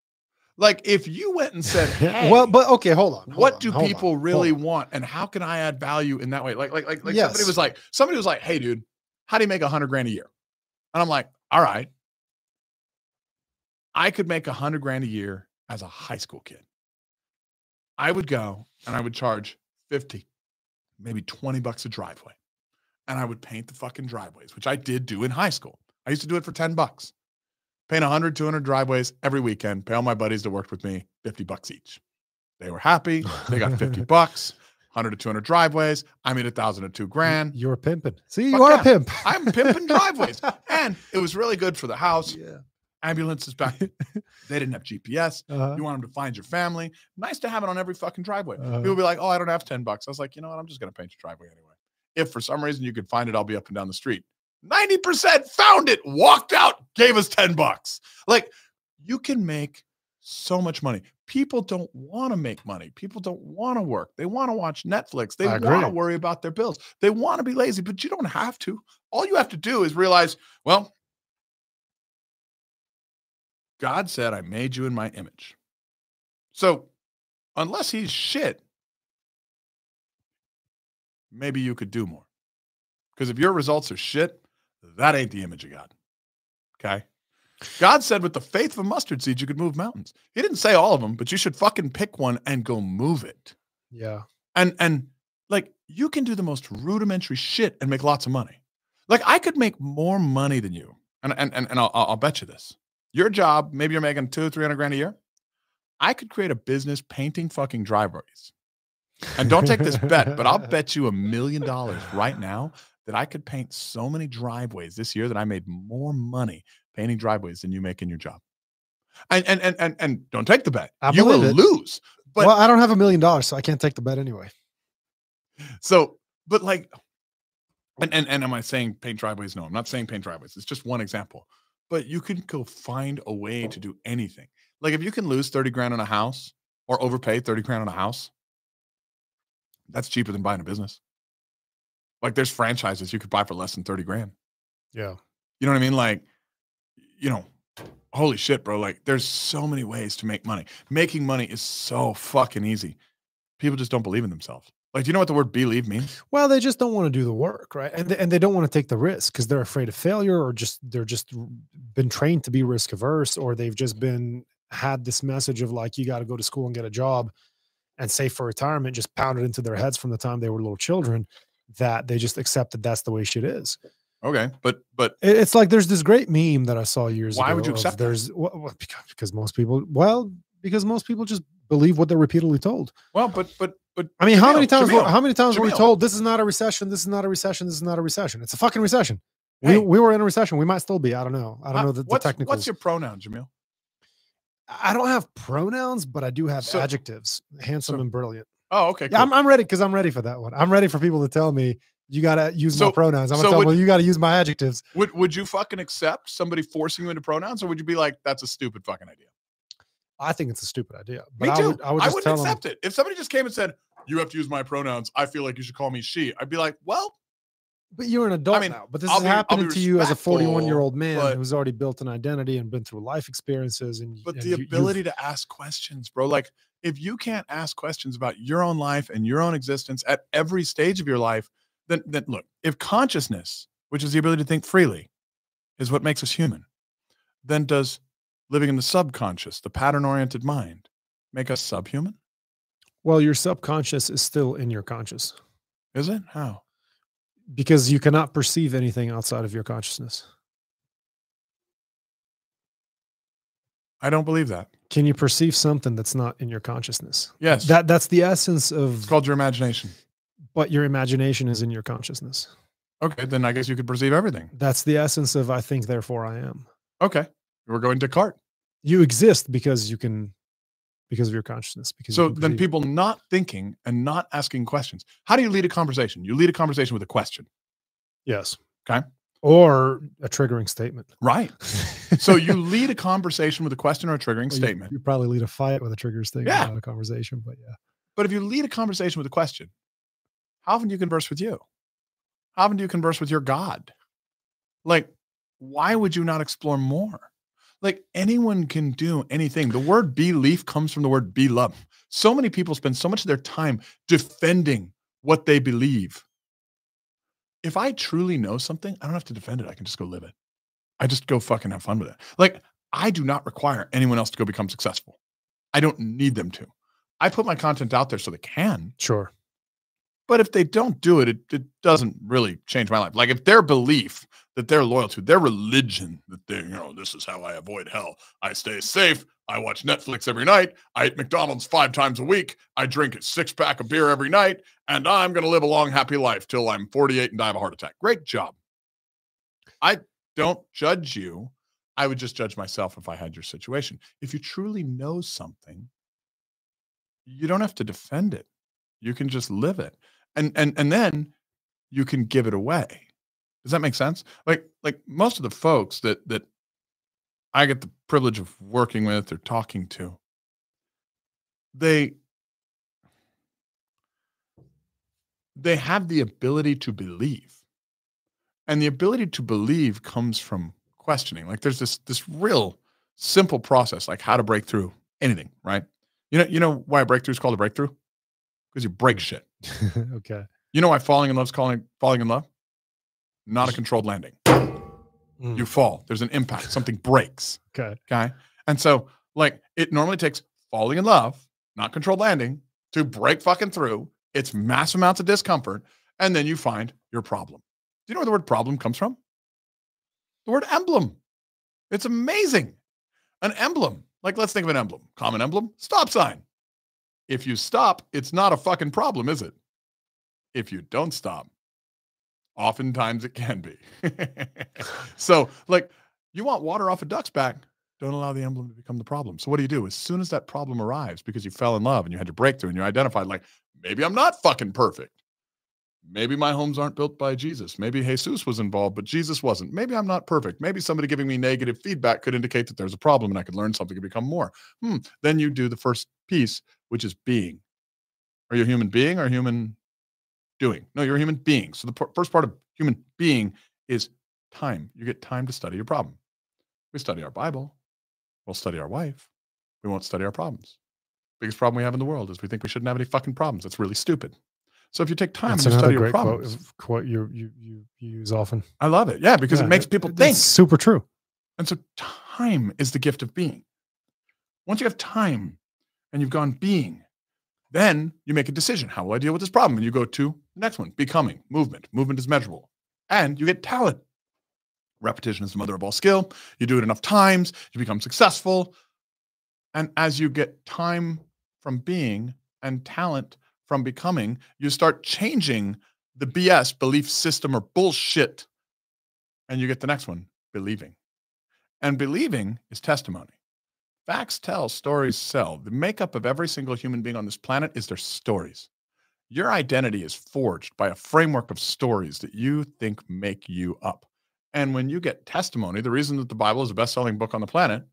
Like if you went and said, hey, well, but okay, hold on. hold what on, do hold on, people really want? And how can I add value in that way? Like, like, like, like somebody Yes. was like, somebody was like, hey, dude, how do you make a hundred grand a year? And I'm like, all right. I could make a hundred grand a year as a high school kid. I would go and I would charge 50, maybe 20 bucks a driveway. And I would paint the fucking driveways, which I did do in high school. I used to do it for 10 bucks. Paint 100, 200 driveways every weekend, pay all my buddies that worked with me 50 bucks each. They were happy. They got 50 bucks, 100 to 200 driveways. I made a thousand to two grand. You're pimping. See, you Fuck are yeah. a pimp. I'm pimping driveways. And it was really good for the house. yeah. Ambulances back. They didn't have GPS. Uh-huh. You want them to find your family. Nice to have it on every fucking driveway. Uh-huh. People be like, oh, I don't have 10 bucks. I was like, you know what? I'm just going to paint your driveway anyway. If for some reason you could find it, I'll be up and down the street. 90% found it, walked out, gave us 10 bucks. Like you can make so much money. People don't want to make money. People don't want to work. They want to watch Netflix. They want to worry about their bills. They want to be lazy, but you don't have to. All you have to do is realize, well, God said, I made you in my image. So, unless he's shit, maybe you could do more. Because if your results are shit, that ain't the image of God. Okay. God said, with the faith of a mustard seed, you could move mountains. He didn't say all of them, but you should fucking pick one and go move it. Yeah. And, and like, you can do the most rudimentary shit and make lots of money. Like, I could make more money than you. And, and, and, and I'll, I'll I'll bet you this. Your job, maybe you're making two, 300 grand a year. I could create a business painting fucking driveways. And don't take this bet, but I'll bet you a million dollars right now that I could paint so many driveways this year that I made more money painting driveways than you make in your job. And and and and, and don't take the bet. I you will it. lose. But well, I don't have a million dollars, so I can't take the bet anyway. so, but like, and, and and am I saying paint driveways? No, I'm not saying paint driveways. It's just one example. But you can go find a way oh. to do anything. Like if you can lose 30 grand on a house or overpay 30 grand on a house, that's cheaper than buying a business. Like there's franchises you could buy for less than 30 grand. Yeah. You know what I mean? Like, you know, holy shit, bro. Like, there's so many ways to make money. Making money is so fucking easy. People just don't believe in themselves. Like, do you know what the word believe means? Well, they just don't want to do the work, right? And they, and they don't want to take the risk because they're afraid of failure, or just they're just been trained to be risk averse, or they've just been had this message of like you got to go to school and get a job and save for retirement, just pounded into their heads from the time they were little children, that they just accepted that's the way shit is. Okay, but but It's like there's this great meme that I saw years ago. Why would you accept? There's wh- because, because most people, well, because most people just believe what they're repeatedly told. well, but but but I mean, how many Jamil, times? were, how many times were we told this is not a recession? This is not a recession. This is not a recession. It's a fucking recession. We, Hey. we were in a recession. We might still be. I don't know. I don't uh, know the, the what's, technicals. What's your pronoun, Jamil? I don't have pronouns, but I do have So- adjectives: handsome so- and brilliant. Oh, okay. Yeah. I'm, I'm ready because I'm ready for that one. I'm ready for people to tell me You gotta use So- my pronouns. I'm so gonna tell would- them, well, you gotta use my adjectives. Would would you fucking accept somebody forcing you into pronouns, or would you be like, that's a stupid fucking idea? I think it's a stupid idea. But Me I too. would I would I wouldn't tell them accept it. If somebody just came and said, you have to use my pronouns, I feel like you should call me she. I'd be like, well, But you're an adult mean, now. But this I'll is be- happening to you as a 41 year old man but- who's already built an identity and been through life experiences. And but and the you- ability to ask questions, bro. Like if you can't ask questions about your own life and your own existence at every stage of your life, then then look, if consciousness, which is the ability to think freely, is what makes us human, then does living in the subconscious, the pattern-oriented mind, make us subhuman? well, your subconscious is still in your conscious Is it? How? because you cannot perceive anything outside of your consciousness. I don't believe that. Can you perceive something that's not in your consciousness? Yes. That that's the essence of it's called your imagination. but your imagination is in your consciousness. Okay, then I guess you could perceive everything. That's the essence of I think therefore I am. Okay. We're going to cart. You exist because you can because of your consciousness. Because So then people not thinking and not asking questions. How do you lead a conversation? You lead a conversation with a question. Yes. Okay. Or a triggering statement. Right. So you lead a conversation with a question or a triggering Well, you- statement. You, probably lead a fight with a trigger statement, Yeah. not a conversation. But yeah. But if you lead a conversation with a question, how often do you converse with you? How often do you converse with your God? Like, why would you not explore more? Like anyone can do anything. The word belief comes from the word be love. So many people spend so much of their time defending what they believe. If I truly know something, I don't have to defend it. I can just go live it. I just go fucking have fun with it. Like, I do not require anyone else to go become successful. I don't need them to. I put my content out there so they can. Sure. But if they don't do it, it, it doesn't really change my life. Like if their belief that they're loyal to, their religion that they, you know, this is how I avoid hell. I stay safe. I watch Netflix every night. I eat McDonald's five times a week. I drink a six pack of beer every night. And I'm going to live a long, happy life till I'm 48 and die of a heart attack. Great job. I don't judge you. I would just judge myself if I had your situation. If you truly know something, you don't have to defend it. You can just live it and and and then you can give it away does that make sense? Like like most of the folks that that i get the privilege of working with or talking to they they have the ability to believe. And the ability to believe comes from questioning. Like there's this this real simple process like how to break through anything right? You know you know why a breakthrough is called a breakthrough? Because you break shit. Okay. you know why falling in love is calling falling in love? Not a controlled landing. Mm, You fall. There's an impact. Something breaks. okay. Okay. And so, like, it normally takes falling in love, not controlled landing, to break fucking through. It's massive amounts of discomfort. And then you find your problem. Do you know where the word problem comes from? The word emblem. It's amazing. An emblem. Like, let's think of an emblem. Common emblem, stop sign. If you stop, it's not a fucking problem, is it? If you don't stop, oftentimes it can be. so, like, you want water off a duck's back, don't allow the emblem to become the problem. So, what do you do? As soon as that problem arrives because you fell in love and you had your breakthrough and you identified, like, maybe I'm not fucking perfect. Maybe my homes aren't built by Jesus. Maybe Jesus was involved, but Jesus wasn't. Maybe I'm not perfect. Maybe somebody giving me negative feedback could indicate that there's a problem and I could learn something and become more. Hmm. Then you do the first piece, which is being. Are you a human being or human doing? No, you're a human being. So the p- first part of human being is time. You get time to study your problem. We study our Bible. We'll study our wife. We won't study our problems. Biggest problem we have in the world is we think we shouldn't have any fucking problems. That's really stupid. So if you take time That's to study your great quote, problems, quote you, you you use often. I love it. Yeah, because Yeah, it makes people that's think. Super true. And so time is the gift of being. Once you have time and you've gone being, then you make a decision. How will I deal with this problem? And you go to the next one, becoming, movement. Movement is measurable. And you get talent. Repetition is the mother of all skill. You do it enough times, you become successful. And as you get time from being and talent from becoming, you start changing the BS belief system or bullshit. And you get the next one, believing. And believing is testimony. Facts tell, stories sell. The makeup of every single human being on this planet is their stories. Your identity is forged by a framework of stories that you think make you up. And when you get testimony, the reason that the Bible is the best selling book on the planet,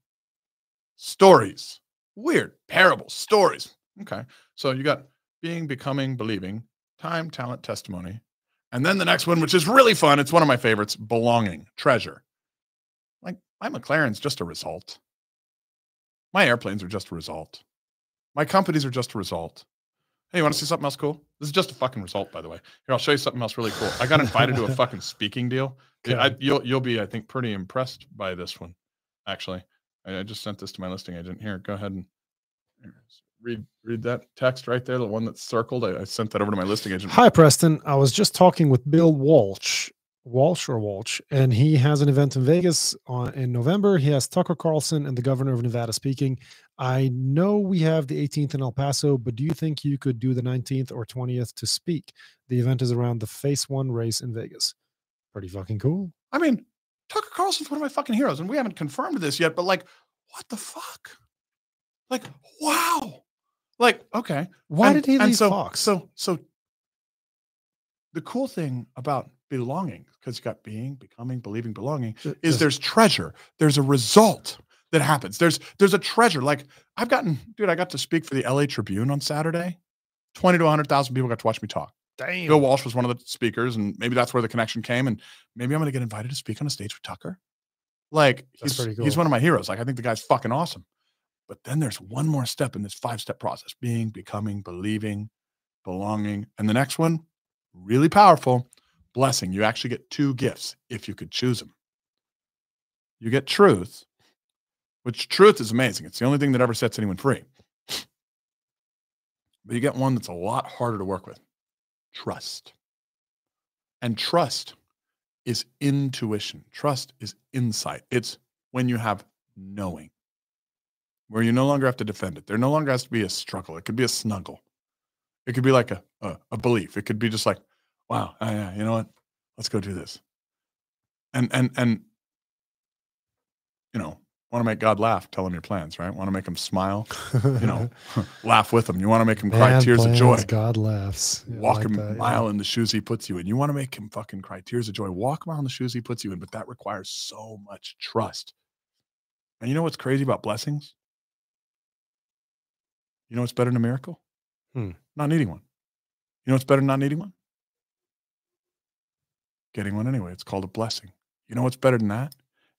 stories, weird parables, stories. Okay. So you got being, becoming, believing, time, talent, testimony. And then the next one, which is really fun, it's one of my favorites belonging, treasure. Like my McLaren's just a result. My airplanes are just a result. My companies are just a result. Hey, you want to see something else cool? This is just a fucking result, by the way. Here, I'll show you something else really cool. I got invited to a fucking speaking deal. Okay. I, you'll you'll be, I think, pretty impressed by this one. Actually, I, I just sent this to my listing agent. Here, go ahead and read read that text right there, the one that's circled. I, I, sent that over to my listing agent. Hi, Preston. I was just talking with Bill Walsh, Walsh or Walsh, and he has an event in Vegas on in November. He has Tucker Carlson and the governor of Nevada speaking. I know we have the 18th in El Paso, but do you think you could do the 19th or 20th to speak? The event is around the Phase One race in Vegas. Pretty fucking cool. I mean, Tucker Carlson's one of my fucking heroes, and we haven't confirmed this yet, but like, what the fuck? Like, wow. Like, okay. Why and, did he leave so, Fox? So, so the cool thing about belonging, because you got being, becoming, believing, belonging, is there's treasure. There's a result that happens. There's there's a treasure. Like I've gotten, dude, I got to speak for the LA Tribune on Saturday. 20 to 100,000 people got to watch me talk. Damn. Bill Walsh was one of the speakers, and maybe that's where the connection came. And maybe I'm going to get invited to speak on a stage with Tucker. Like he's, cool. he's one of my heroes. Like I think the guy's fucking awesome. But then there's one more step in this five step process being, becoming, believing, belonging. And the next one, really powerful blessing. You actually get two gifts if you could choose them. You get truth, which truth is amazing. It's the only thing that ever sets anyone free. But you get one that's a lot harder to work with trust. And trust is intuition, trust is insight. It's when you have knowing where you no longer have to defend it. There no longer has to be a struggle. It could be a snuggle. It could be like a, a, a belief. It could be just like, wow, oh, yeah, you know what? Let's go do this. And and and you know, want to make God laugh, tell him your plans, right? Want to make him smile, you know, laugh with him. You want to make him cry Man tears plans, of joy. God laughs. Yeah, Walk like him that, mile yeah. in the shoes he puts you in. You want to make him fucking cry tears of joy. Walk a mile in the shoes he puts you in, but that requires so much trust. And you know what's crazy about blessings? You know what's better than a miracle? Hmm. Not needing one. You know what's better than not needing one? Getting one anyway. It's called a blessing. You know what's better than that?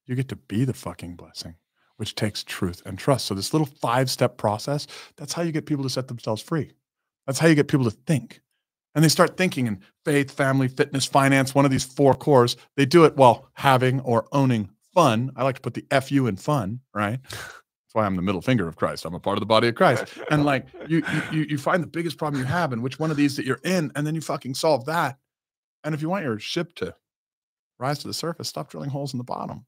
You get to be the fucking blessing, which takes truth and trust. So, this little five step process, that's how you get people to set themselves free. That's how you get people to think. And they start thinking in faith, family, fitness, finance, one of these four cores. They do it while having or owning fun. I like to put the FU in fun, right? That's why I'm the middle finger of Christ. I'm a part of the body of Christ. And like you, you, you find the biggest problem you have and which one of these that you're in, and then you fucking solve that. And if you want your ship to rise to the surface, stop drilling holes in the bottom.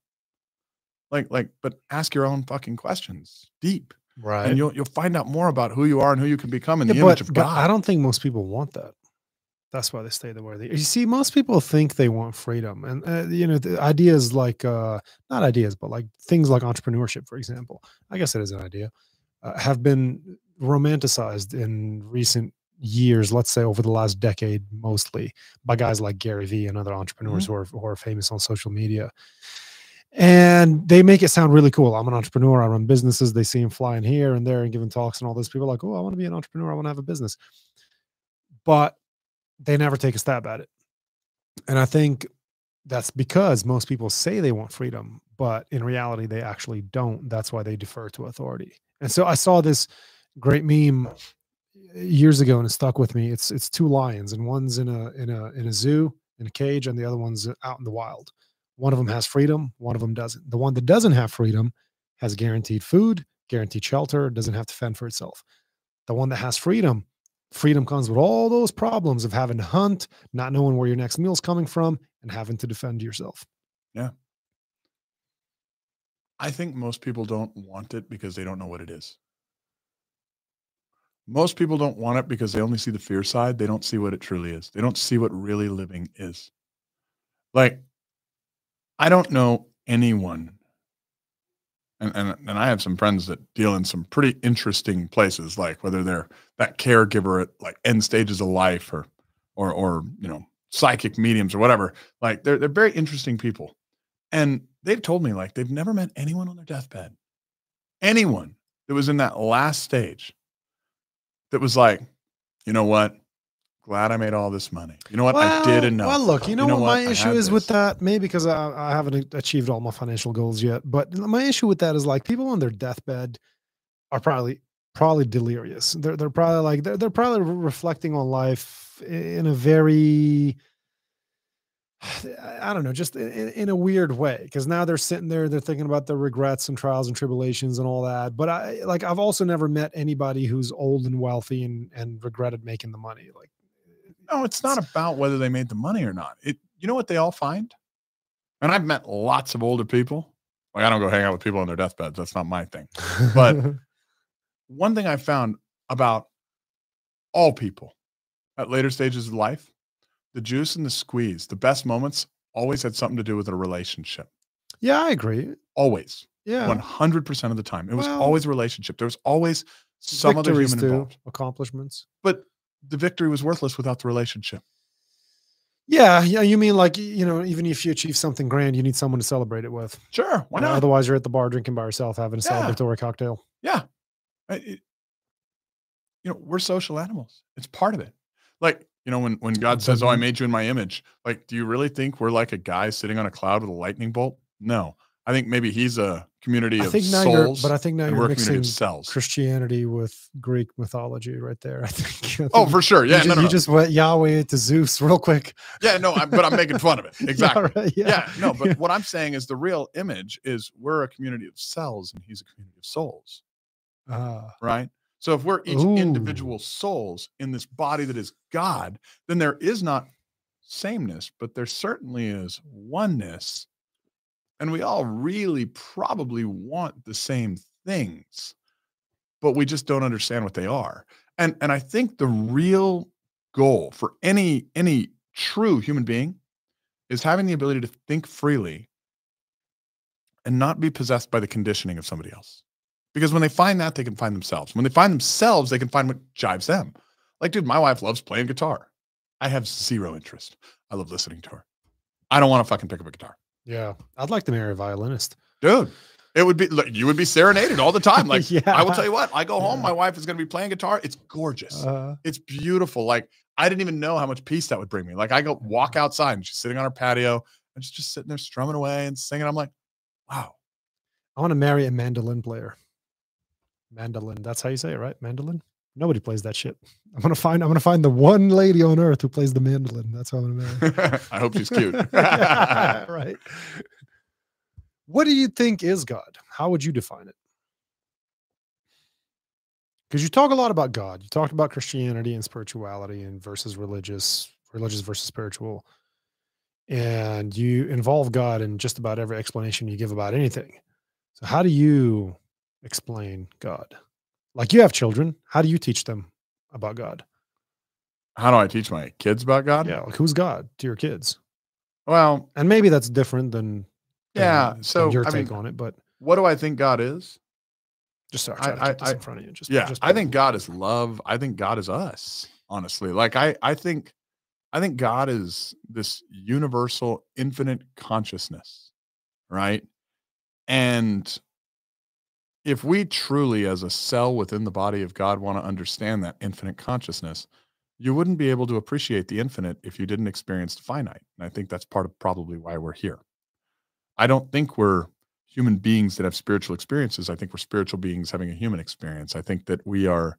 Like, like, but ask your own fucking questions deep. Right. And you'll you'll find out more about who you are and who you can become in yeah, the image of God. I don't think most people want that. That's why they stay the way they. Are. You see, most people think they want freedom, and uh, you know, the ideas like uh, not ideas, but like things like entrepreneurship, for example. I guess it is an idea. Uh, have been romanticized in recent years. Let's say over the last decade, mostly by guys like Gary Vee and other entrepreneurs mm-hmm. who are who are famous on social media. And they make it sound really cool. I'm an entrepreneur. I run businesses. They see him flying here and there and giving talks and all this. People are like, oh, I want to be an entrepreneur. I want to have a business. But they never take a stab at it. And I think that's because most people say they want freedom, but in reality, they actually don't. That's why they defer to authority. And so I saw this great meme years ago and it stuck with me. It's it's two lions, and one's in a in a in a zoo in a cage, and the other one's uh, out in the wild. One of them has freedom, one of them doesn't. The one that doesn't have freedom has guaranteed food, guaranteed shelter, doesn't have to fend for itself. The one that has freedom freedom comes with all those problems of having to hunt, not knowing where your next meal's coming from, and having to defend yourself. Yeah. I think most people don't want it because they don't know what it is. Most people don't want it because they only see the fear side. They don't see what it truly is. They don't see what really living is. Like, I don't know anyone and, and and I have some friends that deal in some pretty interesting places, like whether they're that caregiver at like end stages of life or or or you know psychic mediums or whatever. Like they're they're very interesting people, and they've told me like they've never met anyone on their deathbed, anyone that was in that last stage, that was like, you know what, glad I made all this money. You know what? Well, I did enough. Well, look, you know, You know what, what? my issue is with that, maybe because I, I haven't achieved all my financial goals yet. But my issue with that is like people on their deathbed are probably probably delirious. They're they're probably like they're they're probably reflecting on life in a very I don't know, just in, in a weird way. Because now they're sitting there, they're thinking about the regrets and trials and tribulations and all that. But I like I've also never met anybody who's old and wealthy and and regretted making the money. Like No, it's not about whether they made the money or not. It, you know what they all find? And I've met lots of older people. Like I don't go hang out with people on their deathbeds. That's not my thing. But- One thing I found about all people at later stages of life, the juice and the squeeze, the best moments always had something to do with a relationship. yeah, I agree. Always. Yeah. 100% of the time. It was Well, always a relationship. There was always some other human too, involved. accomplishments. But the victory was worthless without the relationship. Yeah, yeah. You mean like you know, even if you achieve something grand, you need someone to celebrate it with. Sure. Why know, not? Otherwise, you're at the bar drinking by yourself, having a Yeah. celebratory cocktail. Yeah. It- you know, we're social animals. It's part of it. Like, you know, when when God says, "Oh, I made you in my image," like, do you really think we're like a guy sitting on a cloud with a lightning bolt? No. I think maybe he's a community I of think now souls, but I think now you're we're a community mixing of cells. Christianity with Greek mythology right there. I think. I Oh, for sure. you Yeah, just, no, no, you no. just went Yahweh into Zeus real quick. yeah, no. I'm, but I'm making fun of it. Exactly. right, yeah. no. But what I'm saying is the real image is we're a community of cells, and he's a community of souls. Ah, right? So if we're each Ooh. individual souls in this body that is God, then there is not sameness, but there certainly is oneness. And we all really probably want the same things, but we just don't understand what they are. And and I think the real goal for any any true human being is having the ability to think freely and not be possessed by the conditioning of somebody else. Because when they find that, they can find themselves. When they find themselves, they can find what jives them. Like, dude, my wife loves playing guitar. I have zero interest. I love listening to her. I don't want to fucking pick up a guitar. yeah. I'd like to marry a violinist. Dude, it would be, look, you would be serenaded all the time. Like, yeah. I will tell you what, I go home, Yeah. my wife is going to be playing guitar. It's gorgeous. Uh, it's beautiful. Like, I didn't even know how much peace that would bring me. Like, I go walk outside and she's sitting on her patio and she's just sitting there strumming away and singing. I'm like, wow. I want to marry a mandolin player. Mandolin. That's how you say it, right? Mandolin. Nobody plays that shit. I'm gonna find. I'm gonna find the one lady on earth who plays the mandolin. That's how I'm gonna marry. I hope she's cute. Yeah, right. What do you think is God? How would you define it? Because you talk a lot about God. You talked about Christianity and spirituality and versus religious, religious versus spiritual. And you involve God in just about every explanation you give about anything. So how do you explain God? Like you have children. How do you teach them about God? How do I teach my kids about God? Yeah, like who's God to your kids? Well, And maybe that's different than yeah. than- than So, your I take mean, on it, but what do I think God is? just start I- I- I- in front of you. Just yeah, just I think God is love. I think God is us. Honestly, like I, I think, I think God is this universal, infinite consciousness, right? And if we truly, as a cell within the body of God, want to understand that infinite consciousness, you wouldn't be able to appreciate the infinite if you didn't experience the finite. And I think that's part of probably why we're here. I don't think we're human beings that have spiritual experiences. I think we're spiritual beings having a human experience. I think that we are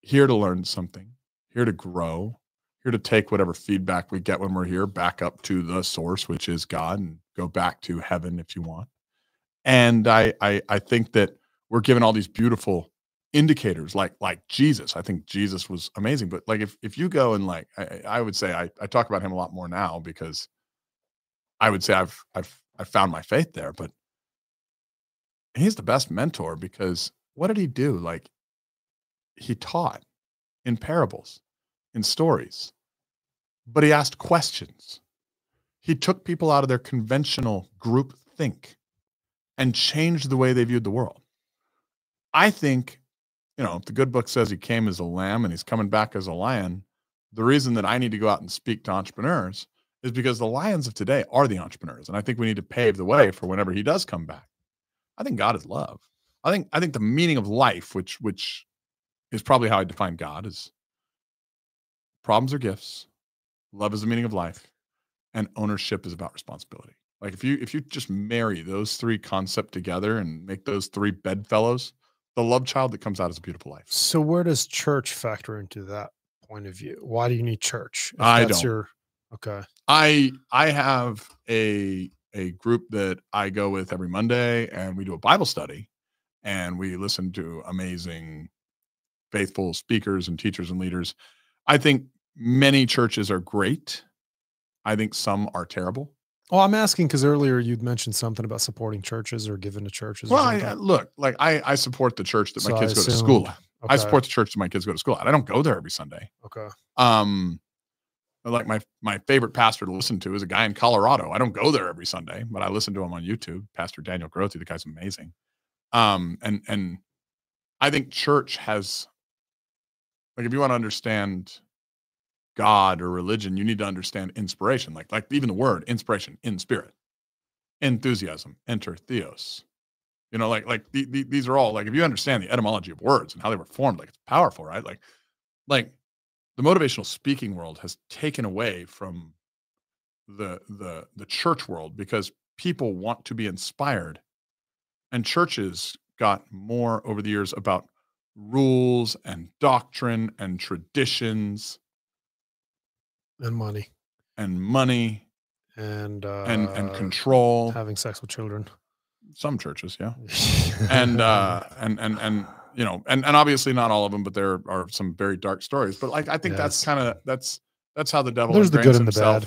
here to learn something, here to grow, here to take whatever feedback we get when we're here back up to the source, which is God, and go back to heaven if you want. And I I, I think that we're given all these beautiful indicators like like Jesus. I think Jesus was amazing. But like if if you go and like I, I I would say I, I talk about him a lot more now because I would say I've I've I've found my faith there, but he's the best mentor because what did he do? Like he taught in parables, in stories, but he asked questions. He took people out of their conventional group think and changed the way they viewed the world. I think, you know, the good book says he came as a lamb and he's coming back as a lion, the reason that I need to go out and speak to entrepreneurs is because the lions of today are the entrepreneurs. And I think we need to pave the way for whenever he does come back. I think God is love. I think I think the meaning of life, which which is probably how I define God, is problems are gifts, love is the meaning of life, and ownership is about responsibility. Like if you if you just marry those three concept together and make those three bedfellows, the love child that comes out is a beautiful life. So where does church factor into that point of view? Why do you need church? If I that's don't. Your, okay. I I have a a group that I go with every Monday and we do a Bible study and we listen to amazing faithful speakers and teachers and leaders. I think many churches are great. I think some are terrible. Well, I'm asking because earlier you'd mentioned something about supporting churches or giving to churches. Well, I, look, like I I support the church that my So I kids go to school at. I support the church that my kids go to school. I don't go there every Sunday. Okay. Um like my my favorite pastor to listen to is a guy in Colorado. I don't go there every Sunday, but I listen to him on YouTube. Pastor Daniel Grothe, the guy's amazing. Um, and and I think church has like if you want to understand God or religion, you need to understand inspiration. Like like even the word inspiration in spirit, enthusiasm, enter theos. You know, like like the, the, these are all like if you understand the etymology of words and how they were formed, like it's powerful, right? Like like the motivational speaking world has taken away from the the the church world because people want to be inspired and churches got more over the years about rules and doctrine and traditions And money and money and uh, and and control having sex with children. some churches yeah and uh and and and you know and and obviously not all of them but there are some very dark stories but like i think that's kind of that's that's how the devil there's the good and the bad.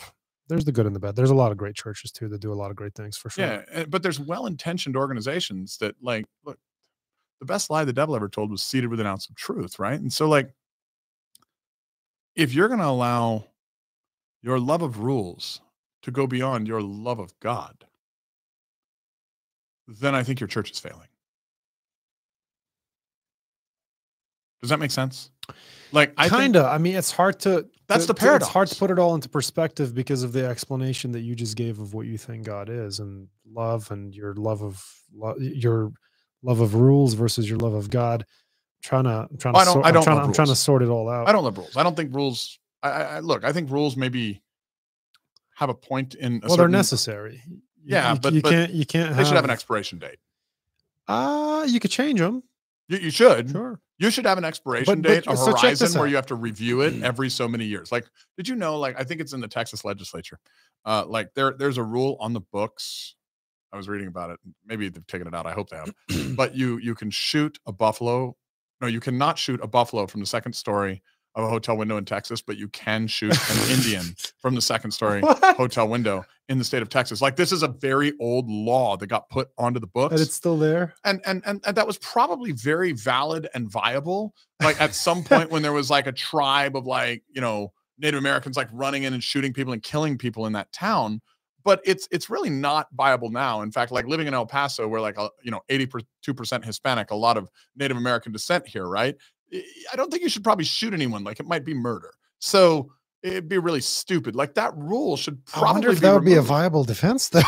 There's the good and the bad. There's a lot of great churches too that do a lot of great things for sure. Yeah, eh, but there's well-intentioned organizations that like look. The best lie the devil ever told was seated with an ounce of truth, right? And so, like, if you're going to allow your love of rules to go beyond your love of God, then I think your church is failing. Does that make sense? Like, I kind of. I mean, it's hard to. That's to- the to- It's hard to put it all into perspective because of the explanation that you just gave of what you think God is and love and your love of lo- your love of rules versus your love of God. trying to, I'm trying to, I don't- sort, I I'm don't trying, love I'm trying to sort it all out. I don't love rules. I don't think rules. I, I look. I think rules maybe have a point in. A well, they're necessary. Yeah, you, but- you but can't. You can't. They should have an expiration date. Uh you could change them. You, you should. Sure. You should have an expiration but- date, a so horizon where you have to review it every so many years. Like, did you know? Like, I think it's in the Texas legislature. Uh, like there, there's a rule on the books. I was reading about it. Maybe they've taken it out. I hope they have. but you you can shoot a buffalo. No, you cannot shoot a buffalo from the second story of a hotel window in Texas, but you can shoot an Indian from the second story What? hotel window in the state of Texas. Like this is a very old law that got put onto the books And it's still there. and, and and and that was probably very valid and viable like at some point when there was like a tribe of like you know native americans like running in and shooting people and killing people in that town but it's it's really not viable now in fact like living in el paso where like a, you know 82% hispanic a lot of native american descent here right I- don't think you should probably shoot anyone like it might be murder so it'd be really stupid like that rule should probably. I wonder if be that would be a viable defense, though.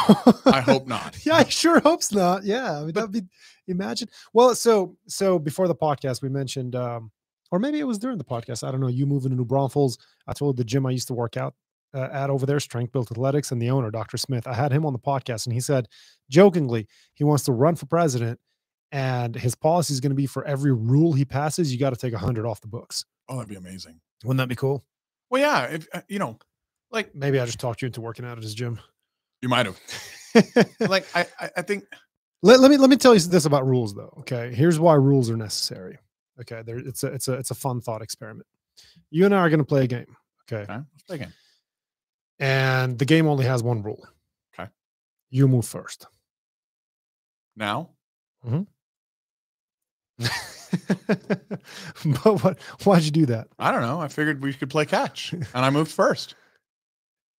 i hope not yeah, I sure hopes not. Yeah, I mean, that'd be imagine. Well, so so before the podcast, we mentioned, um, or maybe it was during the podcast. I don't know. You moving to New Braunfels. I told the gym I used to work out uh, at over there, Strength Built Athletics, and the owner, Dr. Smith. I had him on the podcast, and he said, jokingly, he wants to run for president, and his policy is going to be for every rule he passes, you got to take a hundred off the books. oh that'd be amazing Wouldn't that be cool? well yeah if uh, you know like Maybe I just talked you into working out at his gym. You might have. Like I, I, I think let, let me let me tell you this about rules though okay here's why rules are necessary okay there it's a it's a it's a fun thought experiment you and i are going to play a game okay okay, let's play again. and the game only has one rule Okay. you move first Now, but what why'd you do that I don't know. I figured we could play catch, and I moved first.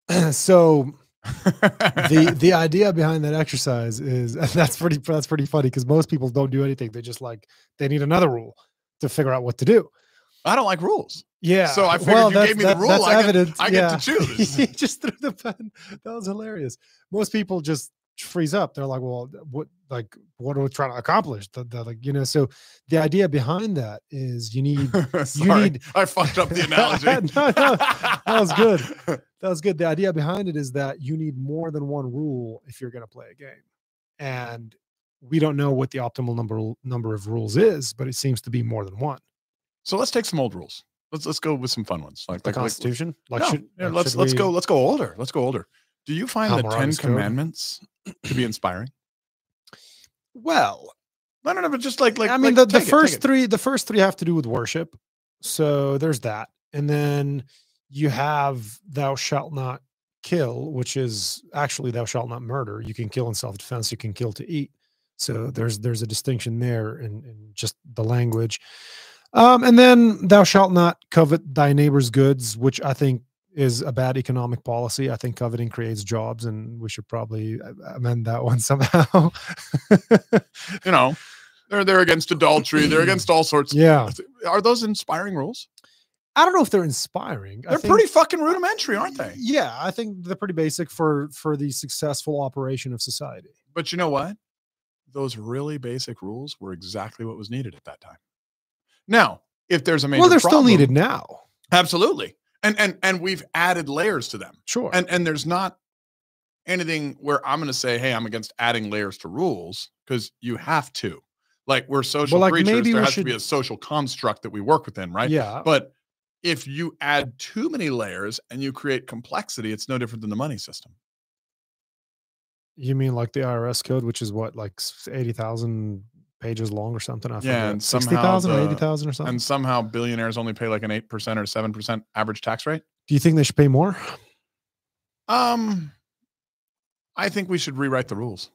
so the the idea behind that exercise is that's pretty that's pretty funny because most people don't do anything. They just like they need another rule to figure out what to do. I don't like rules. Yeah. So I figured you gave me the rule. That's I get- evident. I yeah. get to choose. he just threw the pen. That was hilarious. Most people just freeze up. They're like, "Well, what? Like, what are we trying to accomplish?" The, the, like, you know. So the idea behind that is you need. Sorry, need- I fucked up the analogy. No, no, that was good. That was good. The idea behind it is that you need more than one rule if you're going to play a game, and we don't know what the optimal number number of rules is, but it seems to be more than one. So let's take some old rules. Let's let's go with some fun ones. Like The like, like Constitution, like, no, should, yeah, let's let's we- go let's go older. Let's go older. Do you find the Ten Code? Commandments to be inspiring? Well, No, no, no. But just like like I mean, like, the, the it, first it. three, the first three have to do with worship. So there's that, and then you have "Thou shalt not kill," which is actually "Thou shalt not murder." You can kill in self-defense. You can kill to eat. So there's there's a distinction there in, in just the language. Um, and then "Thou shalt not covet thy neighbor's goods," which I think is a bad economic policy. I think coveting creates jobs, and we should probably uh, amend that one somehow. you know, they're they're against adultery. They're against all sorts. yeah. Are those inspiring rules? I don't know if they're inspiring. They're think- pretty fucking rudimentary, aren't they? Yeah, I think they're pretty basic for for the successful operation of society. But you know what? Those really basic rules were exactly what was needed at that time. Now, if there's a major well, they're still needed now. absolutely, and and and we've added layers to them, Sure. and and there's not anything where I'm going to say, hey, I'm against adding layers to rules because you have to. Like we're social like, creatures, maybe there has to be a social construct that we work within, right? Yeah. But if you add too many layers and you create complexity, it's no different than the money system. You mean like the IRS code, which is what, like s- 80,000 pages long or something? I Yeah, and 60,000 or 80,000 or something? And somehow billionaires only pay like an 8% or 7% average tax rate. Do you think they should pay more Um, I think we should rewrite the rules,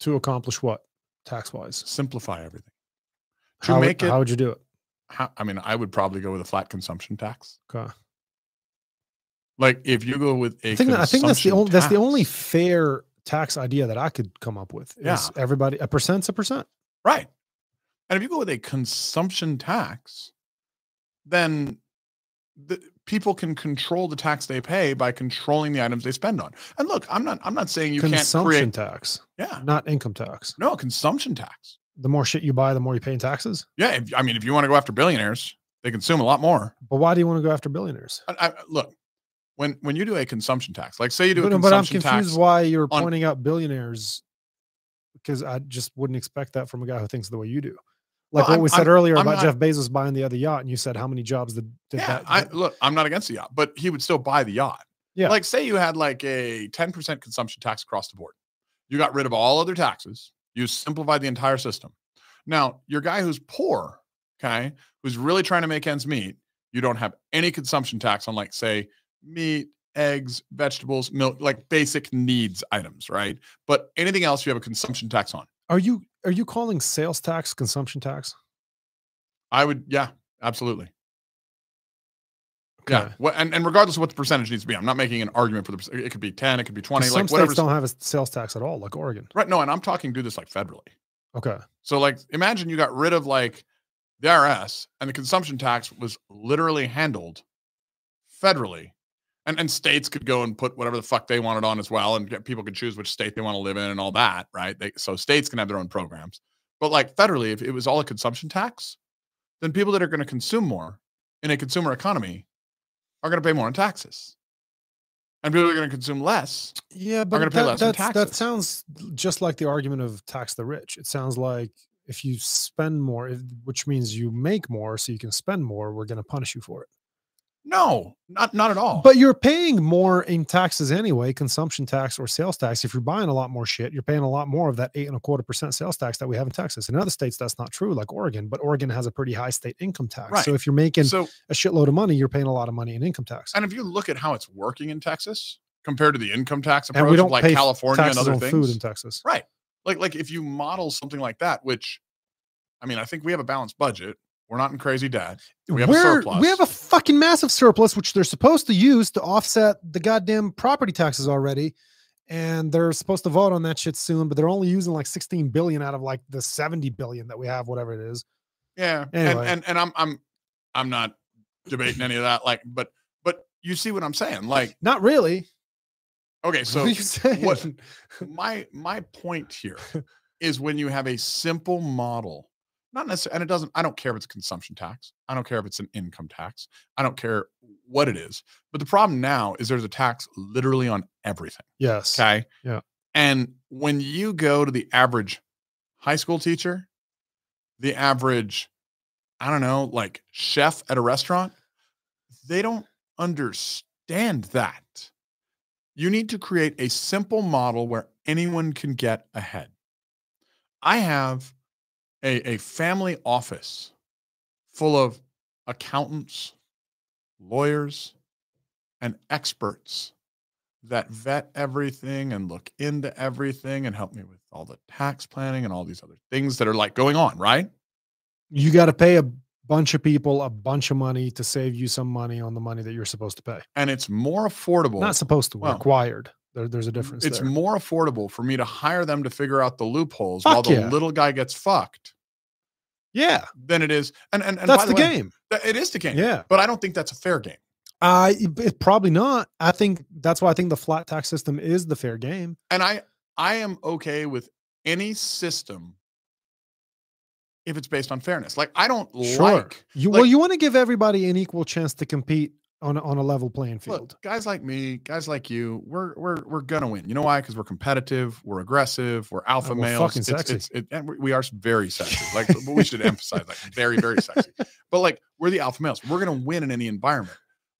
to accomplish what tax wise? simplify everything. To How, would- it- how would you do it? How, I mean, I would probably go with a flat consumption tax. Okay. Like if you go with a I think, I think that's the only that's the only fair tax idea that I could come up with. Is Yeah. everybody a percent's a percent. Right. And if you go with a consumption tax, then the people can control the tax they pay by controlling the items they spend on. And look, I'm not I'm not saying you can't Consumption create tax, yeah not income tax. no consumption tax. The more shit you buy, the more you pay in taxes. Yeah, if, I mean, if you want to go after billionaires, they consume a lot more. But why do you want to go after billionaires? I, I, look, when when you do a consumption tax, like say you do a But, but I'm confused tax, why you're on- pointing out billionaires because I just wouldn't expect that from a guy who thinks the way you do. Like Well, what we I'm- said earlier I'm about not- Jeff Bezos buying the other yacht, and you said how many jobs did, did yeah, that? I that- look, I'm not against the yacht, but he would still buy the yacht. Yeah. Like say you had like a 10% consumption tax across the board. You got rid of all other taxes. You simplified the entire system. Now, your guy who's poor, okay, who's really trying to make ends meet, you don't have any consumption tax on like say meat, eggs, vegetables, milk, like basic needs items, right? But anything else you have a consumption tax on. are you are you calling sales tax consumption tax? I would, yeah, absolutely. Yeah. Okay. What, and, and regardless of what the percentage needs to be, I'm not making an argument for the, it could be 10, it could be 20, 'Cause like whatever. states don't have a sales tax at all, like Oregon. Right. No, and I'm talking do this like federally. Okay. So like imagine you got rid of like the IRS and the consumption tax was literally handled federally. And and states could go and put whatever the fuck they wanted on as well. And get, people could choose which state they want to live in and all that. Right. They, so states can have their own programs. But like federally, if it was all a consumption tax, then people that are going to consume more in a consumer economy are going to pay more in taxes. And people are going to consume less Yeah, but that, less in that's, that sounds just like the argument of tax the rich. It sounds like if you spend more, which means you make more, so you can spend more, we're going to punish you for it. No, not not at all. But you're paying more in taxes anyway, consumption tax or sales tax. If you're buying a lot more shit, you're paying a lot more of that eight and a quarter percent sales tax that we have in Texas. In other states, that's not true, like Oregon, but Oregon has a pretty high state income tax. Right. So if you're making so a shitload of money, you're paying a lot of money in income tax. And if you look at how it's working in Texas compared to the income tax And approach we don't like California and other on things, food in Texas. right? Like like if you model something like that, which I mean, I think we have a balanced budget. We're not in crazy debt. We have a We're- surplus. We have a fucking massive surplus, which they're supposed to use to offset the goddamn property taxes already. And they're supposed to vote on that shit soon, but they're only using like 16 billion out of like the 70 billion that we have, whatever it is. Yeah. Anyway. And, and and I'm I'm I'm not debating any of that. Like, but but you see what I'm saying? Like, Not really. okay, so saying? what- my my point here is when you have a simple model not necessarily and it doesn't i don't care if it's a consumption tax i don't care if it's an income tax i don't care what it is but the problem now is there's a tax literally on everything Yes. okay Yeah. and when you go to the average high school teacher the average i don't know like chef at a restaurant they don't understand that you need to create a simple model where anyone can get ahead. I have a, a family office full of accountants, lawyers, and experts that vet everything and look into everything and help me with all the tax planning and all these other things that are like going on, right? You got to pay a bunch of people a bunch of money to save you some money on the money that you're supposed to pay. And it's more affordable. Not supposed to, well, required. There, there's a difference. it's there. more affordable for me to hire them to figure out the loopholes Fuck while the yeah. little guy gets fucked yeah, than it is. And and, and that's by the, way, game. It is the game. Yeah. But I don't think that's a fair game. Uh, probably not. I think that's why I think the flat tax system is the fair game. And I I am okay with any system if it's based on fairness. Like I don't Sure. like You well, you want to give everybody an equal chance to compete on a, on a level playing field. look, guys like me, guys like you, we're we're we're gonna win. You know why? Because we're competitive, we're aggressive, we're alpha oh, we're males. fucking It's, sexy. it's, it, and we- we are very sexy. Like we should emphasize like very very sexy. But like we're the alpha males. We're gonna win in any environment.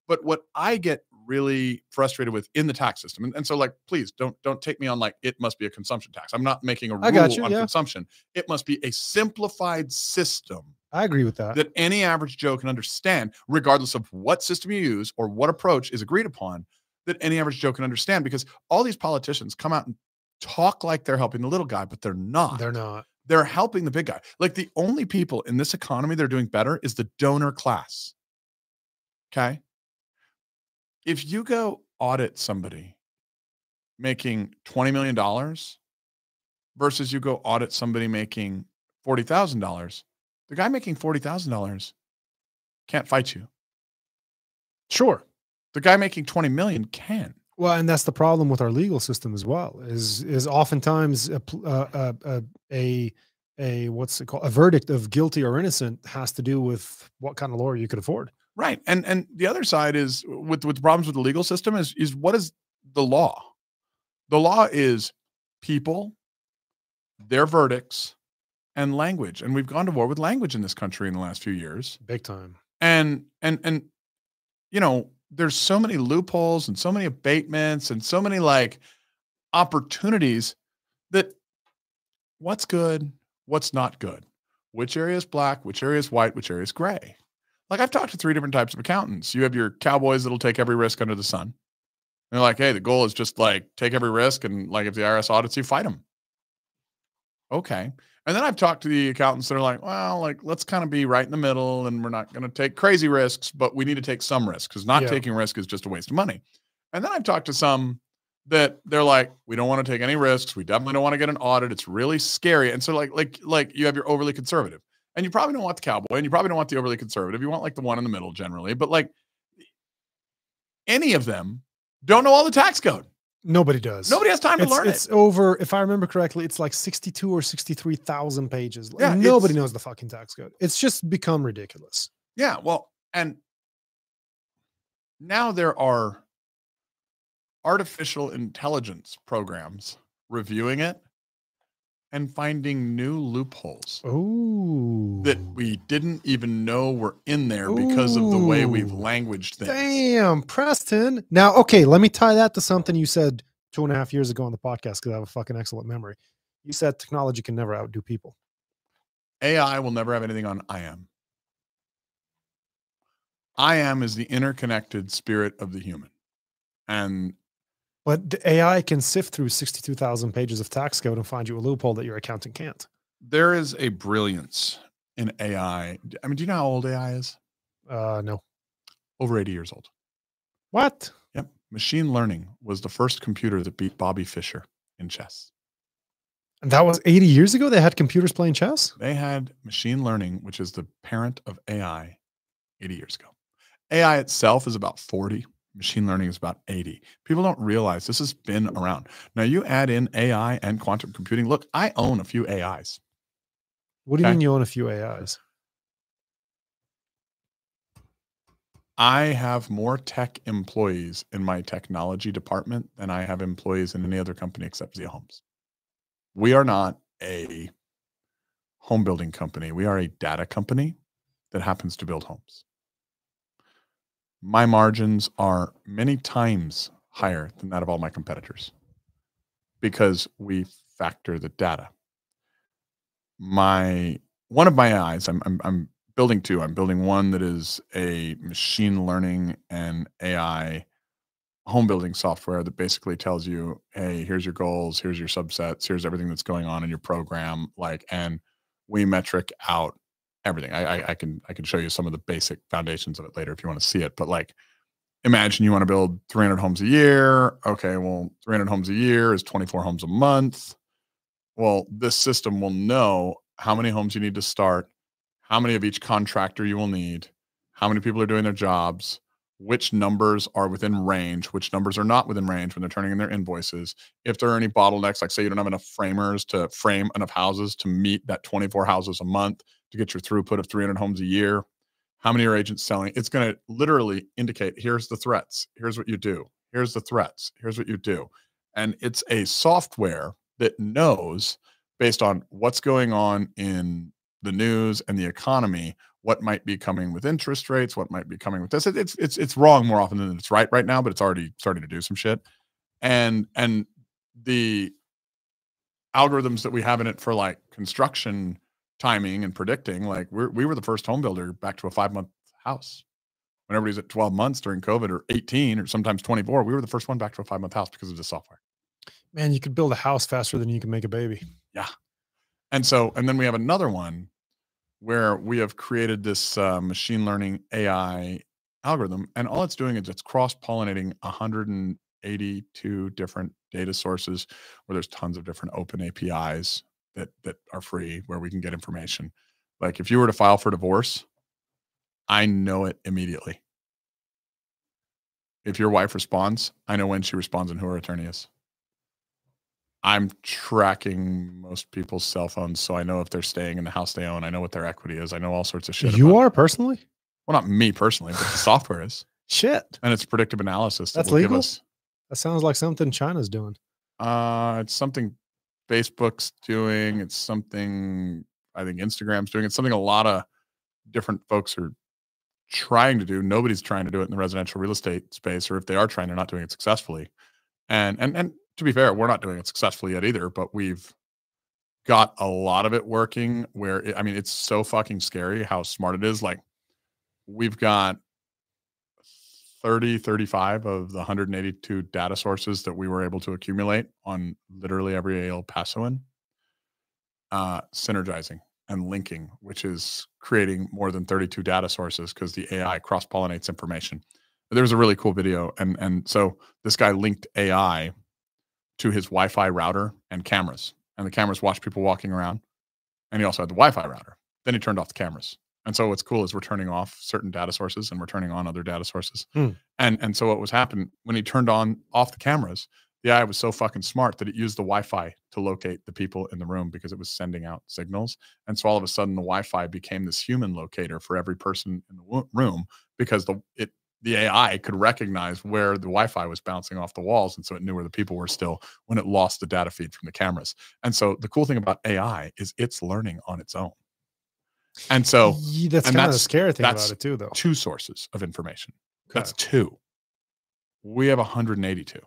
But what I get really frustrated with in the tax system, and, and so like please don't don't take me on like it must be a consumption tax. I'm not making a rule you, on yeah. consumption. It must be a simplified system I agree with that. that any average Joe can understand, regardless of what system you use or what approach is agreed upon, that any average Joe can understand. Because all these politicians come out and talk like they're helping the little guy, but they're not. They're not. They're helping the big guy. Like the only people in this economy that are doing better is the donor class. Okay. If you go audit somebody making $20 million versus you go audit somebody making $40,000, the guy making $40,000 can't fight you. Sure. The guy making 20 million can. Well, and that's the problem with our legal system as well. Is is oftentimes a pl- uh, uh, uh, a a what's it called a verdict of guilty or innocent has to do with what kind of lawyer you could afford. Right. And and the other side is with with the problems with the legal system is is what is the law? The law is people, their verdicts, and language. And we've gone to war with language in this country in the last few years. Big time. And and and you know, there's so many loopholes and so many abatements and so many like opportunities that what's good, what's not good, which area is black, which area is white, which area is gray. Like I've talked to three different types of accountants. You have your cowboys that'll take every risk under the sun. They're like, hey, the goal is just like take every risk and like if the IRS audits you, fight them. Okay. And then I've talked to the accountants that are like, well, like let's kind of be right in the middle and we're not going to take crazy risks, but we need to take some risks because not Yeah. taking risk is just a waste of money. And then I've talked to some that they're like, we don't want to take any risks. We definitely don't want to get an audit. It's really scary. And so like like like you have your overly conservative. And you probably don't want the cowboy and you probably don't want the overly conservative. You want like the one in the middle generally. But like any of them don't know all the tax code. Nobody does. Nobody has time to It's, learn it's it. It's over. If I remember correctly, it's like sixty-two or sixty-three thousand pages. Like, Yeah, nobody knows the fucking tax code. It's just become ridiculous. Yeah, well, and now there are artificial intelligence programs reviewing it and finding new loopholes Oh, that we didn't even know were in there because of the way we've Ooh. languaged things. Damn, Preston. Now, okay, let me tie that to something you said two and a half years ago on the podcast because I have a fucking excellent memory. You said technology can never outdo people. AI will never have anything on I am. I am is the interconnected spirit of the human. And But the AI can sift through 62,000 pages of tax code and find you a loophole that your accountant can't. there is a brilliance in AI. I mean, do you know how old AI is? Uh, no. over 80 years old. What? Yep. Machine learning was the first computer that beat Bobby Fischer in chess. And that was 80 years ago. They had computers playing chess. They had machine learning, which is the parent of AI, 80 years ago. AI itself is about 40. Machine learning is about 80. People don't realize this has been around. Now you add in AI and quantum computing. Look, I own a few AIs. What do you Okay. mean you own a few AIs? I have more tech employees in my technology department than I have employees in any other company except Zia Homes. We are not a home building company. We are a data company that happens to build homes. My margins are many times higher than that of all my competitors because we factor the data. My one of my eyes, I'm, I'm, I'm building two. I'm building one that is a machine learning and AI home building software that basically tells you, hey, here's your goals, here's your subsets, here's everything that's going on in your program. Like, and we metric out everything. I, I, I can I can show you some of the basic foundations of it later if you want to see it. But like, imagine you want to build 300 homes a year. Okay, well, 300 homes a year is 24 homes a month. Well, this system will know how many homes you need to start, how many of each contractor you will need, how many people are doing their jobs, which numbers are within range, which numbers are not within range when they're turning in their invoices. If there are any bottlenecks, like say you don't have enough framers to frame enough houses to meet that 24 houses a month to get your throughput of 300 homes a year, how many are agents selling? It's going to literally indicate here's the threats, here's what you do, here's the threats, here's what you do. And it's a software that knows based on what's going on in the news and the economy what might be coming with interest rates what might be coming with this. It's it's it's wrong more often than it's right right now but it's already starting to do some shit. And and the algorithms that we have in it for like construction timing and predicting like we're, we were the first home builder back to a five month house when everybody's at 12 months during covid or 18 or sometimes 24 we were the first one back to a five month house because of the software Man, you could build a house faster than you can make a baby. Yeah. And so, and then we have another one where we have created this uh, machine learning AI algorithm, and all it's doing is it's cross pollinating 182 different data sources where there's tons of different open APIs that that are free where we can get information. Like if you were to file for divorce, I know it immediately. If your wife responds, I know when she responds and who her attorney is. I'm tracking most people's cell phones, so I know if they're staying in the house they own. I know what their equity is. I know all sorts of shit. You are personally? well, not me personally, but the software is, Shit. and it's predictive analysis. That That's legal? us. That sounds like something China's doing. Uh, it's something Facebook's doing. It's something I think Instagram's doing. It's something a lot of different folks are trying to do. Nobody's trying to do it in the residential real estate space, or if they are trying, they're not doing it successfully. And and and to be fair, we're not doing it successfully yet either. But we've got a lot of it working. Where it, I mean, it's so fucking scary how smart it is. Like we've got 30 35 of the 182 data sources that we were able to accumulate on literally every El Pasoan uh, synergizing and linking, which is creating more than 32 data sources because the AI cross pollinates information. There was a really cool video, and and so this guy linked AI to his Wi-Fi router and cameras, and the cameras watched people walking around, and he also had the Wi-Fi router. Then he turned off the cameras, and so what's cool is we're turning off certain data sources and we're turning on other data sources, Hmm. and and so what was happening when he turned on off the cameras, the AI was so fucking smart that it used the Wi-Fi to locate the people in the room because it was sending out signals. And so all of a sudden, the Wi-Fi became this human locator for every person in the room because the it the AI could recognize where the Wi-Fi was bouncing off the walls, and so it knew where the people were still when it lost the data feed from the cameras. And so the cool thing about AI is it's learning on its own. And so Ye- that's and kind of the that's- scary thing that's about it too, though. two sources of information. That's two. We have 182.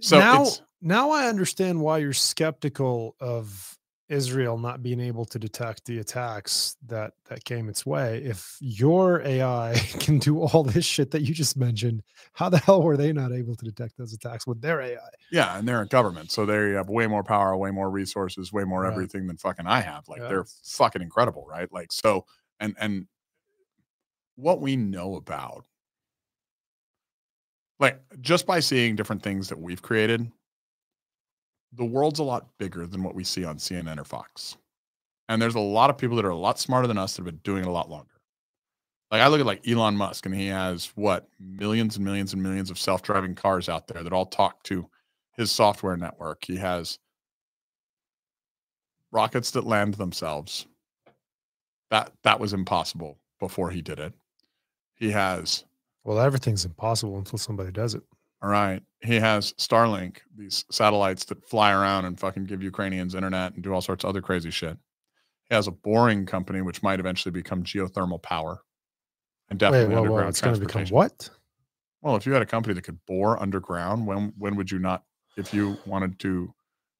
So now, now I understand why you're skeptical of Israel not being able to detect the attacks that that came its way. If your AI can do all this shit that you just mentioned, how the hell were they not able to detect those attacks with their AI? yeah, and they're in government, so they have way more power, way more resources, way more Right. everything than fucking I have. Like Yeah. they're fucking incredible, right? Like so, and and what we know about like just by seeing different things that we've created the world's a lot bigger than what we see on CNN or Fox. And there's a lot of people that are a lot smarter than us that have been doing it a lot longer. Like I look at like Elon Musk and he has what millions and millions and millions of self-driving cars out there that all talk to his software network. He has rockets that land themselves. That that was impossible before he did it. He has well, everything's impossible until somebody does it. All right. He has Starlink, these satellites that fly around and fucking give Ukrainians internet and do all sorts of other crazy shit. He has a boring company which might eventually become geothermal power. And definitely Wait, whoa, underground whoa, it's going to become what? Well, if you had a company that could bore underground, when when would you not if you wanted to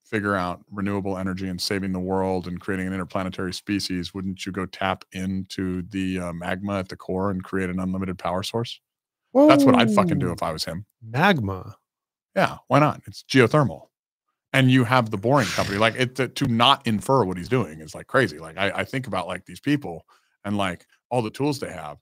figure out renewable energy and saving the world and creating an interplanetary species, wouldn't you go tap into the uh, magma at the core and create an unlimited power source? That's what I'd fucking do if I was him. Magma. Yeah, why not? It's geothermal. And you have the boring company. Like it to, to not infer what he's doing is like crazy. Like I, I think about like these people and like all the tools they have.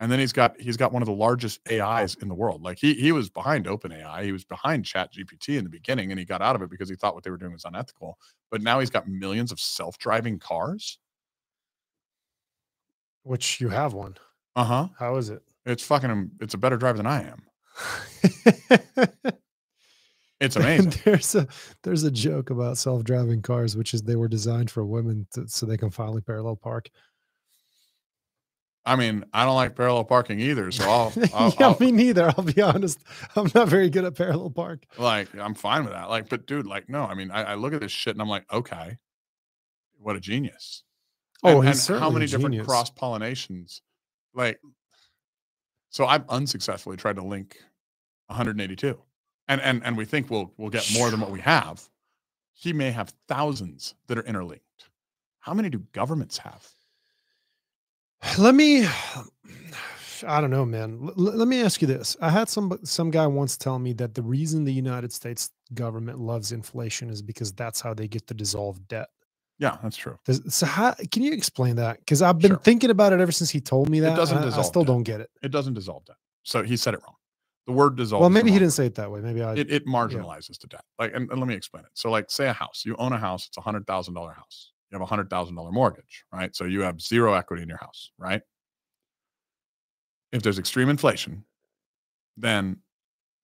And then he's got he's got one of the largest AIs in the world. Like he he was behind OpenAI. He was behind Chat GPT in the beginning and he got out of it because he thought what they were doing was unethical. But now he's got millions of self-driving cars. Which you have one. Uh-huh. How is it? It's fucking it's a better driver than I am. It's amazing. there's a there's a joke about self-driving cars, which is they were designed for women to, so they can finally parallel park. I mean, I don't like parallel parking either. So I'll, I'll, yeah, I'll- me neither. I'll be honest. I'm not very good at parallel park. like i'm fine with that like but dude like no i mean i, I look at this shit and i'm like okay what a genius Oh, and, he's and how many different cross pollinations like so i've unsuccessfully tried to link 182 and and and we think we'll we'll get more than what we have he may have thousands that are interlinked how many do governments have Let me. I don't know, man. L- let me ask you this. I had some some guy once tell me that the reason the United States government loves inflation is because that's how they get to dissolve debt. Yeah that's true Does- So how can you explain that? Because I've been Sure. thinking about it ever since he told me that. It doesn't and I, I still debt. don't get it. it doesn't dissolve debt so he said it wrong the word dissolve Well, maybe he didn't word. say it that way. Maybe I. it, it marginalizes the debt. Like, and, and let me explain it. So, like, say a house, you own a house, it's a hundred thousand dollar house. You have a hundred thousand dollar mortgage, right? So you have zero equity in your house, right? If there's extreme inflation, then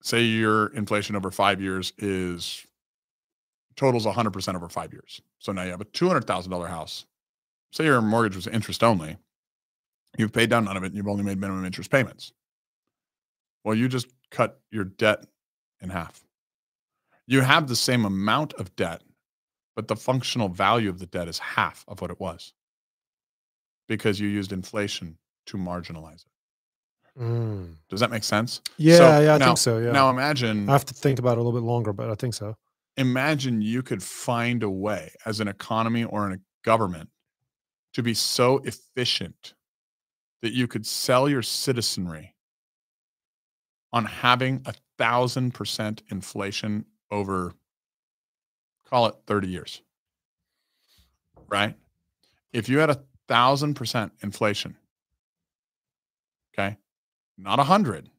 say your inflation over five years is totals 100% over five years. So now you have a $200,000 house. Say your mortgage was interest only. You've paid down none of it and you've only made minimum interest payments. Well, you just cut your debt in half. You have the same amount of debt, but the functional value of the debt is half of what it was because you used inflation to marginalize it. Mm. Does that make sense? Yeah, yeah, I now- think so. Yeah. Now imagine I have to think about it a little bit longer, but I think so. Imagine you could find a way as an economy or in a government to be so efficient that you could sell your citizenry on having a thousand percent inflation over call it 30 years right? If you had a thousand percent inflation okay not a hundred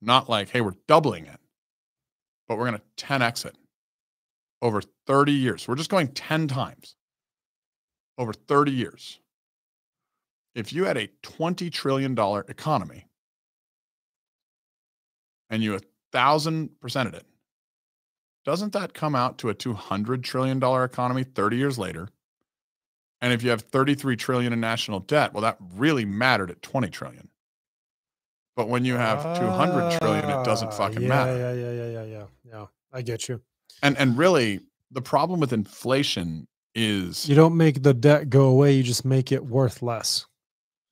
not like hey we're doubling it but we're going to 10x it over 30 years. We're just going 10 times over 30 years. If you had a $20 trillion economy and you a thousand percented it, doesn't that come out to a $200 trillion economy 30 years later? And if you have 33 trillion in national debt, well, that really mattered at 20 trillion. But when you have 200 trillion, it doesn't Ah, fucking yeah, matter. Yeah, yeah, yeah, yeah, yeah, yeah. I get you. And and really, the problem with inflation is You don't make the debt go away. You just make it worth less.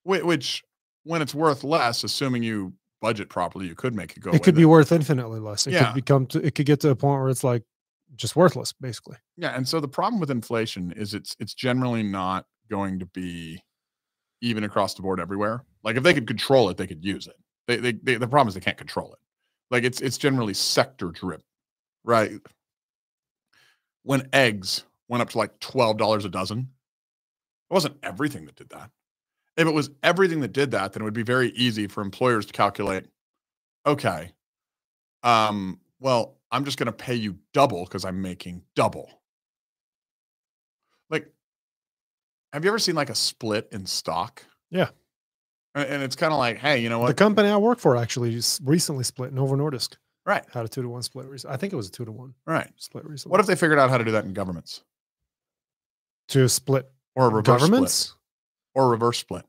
which, when it's worth less, assuming you budget properly, you could make it go. it could be worth infinitely less. It Yeah. could become. To, it could get to a point where it's like just worthless, basically. Yeah, and so the problem with inflation is it's it's generally not going to be even across the board everywhere. Like if they could control it, they could use it. They, they, they the problem is they can't control it. Like it's it's generally sector driven, right? When eggs went up to like twelve dollars a dozen, it wasn't everything that did that. If it was everything that did that, then it would be very easy for employers to calculate, okay, um, well, I'm just going to pay you double because I'm making double. Like, have you ever seen like a split in stock? Yeah. And, it's kind of like, hey, you know what? The company I work for actually just recently split. Novo Nordisk right, had a two to one split. Recently. I think it was a two to one right. split recently. What if they figured out how to do that in governments to split or reverse split governments? or a reverse split?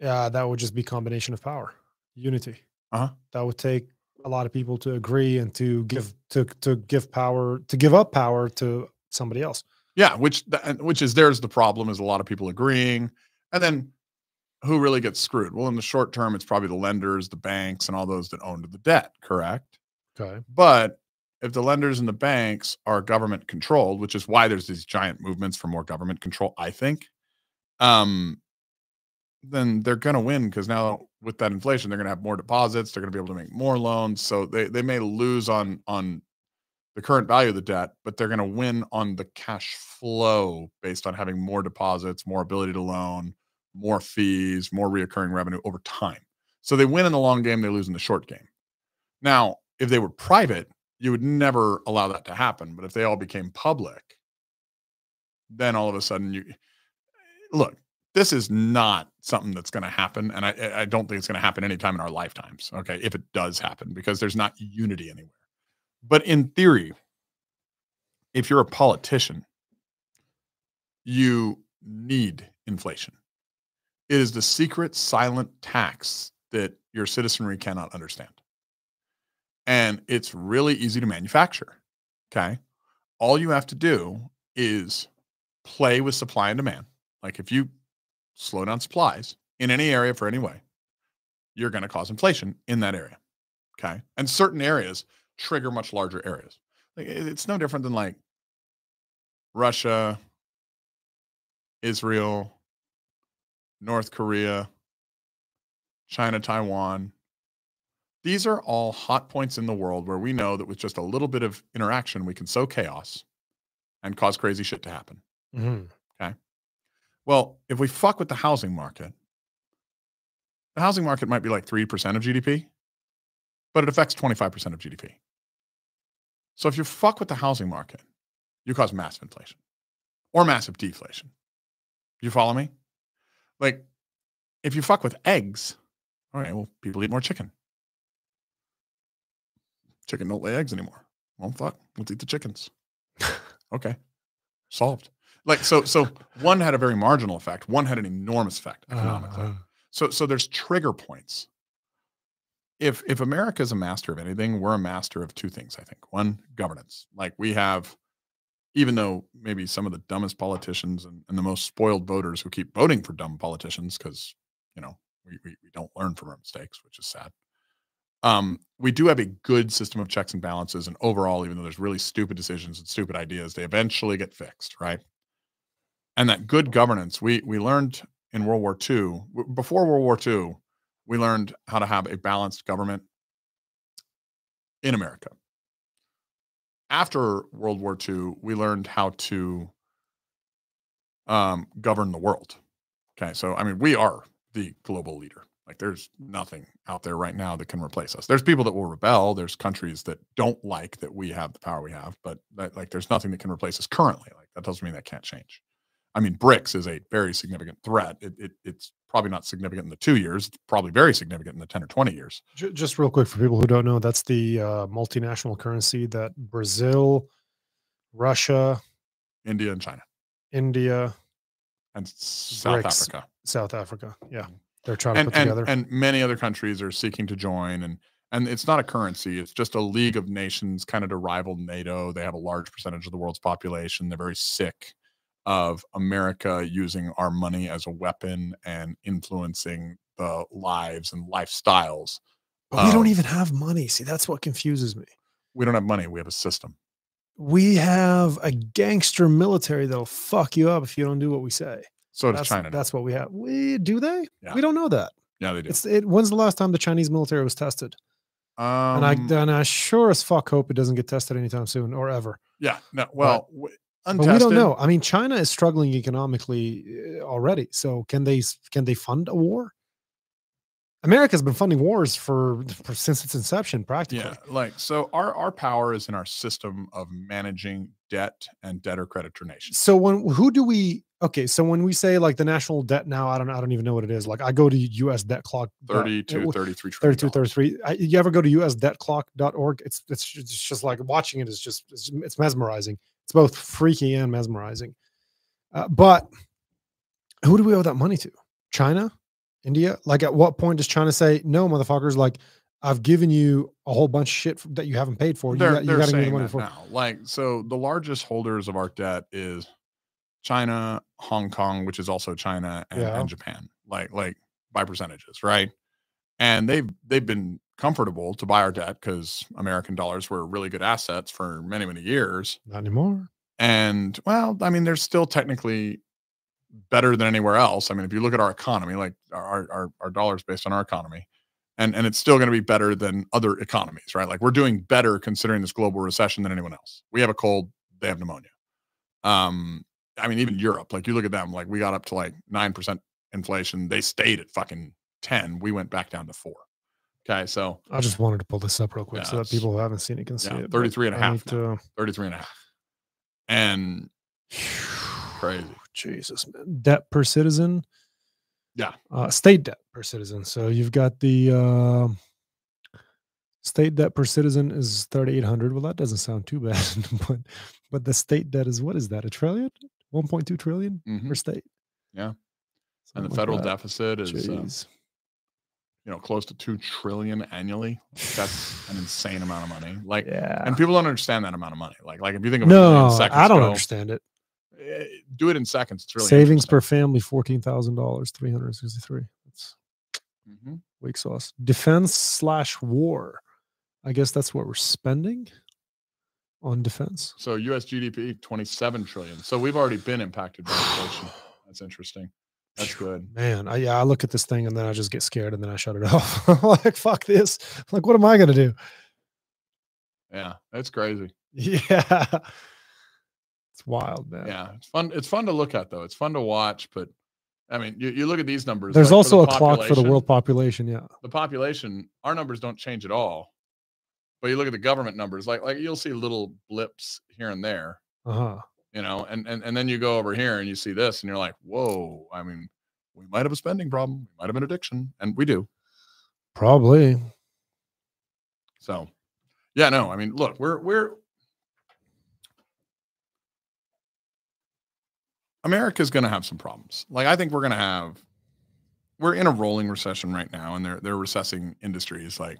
Yeah, that would just be combination of power, unity. Uh-huh. That would take a lot of people to agree and to give to to give power to give up power to somebody else. Yeah, which which is there's the problem is a lot of people agreeing, and then who really gets screwed? Well, in the short term, it's probably the lenders, the banks, and all those that owned the debt. Correct. Okay. But if the lenders and the banks are government controlled, which is why there's these giant movements for more government control, I think, um, then they're going to win because now with that inflation, they're going to have more deposits. They're going to be able to make more loans. So they they may lose on on the current value of the debt, but they're going to win on the cash flow based on having more deposits, more ability to loan, more fees, more reoccurring revenue over time. So they win in the long game, they lose in the short game. Now, if they were private, you would never allow that to happen. But if they all became public, then all of a sudden you look, this is not something that's going to happen. And I, I don't think it's going to happen anytime in our lifetimes. Okay. If it does happen, because there's not unity anywhere. But in theory, if you're a politician, you need inflation. It is the secret silent tax that your citizenry cannot understand. And it's really easy to manufacture. Okay. All you have to do is play with supply and demand. Like if you slow down supplies in any area for any way, you're going to cause inflation in that area. Okay. And certain areas trigger much larger areas. Like it's no different than like Russia, Israel, North Korea, China, Taiwan. These are all hot points in the world where we know that with just a little bit of interaction, we can sow chaos and cause crazy shit to happen. Mhm. Well, if we fuck with the housing market, the housing market might be like 3% of GDP, but it affects 25% of GDP. So if you fuck with the housing market, you cause massive inflation or massive deflation. You follow me? Like, if you fuck with eggs, all right, well, people eat more chicken. Chicken don't lay eggs anymore. Well, fuck, let's eat the chickens. okay, solved. Like so, so one had a very marginal effect. One had an enormous effect economically. Uh, So so there's trigger points. If if America is a master of anything, we're a master of two things, I think. One, governance. Like we have, even though maybe some of the dumbest politicians and, and the most spoiled voters who keep voting for dumb politicians because you know we, we we don't learn from our mistakes, which is sad. Um, we do have a good system of checks and balances, and overall, even though there's really stupid decisions and stupid ideas, they eventually get fixed, right? And that good governance, we we learned in World War II, before World War II, we learned how to have a balanced government in America. After World War II, we learned how to um, govern the world. Okay, so I mean, we are the global leader. Like, there's nothing out there right now that can replace us. There's people that will rebel. There's countries that don't like that we have the power we have, but that, like, there's nothing that can replace us currently. Like, that doesn't mean that can't change. I mean, BRICS is a very significant threat. It, it, it's probably not significant in the two years. It's probably very significant in the 10 or 20 years. just real quick for people who don't know, that's the uh, multinational currency that Brazil, Russia, India and China India, and South BRICS. Africa. South Africa. Yeah, they're trying to And, put and, together. and many other countries are seeking to join. And, and it's not a currency, it's just a league of nations kind of to rival NATO. They have a large percentage of the world's population. They're very sick of America using our money as a weapon and influencing the lives and lifestyles. but we don't even have money. See, that's what confuses me. We don't have money, we have a system. We have a gangster military that'll fuck you up if you don't do what we say. So does That's, China. now. that's what we have. We do they? Yeah. We don't know that. Yeah, they do. It's it. When's the last time the Chinese military was tested? Um, and I and I sure as fuck hope it doesn't get tested anytime soon or ever. yeah, no, well, w- untested. But we don't know. I mean, China is struggling economically uh, already. So can they can they fund a war? America's been funding wars for, for since its inception, practically. Yeah, like so our our power is in our system of managing debt and debtor creditor nations. So when who do we? Okay, so when we say like the national debt now, I don't I don't even know what it is. Like I go to U.S. debt clock. 32 it- 33 trillion 32 33 I, you ever go to usdebtclock.org it's it's it's just like watching it is just it's, it's mesmerizing it's both freaky and mesmerizing uh, but who do we owe that money to china india like at what point does china say no motherfuckers like i've given you a whole bunch of shit that you haven't paid for you They're, got, you they're got to give me the saying money that for now. Like so the largest holders of our debt is China, Hong Kong, which is also China, and, Yeah. and Japan. Like like by percentages, right? And they've they've been comfortable to buy our debt because American dollars were really good assets for many, many years. not anymore And well, I mean, they're still technically better than anywhere else. I mean, if you look at our economy, like our our, our dollars based on our economy, and and it's still going to be better than other economies, right? Like we're doing better considering this global recession than anyone else. We have a cold, they have pneumonia. Um, I mean, even Europe, like you look at them, like we got up to like nine percent inflation. They stayed at fucking ten. We went back down to four. Okay, so i just wanted to pull this up real quick Yeah, so that people who haven't seen it can see yeah, it but 33 and a half to- 33 and a half. And crazy. Jesus, man. Debt per citizen. Yeah. Uh, state debt per citizen. So you've got the uh, state debt per citizen is 3,800. Well, that doesn't sound too bad, but but the state debt is what is that? A trillion? 1.2 trillion Mhm. per state. Yeah. and the federal deficit is uh, you know close to 2 trillion annually that's an insane amount of money like yeah. and people don't understand that amount of money like like if you think of No, seconds I don't go, understand it. eh, do it in seconds it's really Savings per family, fourteen thousand dollars, three hundred sixty-three. That's Mhm. weak sauce. Defense slash war. I guess that's what we're spending on defense. so us gdp 27 trillion so we've already been impacted by inflation that's interesting that's good Man, I yeah, I look at this thing and then I just get scared and then I shut it off. I'm like, fuck this. Like, what am I gonna do? yeah that's crazy Yeah. It's wild, man. yeah it's fun it's fun to look at though it's fun to watch but i mean you, you look at these numbers There's like, for the also a clock for the world population. Yeah. the population, our numbers don't change at all. But you look at the government numbers, like like you'll see little blips here and there, Uh-huh. you know, and and and then you go over here and you see this, and you're like, whoa. I mean, we might have a spending problem, we might have an addiction, and we do. Probably. So, yeah, no, I mean, look, we're we're America's going to have some problems. Like I think we're going to have we're in a rolling recession right now and they're they're recessing industries like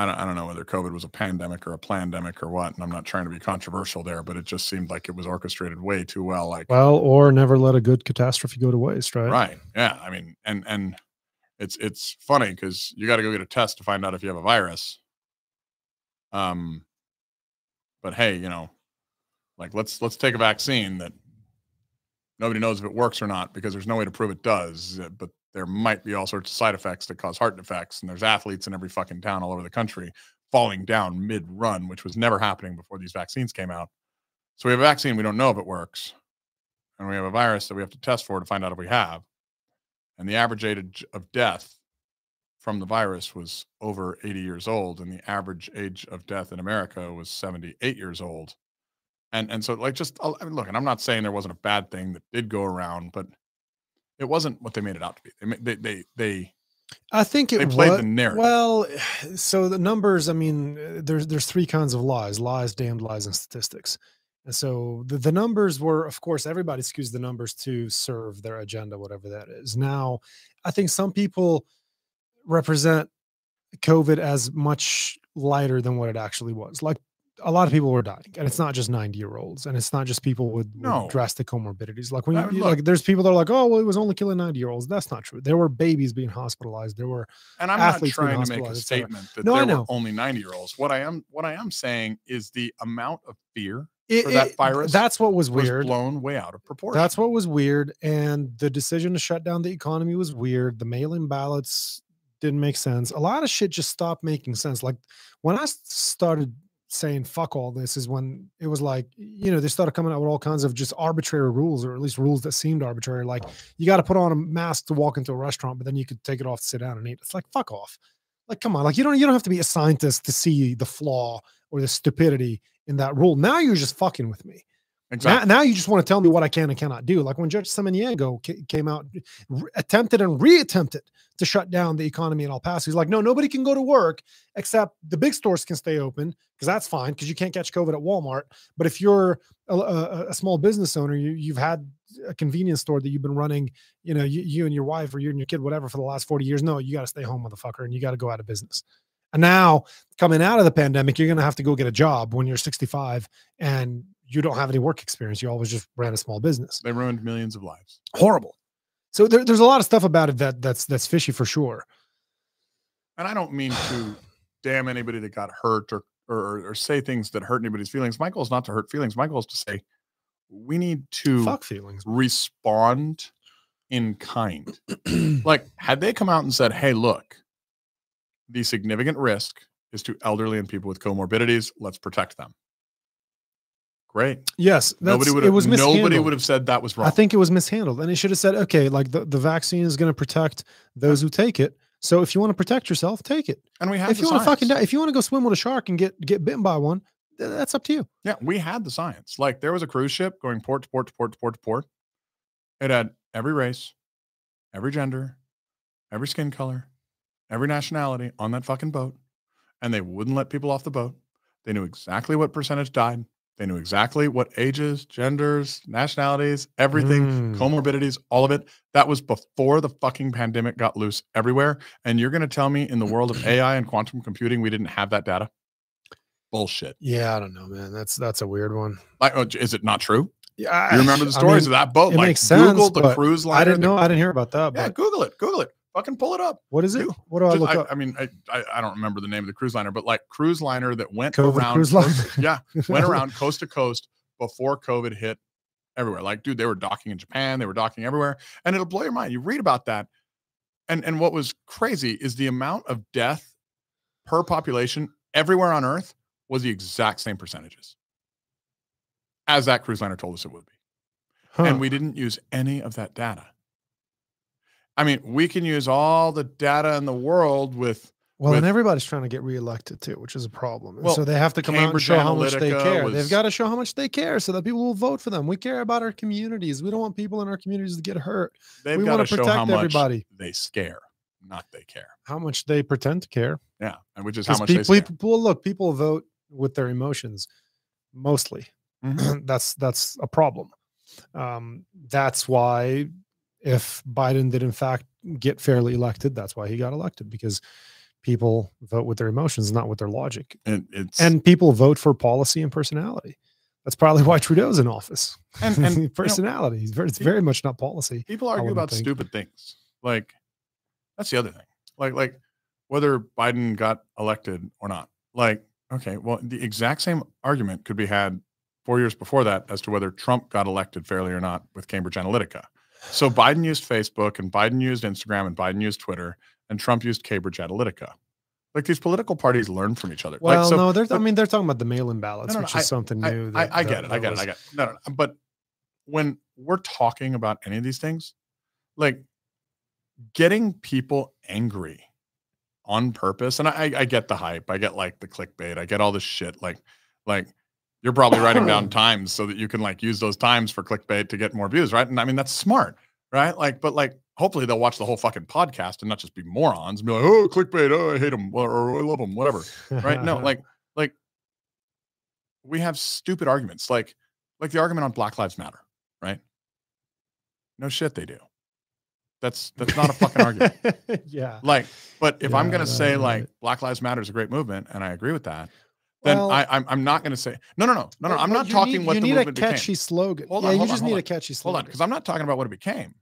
I don't I don't know whether COVID was a pandemic or a pandemic or what and I'm not trying to be controversial there but it just seemed like it was orchestrated way too well like Well, or never let a good catastrophe go to waste, right? right yeah I mean and and it's it's funny cuz you got to go get a test to find out if you have a virus um but hey you know like let's let's take a vaccine that nobody knows if it works or not because there's no way to prove it does but there might be all sorts of side effects that cause heart defects and there's athletes in every fucking town all over the country falling down mid run which was never happening before these vaccines came out. So we have a vaccine we don't know if it works and we have a virus that we have to test for to find out if we have. And the average age of death from the virus was over 80 years old and the average age of death in america was 78 years old. And and so like just I mean, look and i'm not saying there wasn't a bad thing that did go around but it wasn't what they made it out to be they they they, they I think it They played the narrative. Well, so the numbers, I mean, there's there's three kinds of lies: lies, damned lies, and statistics. And so the, the numbers were, of course, everybody skews the numbers to serve their agenda, whatever that is. Now, I think some people represent COVID as much lighter than what it actually was. Like a lot of people were dying, and it's not just 90 year olds, and it's not just people with, with No. drastic comorbidities. Like when I you, like there's people that are like, oh, well, it was only killing 90 year olds. That's not true. There were babies being hospitalized. There were and i'm not trying to make a hospitalized, et cetera. statement that No, I there know. were only 90 year olds what i am what i am saying is the amount of fear it, for that it- virus That's what was was weird. blown way out of proportion That's what was weird. And the decision to shut down the economy was weird. The mail in ballots didn't make sense. A lot of shit just stopped making sense. Like when I started saying fuck all this is when it was like you know they started coming out with all kinds of just arbitrary rules or at least rules that seemed arbitrary like oh. you got to put on a mask to walk into a restaurant but then you could take it off to sit down and eat. It's like fuck off. Like come on like you don't you don't have to be a scientist to see the flaw or the stupidity in that rule. Now you're just fucking with me Exactly. now, now you just want to tell me what I can and cannot do. Like when Judge Samaniego came out, attempted and reattempted to shut down the economy in El Paso. He's like, no, nobody can go to work except the big stores can stay open because that's fine because you can't catch COVID at Walmart. But if you're a, a, a small business owner, you, you've had a convenience store that you've been running, you know, you, you and your wife or you and your kid, whatever, for the last 40 years. No, you got to stay home, motherfucker, and you got to go out of business. And now coming out of the pandemic, you're going to have to go get a job when you're 65 and you don't have any work experience. You always just ran a small business. They ruined millions of lives. Horrible. So there, there's a lot of stuff about it that that's that's fishy for sure. And I don't mean to damn anybody that got hurt or, or or say things that hurt anybody's feelings. My goal is not to hurt feelings. My goal is to say we need to Fuck feelings. respond in kind. like, had they come out and said, "Hey, look, the significant risk is to elderly and people with comorbidities. Let's protect them." Great. yes, Nobody would it have. was Nobody would have said that was wrong. I think it was mishandled, and it should have said, okay, like the, the vaccine is going to protect those who take it. So if you want to protect yourself, take it. and we have if the you want to fucking die, if you want to go swim with a shark and get get bitten by one, th- that's up to you. Yeah, we had the science. Like there was a cruise ship going port to port to port to port to port. It had every race, every gender, every skin color, every nationality on that fucking boat. And they wouldn't let people off the boat. They knew exactly what percentage died. They knew exactly what ages, genders, nationalities, everything, Mm. comorbidities, all of it. That was before the fucking pandemic got loose everywhere. And you're going to tell me in the world of AI and quantum computing, we didn't have that data? Bullshit. Yeah, I don't know, man. That's that's a weird one. Like, oh, is it not true? Yeah, You remember the stories of that boat? it Like makes sense, Google the cruise liner. I didn't know. I didn't hear about that. Yeah, But Google it. Google it. Fucking pull it up. what is it? What do I look I, up? I mean, I, I I don't remember the name of the cruise liner, but like cruise liner that went COVID around. cruise coast- yeah, went around coast to coast before COVID hit everywhere. Like, dude, they were docking in Japan. They were docking everywhere, and it'll blow your mind. You read about that, and and what was crazy is the amount of death per population everywhere on Earth was the exact same percentages as that cruise liner told us it would be Huh. and we didn't use any of that data. I mean, we can use all the data in the world with Well, and everybody's trying to get reelected too, which is a problem. Well, so they have to come out and Cambridge show how much they care. was- They've got to show how much they care so that people will vote for them. We care about our communities. We don't want people in our communities to get hurt. they've we got want to to show how protect much everybody. they scare, not they care. How much they pretend to care. Yeah, and which is how much people, people look, people vote with their emotions mostly. Mhm. that's that's a problem. Um, that's why if Biden did in fact get fairly elected, that's why he got elected because people vote with their emotions, not with their logic. And it's and people vote for policy and personality. That's probably why Trudeau's in office. and, and you know, personality. Very, it's very much not policy. people argue about think. stupid things. Like that's the other thing. Like like whether Biden got elected or not. Like okay, well the exact same argument could be had 4 years before that as to whether Trump got elected fairly or not with Cambridge Analytica. So Biden used Facebook and Biden used Instagram and Biden used Twitter and Trump used Cambridge Analytica. Like these political parties learn from each other. Well, like, so, no, they're, I mean, they're talking about the mail-in ballots, no, no, which is something I, new. I, that- I that- get it. I that get it. I get it. No, no, no. But when we're talking about any of these things, like getting people angry on purpose, and I, I get the hype. I get like the clickbait. I get all this shit. Like, like you're probably writing down times so that you can like use those times for clickbait to get more views, right? And I mean that's smart, right? Like, but like hopefully they'll watch the whole fucking podcast and not just be morons and be like, oh, clickbait, oh, I hate them, or, or I love them, whatever right no like like we have stupid arguments like like the argument on black lives matter right no shit they do that's that's not a fucking argument yeah. like but if i'm gonna say right. like black lives matter is a great movement and i agree with that then Well, I, I'm, I'm not gonna say no no no no no i'm not you talking need, what you the need movement a catchy became slogan. Hold yeah, on, you hold on, just hold need on. a catchy hold slogan. on because i'm not talking about what it became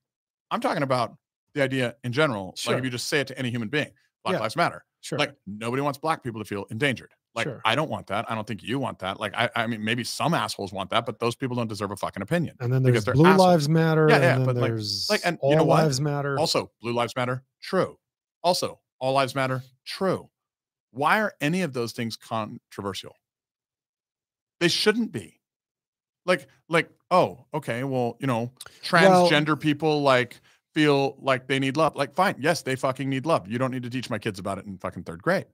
i'm talking about the idea in general Sure. like if you just say it to any human being black Yeah. lives matter sure. like nobody wants black people to feel endangered like Sure. i don't want that i don't think you want that like i i mean maybe some assholes want that but those people don't deserve a fucking opinion and then there's Blue assholes. Lives Matter. Yeah, yeah, but, like- there's like, and All you know what? Lives Matter. also blue lives matter true also all lives matter true why are any of those things controversial They shouldn't be. Like, like, oh, okay, well, you know, Well- transgender people like feel like they need love. Like, fine, yes, they fucking need love. You don't need to teach my kids about it in fucking third grade.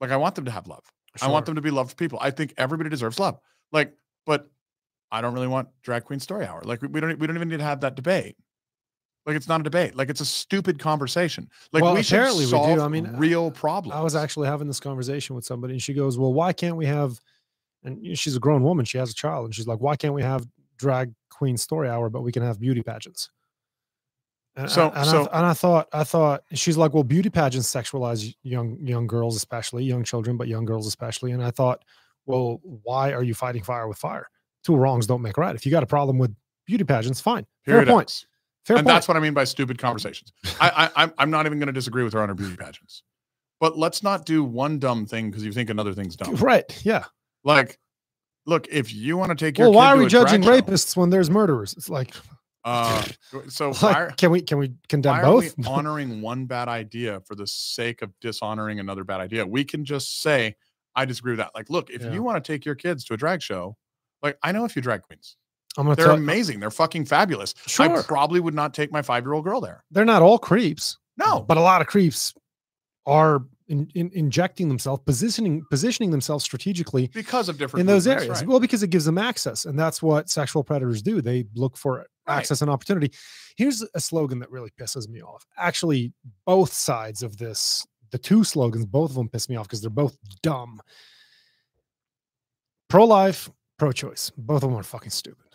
Like, I want them to have love. I want them to be loved people. I think everybody deserves love. Like, but I don't really want drag queen story hour. Like, we, we don't we don't even need to have that debate. Like, it's not a debate. Like, it's a stupid conversation. Like, Well, we should apparently we do. solve I mean, real problems. I was actually having this conversation with somebody, and she goes, "Well, why can't we have?" And she's a grown woman; she has a child, and she's like, "Why can't we have drag queen story hour, but we can have beauty pageants?" And, So- I, and, so- I, and I thought, I thought she's like, "Well, beauty pageants sexualize young young girls, especially young children, but young girls especially." And I thought, "Well, why are you fighting fire with fire? Two wrongs don't make right. If you got a problem with beauty pageants, fine, fair point, X. fair and point." that's what I mean by stupid conversations. I, I I'm I'm not even going to disagree with her on her beauty pageants, but let's not do one dumb thing because you think another thing's dumb. right? Yeah. Like, look, if you want to take your Well, why are we judging show, rapists when there's murderers? It's like, Uh, so like, why, are- can we can we condemn why are we both? honoring one bad idea for the sake of dishonoring another bad idea? We can just say, I disagree with that. Like, look, if Yeah. you want to take your kids to a drag show, like I know a few drag queens. I'm gonna They're tell amazing. They're fucking fabulous. I probably would not take my five year old girl there. they're not all creeps. No, but a lot of creeps are in, in, injecting themselves, positioning positioning themselves strategically because of different in those areas. right. Well, because it gives them access, and that's what sexual predators do. They look for Right. access and opportunity. Here's a slogan that really pisses me off. Actually, both sides of this, the two slogans, both of them piss me off because they're both dumb. Pro life, pro choice. Both of them are fucking stupid.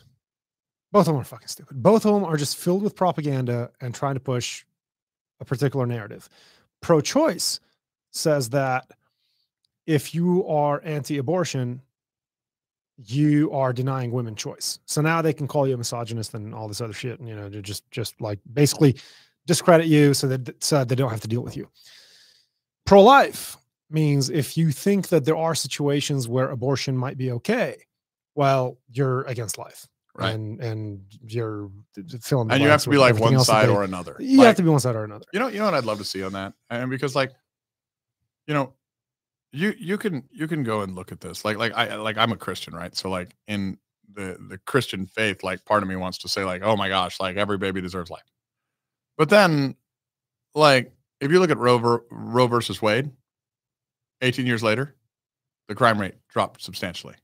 Both of them are fucking stupid. Both of them are just filled with propaganda and trying to push a particular narrative. Pro choice says that if you are anti abortion, you are denying women choice. So now they can call you a misogynist and all this other shit, and you know, just just like basically discredit you so that so they don't have to deal with you. Pro life means if you think that there are situations where abortion might be okay, well, you're against life. Right. And and you're filling and you have to be like one side they- or another. you Like, have to be one side or another. You know, you know what I'd love to see on that, and because like, you know, you you can you can go and look at this. Like like I like I'm a Christian, right? So like in the the Christian faith, like part of me wants to say like, oh my gosh, like every baby deserves life. But then, like if you look at Roe Roe versus Wade, 18 years later, the crime rate dropped substantially,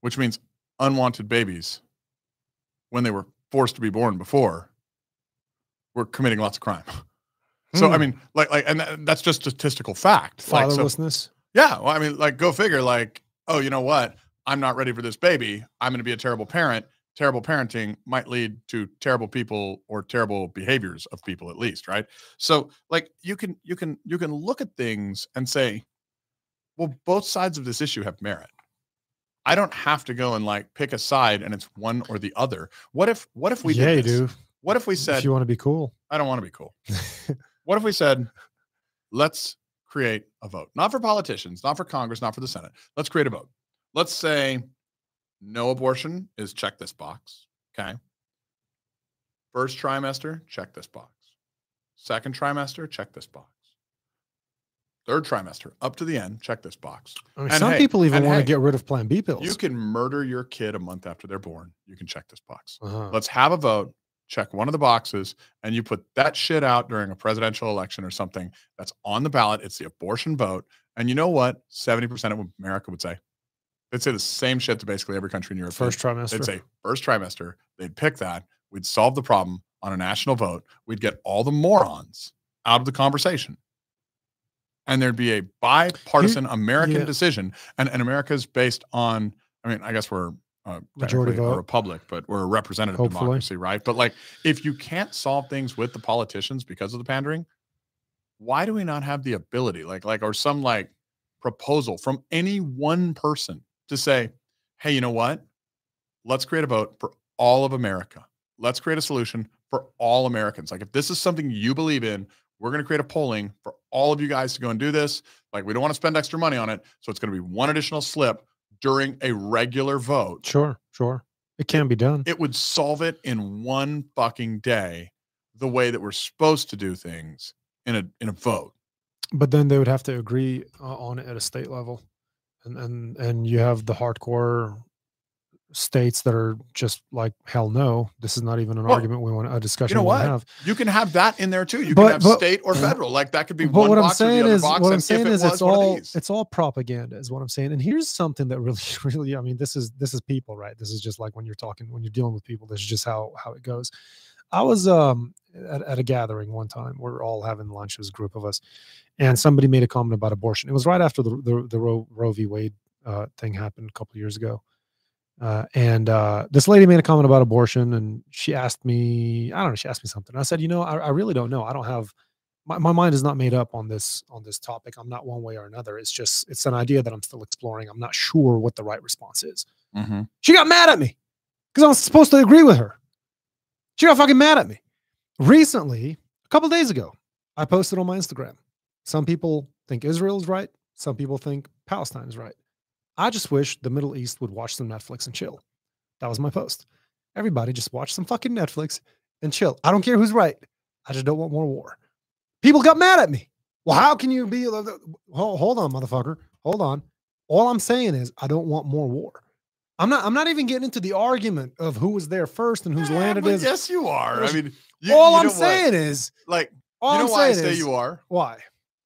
which means unwanted babies, when they were forced to be born before, were committing lots of crime. So I Hmm. mean, like, like, and that's just statistical fact. Like, so, fatherlessness. yeah, well, I mean, like, go figure. Like, oh, you know what? I'm not ready for this baby. I'm going to be a terrible parent. Terrible parenting might lead to terrible people or terrible behaviors of people, at least, right? So, like, you can, you can, you can look at things and say, well, both sides of this issue have merit. I don't have to go and like pick a side and it's one or the other. What if, what if we yeah, did this? do. What if we said, if you want to be cool. I don't want to be cool. what if we said, let's create a vote, not for politicians, not for Congress, not for the Senate. Let's create a vote. Let's say no abortion is check this box. Okay. First trimester, check this box. Second trimester, check this box. Third trimester, up to the end, check this box. I mean, And some hey- people even want to hey, get rid of Plan B pills. You can murder your kid a month after they're born. You can check this box. Uh-huh. Let's have a vote, check one of the boxes, and you put that shit out during a presidential election or something that's on the ballot. It's the abortion vote. And you know what? 70% of America would say. They'd say the same shit to basically every country in Europe. First trimester. They'd say first trimester. They'd pick that. We'd solve the problem on a national vote. We'd get all the morons out of the conversation. And there'd be a bipartisan American yeah. decision. And, and America's based on, I mean, I guess we're uh, Majority technically a republic, but we're a representative Hopefully. democracy, right? But like, if you can't solve things with the politicians because of the pandering, why do we not have the ability, like, like, or some like proposal from any one person to say, hey, you know what? Let's create a vote for all of America. Let's create a solution for all Americans. Like, if this is something you believe in, we're going to create a polling for all of you guys to go and do this. Like, we don't want to spend extra money on it. So it's going to be one additional slip during a regular vote. Sure, sure. It can be done. It would solve it in one fucking day, the way that we're supposed to do things in a in a vote. but then they would have to agree uh, on it at a state level. and and and you have the hardcore states that are just like hell no this is not even an Well, argument we want a discussion you know what? have You can have that in there too. You But- can have but- state or federal. Like that could be but one what i'm box or the saying is box. what i'm saying is was it's all it's all propaganda is what i'm saying and here's something that really really i mean this is this is people right this is just like when you're talking when you're dealing with people this is just how how it goes i was um at, at a gathering one time we're all having lunch as a group of us and somebody made a comment about abortion it was right after the the, the roe, roe v wade uh, thing happened a couple of years ago uh, and uh, this lady made a comment about abortion and she asked me i don't know she asked me something. I said you know i, I really don't know. I don't have my, my mind is not made up on this on this topic. I'm not one way or another. It's just it's an idea that i'm still exploring. I'm not sure what the right response is. Mhm. she got mad at me because i was supposed to agree with her. She got fucking mad at me. Recently a couple days ago i posted on my instagram some people think israel's right. Some people think palestine's right i just wish the middle east would watch some netflix and chill that was my post everybody just watch some fucking netflix and chill i don't care who's right i just don't want more war people got mad at me. Well, how can you be? Uh, hold, hold on, motherfucker. Hold on. All I'm saying is I don't want more war. I'm not. I'm not even getting into the argument of who was there first and whose Yeah, land it is. Yes, you are. I mean, you, all you I'm saying is, like, all you know I'm why I say is, you are? why?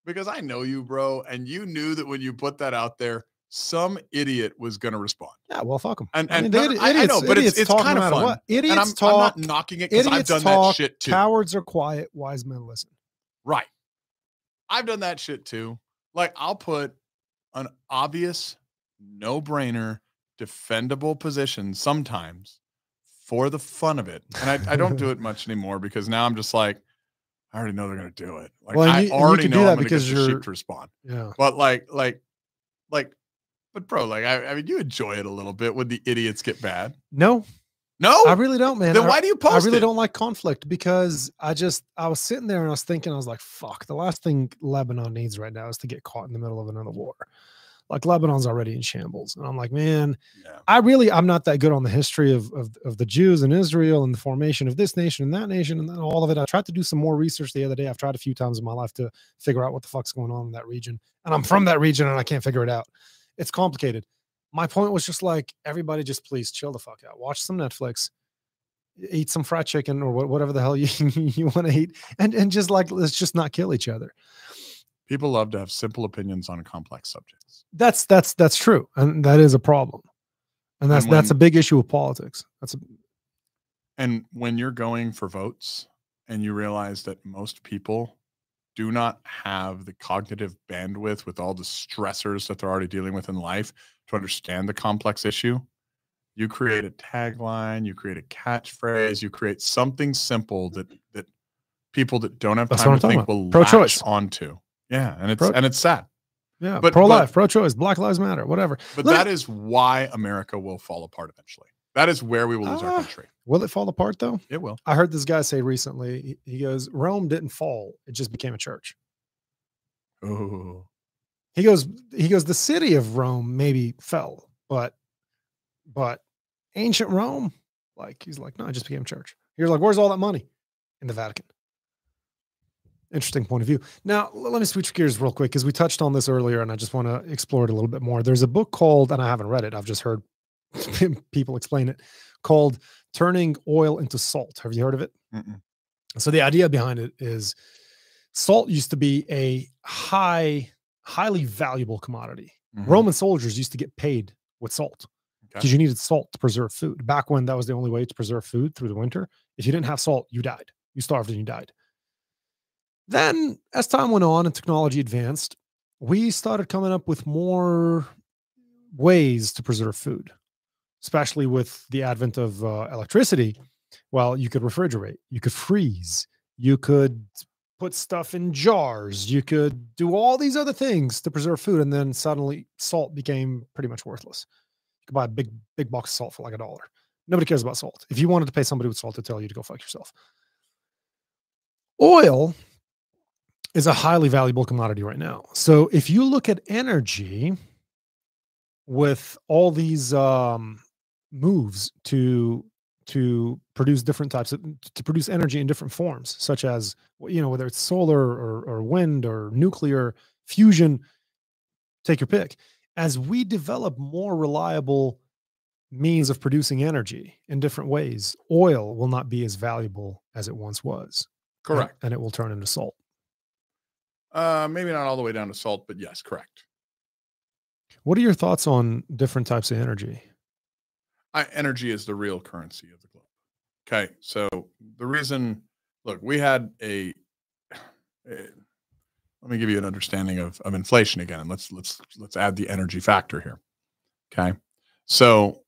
Because I know you, bro, and you knew that when you put that out there, some idiot was going to respond. Yeah, well, fuck them. And I mean, no, the no, idi- I, I know, but it's it's talk kind of fun. what. Idiots and I'm, I'm not knocking it because I've idiots done talk, that shit too. Cowards are quiet. Wise men listen. Right. I've done that shit too. Like I'll put an obvious, no brainer, defendable position sometimes for the fun of it. And I, I don't do it much anymore because now I'm just like, I already know they're gonna do it. Like Well, and I you- and you already know I'm gonna because get the you're- shit to respond. Yeah. But like, like, like, but bro, like I, I mean you enjoy it a little bit when the idiots get bad. No, No? I really don't, man. then I- why do you post? I really it? don't like conflict because I just I was sitting there and I was thinking I was like, fuck, the last thing Lebanon needs right now is to get caught in the middle of another war. Like Lebanon's already in shambles. And I'm like, man, Yeah. I really I'm not that good on the history of of, of the Jews and Israel and the formation of this nation and that nation and then all of it. I tried to do some more research the other day. I've tried a few times in my life to figure out what the fuck's going on in that region. And I'm from that region and I can't figure it out. It's complicated. My point was just like everybody just please chill the fuck out. Watch some Netflix eat some fried chicken or whatever the hell you, you want to eat and and just like let's just not kill each other People love to have simple opinions on complex subjects. that's that's that's true and that is a problem and that's And that's a big issue with politics that's a, And when you're going for votes and you realize that most people do not have the cognitive bandwidth with all the stressors that they're already dealing with in life to understand the complex issue, you create a tagline, you create a catchphrase, you create something simple that that people that don't have That's time to think talking will Pro-choice. latch onto. Yeah, and it's Pro- and it's sad. yeah But- pro life, pro choice, black lives matter whatever But that is why America will fall apart eventually. That is where we will lose our Ah. country. will it fall apart though It will. i heard this guy say recently he, goes rome didn't fall it just became a church Oh. he goes he goes the city of rome maybe fell but but ancient rome like he's like no it just became a church he was like where's all that money in the vatican interesting point of view now let me switch gears real quick because we touched on this earlier and i just want to explore it a little bit more there's a book called and i haven't read it i've just heard people explain it called turning oil into salt have you heard of it Mm-mm. so the idea behind it is salt used to be a high, highly valuable commodity. Mhm. Roman soldiers used to get paid with salt Okay. because you needed salt to preserve food. Back when that was the only way to preserve food through the winter. If you didn't have salt, you died. You starved and you died. Then, as time went on and technology advanced, we started coming up with more ways to preserve food, especially with the advent of uh, electricity. Well, you could refrigerate, you could freeze, you could put stuff in jars, you could do all these other things to preserve food. And then suddenly salt became pretty much worthless. You could buy a big, big box of salt for like a dollar. Nobody cares about salt. If you wanted to pay somebody with salt to tell you to go fuck yourself. Oil is a highly valuable commodity right now. So if you look at energy with all these um, moves to to produce different types of to produce energy in different forms, such as you know whether it's solar or, or wind or nuclear fusion, take your pick. as we develop more reliable means of producing energy in different ways, oil will not be as valuable as it once was. and- Correct. And, it will turn into salt. Uh, maybe not all the way down to salt, but yes, correct. What are your thoughts on different types of energy? I, energy is the real currency of the globe. Okay, so the reason, look, we had a. eh, let me give you an understanding of, of inflation again, and let's let's let's add the energy factor here. Okay, so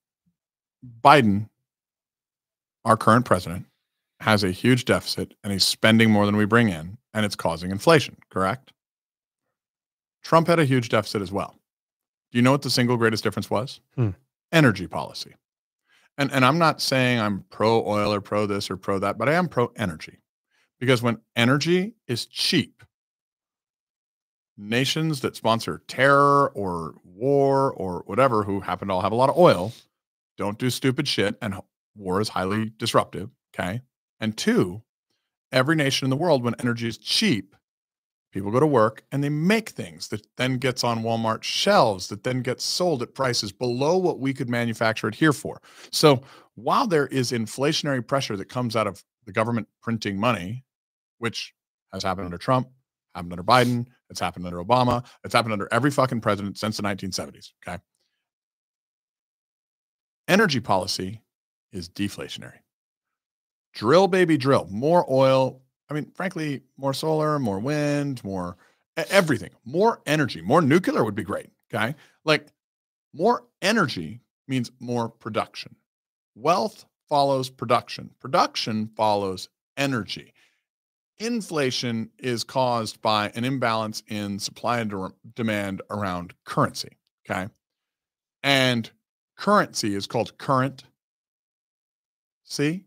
Biden, our current president, has a huge deficit, and he's spending more than we bring in, and it's causing inflation. Correct. Trump had a huge deficit as well. Do you know what the single greatest difference was? Hmm. Energy policy. And and I'm not saying I'm pro oil or pro this or pro that, but I am pro energy. Because when energy is cheap, nations that sponsor terror or war or whatever who happen to all have a lot of oil don't do stupid shit and war is highly disruptive, okay? And two, every nation in the world when energy is cheap, people go to work and they make things that then gets on Walmart shelves that then gets sold at prices below what we could manufacture it here for. So while there is inflationary pressure that comes out of the government printing money, which has happened under Trump, happened under Biden, it's happened under Obama, it's happened under every fucking president since the 1970s. Okay. Energy policy is deflationary. Drill, baby, drill. More oil. I mean, frankly, more solar, more wind, more everything, more energy, more nuclear would be great. Okay. Like more energy means more production. Wealth follows production, production follows energy. Inflation is caused by an imbalance in supply and de- demand around currency. Okay. And currency is called current. See?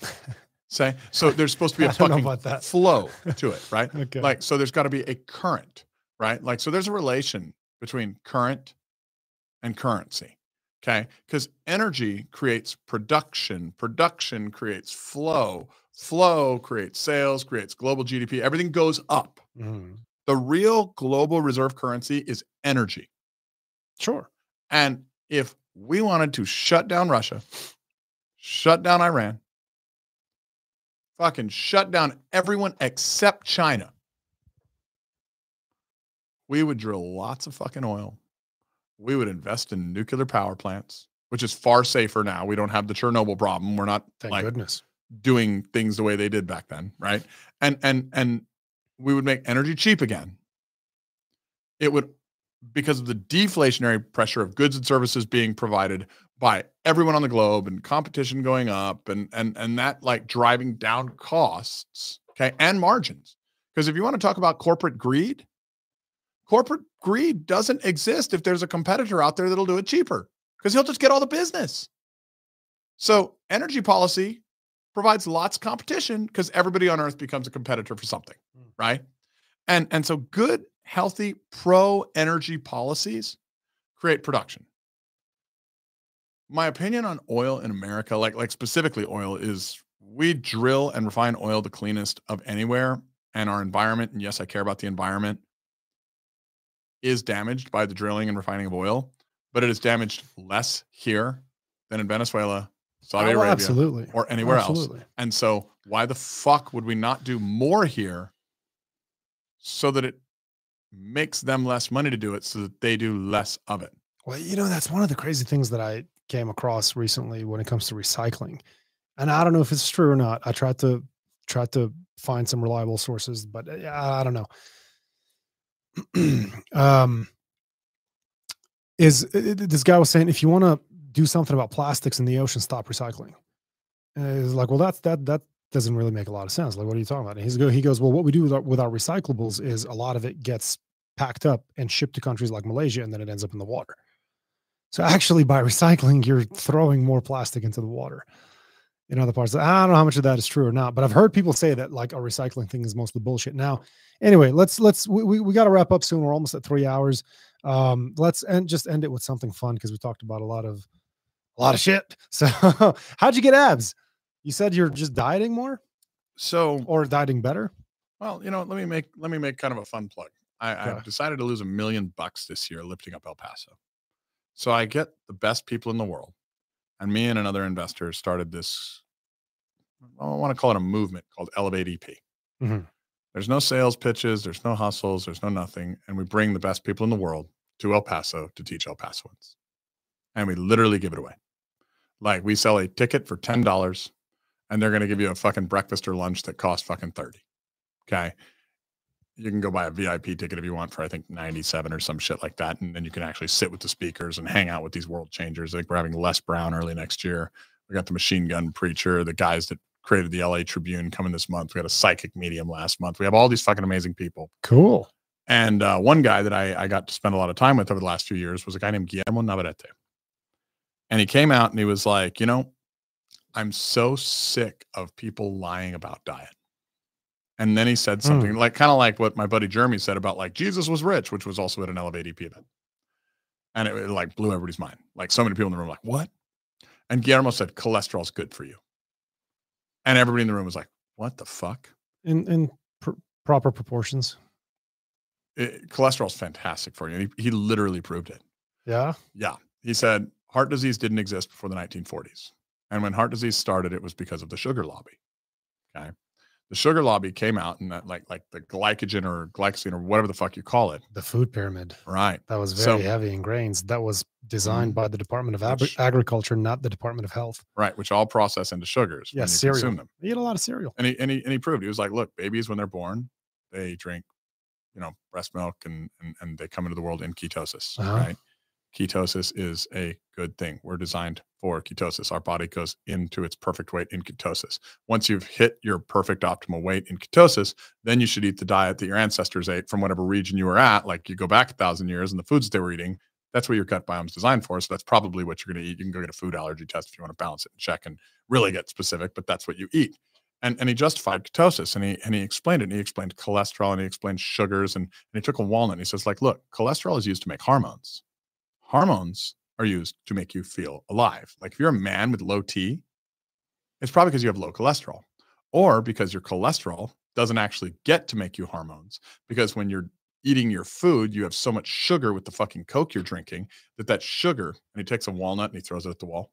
Say so there's supposed to be a fucking about that. flow to it, right? Okay. Like, so there's got to be a current, right? Like, so there's a relation between current and currency. Okay. Because energy creates production, production creates flow, flow creates sales, creates global GDP. Everything goes up. Mhm. The real global reserve currency is energy. Sure. And if we wanted to shut down Russia, shut down Iran, fucking shut down everyone except China, we would drill lots of fucking oil. We would invest in nuclear power plants, which is far safer now. We don't have the Chernobyl problem. We're not Thank like goodness. doing things the way they did back then, right? And and and we would make energy cheap again. It would because of the deflationary pressure of goods and services being provided by everyone on the globe and competition going up and and and that like driving down costs, okay, and margins. Because if you want to talk about corporate greed, corporate greed doesn't exist if there's a competitor out there that'll do it cheaper because he'll just get all the business. So energy policy provides lots of competition because everybody on earth becomes a competitor for something Mm. right and and so good healthy pro energy policies create production my opinion on oil in america like like specifically oil is we drill and refine oil the cleanest of anywhere and our environment and yes i care about the environment is damaged by the drilling and refining of oil but it is damaged less here than in venezuela saudi Oh, arabia absolutely. or anywhere else. And so, why the fuck would we not do more here so that it makes them less money to do it so that they do less of it? Well, you know, that's one of the crazy things that I came across recently when it comes to recycling. And I don't know if it's true or not. I tried to tried to find some reliable sources, but uh, I don't know. um is uh, uh, this guy was saying if you want to do something about plastics in the ocean, stop recycling. And it's like, well, that's that that doesn't really make a lot of sense. Like, what are you talking about? And he's go he goes, well, what we do with our, with our recyclables is a lot of it gets packed up and shipped to countries like Malaysia, and then it ends up in the water. So actually, by recycling, you're throwing more plastic into the water in other parts. I don't know how much of that is true or not, but I've heard people say that like a recycling thing is mostly bullshit. Now, anyway, let's let's we we, we got to wrap up soon. We're almost at three hours. Um, let's end just end it with something fun because we talked about a lot of a lot of shit. So, how'd you get abs? You said you're just dieting more So, or dieting better? well, you know, let me make let me make kind of a fun plug. I, I decided to lose a million bucks this year lifting up El Paso. So I get the best people in the world, and me and another investor started this. I want to call it a movement called Elevate EP. Mhm. There's no sales pitches, there's no hustles, there's no nothing, and we bring the best people in the world to El Paso to teach El Pasoans, and we literally give it away. Like we sell a ticket for ten dollars, and they're going to give you a fucking breakfast or lunch that costs fucking thirty. Okay. You can go buy a VIP ticket if you want for I think 97 or some shit like that. And then you can actually sit with the speakers and hang out with these world changers. I think we're having Les Brown early next year. We got the machine gun preacher, the guys that created the LA Tribune coming this month. We had a psychic medium last month. We have all these fucking amazing people. Cool. And uh, one guy that I, I got to spend a lot of time with over the last few years was a guy named Guillermo Navarrete. And he came out and he was like, you know, I'm so sick of people lying about diet. And then he said something hmm. like kind of like what my buddy Jeremy said about like Jesus was rich, which was also at an Elevate EP event. And it, it, like blew everybody's mind. Like so many people in the room, were like, what? And Guillermo said, cholesterol's good for you. And everybody in the room was like, what the fuck? In in pr- proper proportions. It, cholesterol's fantastic for you. And he, he literally proved it. Yeah. Yeah. He said heart disease didn't exist before the 1940s. And when heart disease started, it was because of the sugar lobby. Okay. The sugar lobby came out and that like like the glycogen or glycine or whatever the fuck you call it. The food pyramid. Right. That was So- very heavy in grains. That was designed Mhm. by the Department of Agri- Which- Agriculture, not the Department of Health. Right. Which all process into sugars. Yeah, cereal. consume them. They eat a lot of cereal. And he, and he and he proved he was like, look, babies when they're born, they drink, you know, breast milk and and, and they come into the world in ketosis. Uh-huh. Right. Ketosis is a good thing. We're designed for ketosis. Our body goes into its perfect weight in ketosis. Once you've hit your perfect optimal weight in ketosis, then you should eat the diet that your ancestors ate from whatever region you were at. Like you go back a thousand years and the foods they were eating, that's what your gut biome is designed for. So that's probably what you're going to eat. You can go get a food allergy test if you want to balance it and check and really get specific, but that's what you eat. And, and he justified ketosis and he and he explained it. And he explained cholesterol and he explained sugars and, and he took a walnut and he says, like, look, cholesterol is used to make hormones. Hormones are used to make you feel alive. Like if you're a man with low T, it's probably because you have low cholesterol or because your cholesterol doesn't actually get to make you hormones. Because when you're eating your food, you have so much sugar with the fucking Coke you're drinking that that sugar, and he takes a walnut and he throws it at the wall.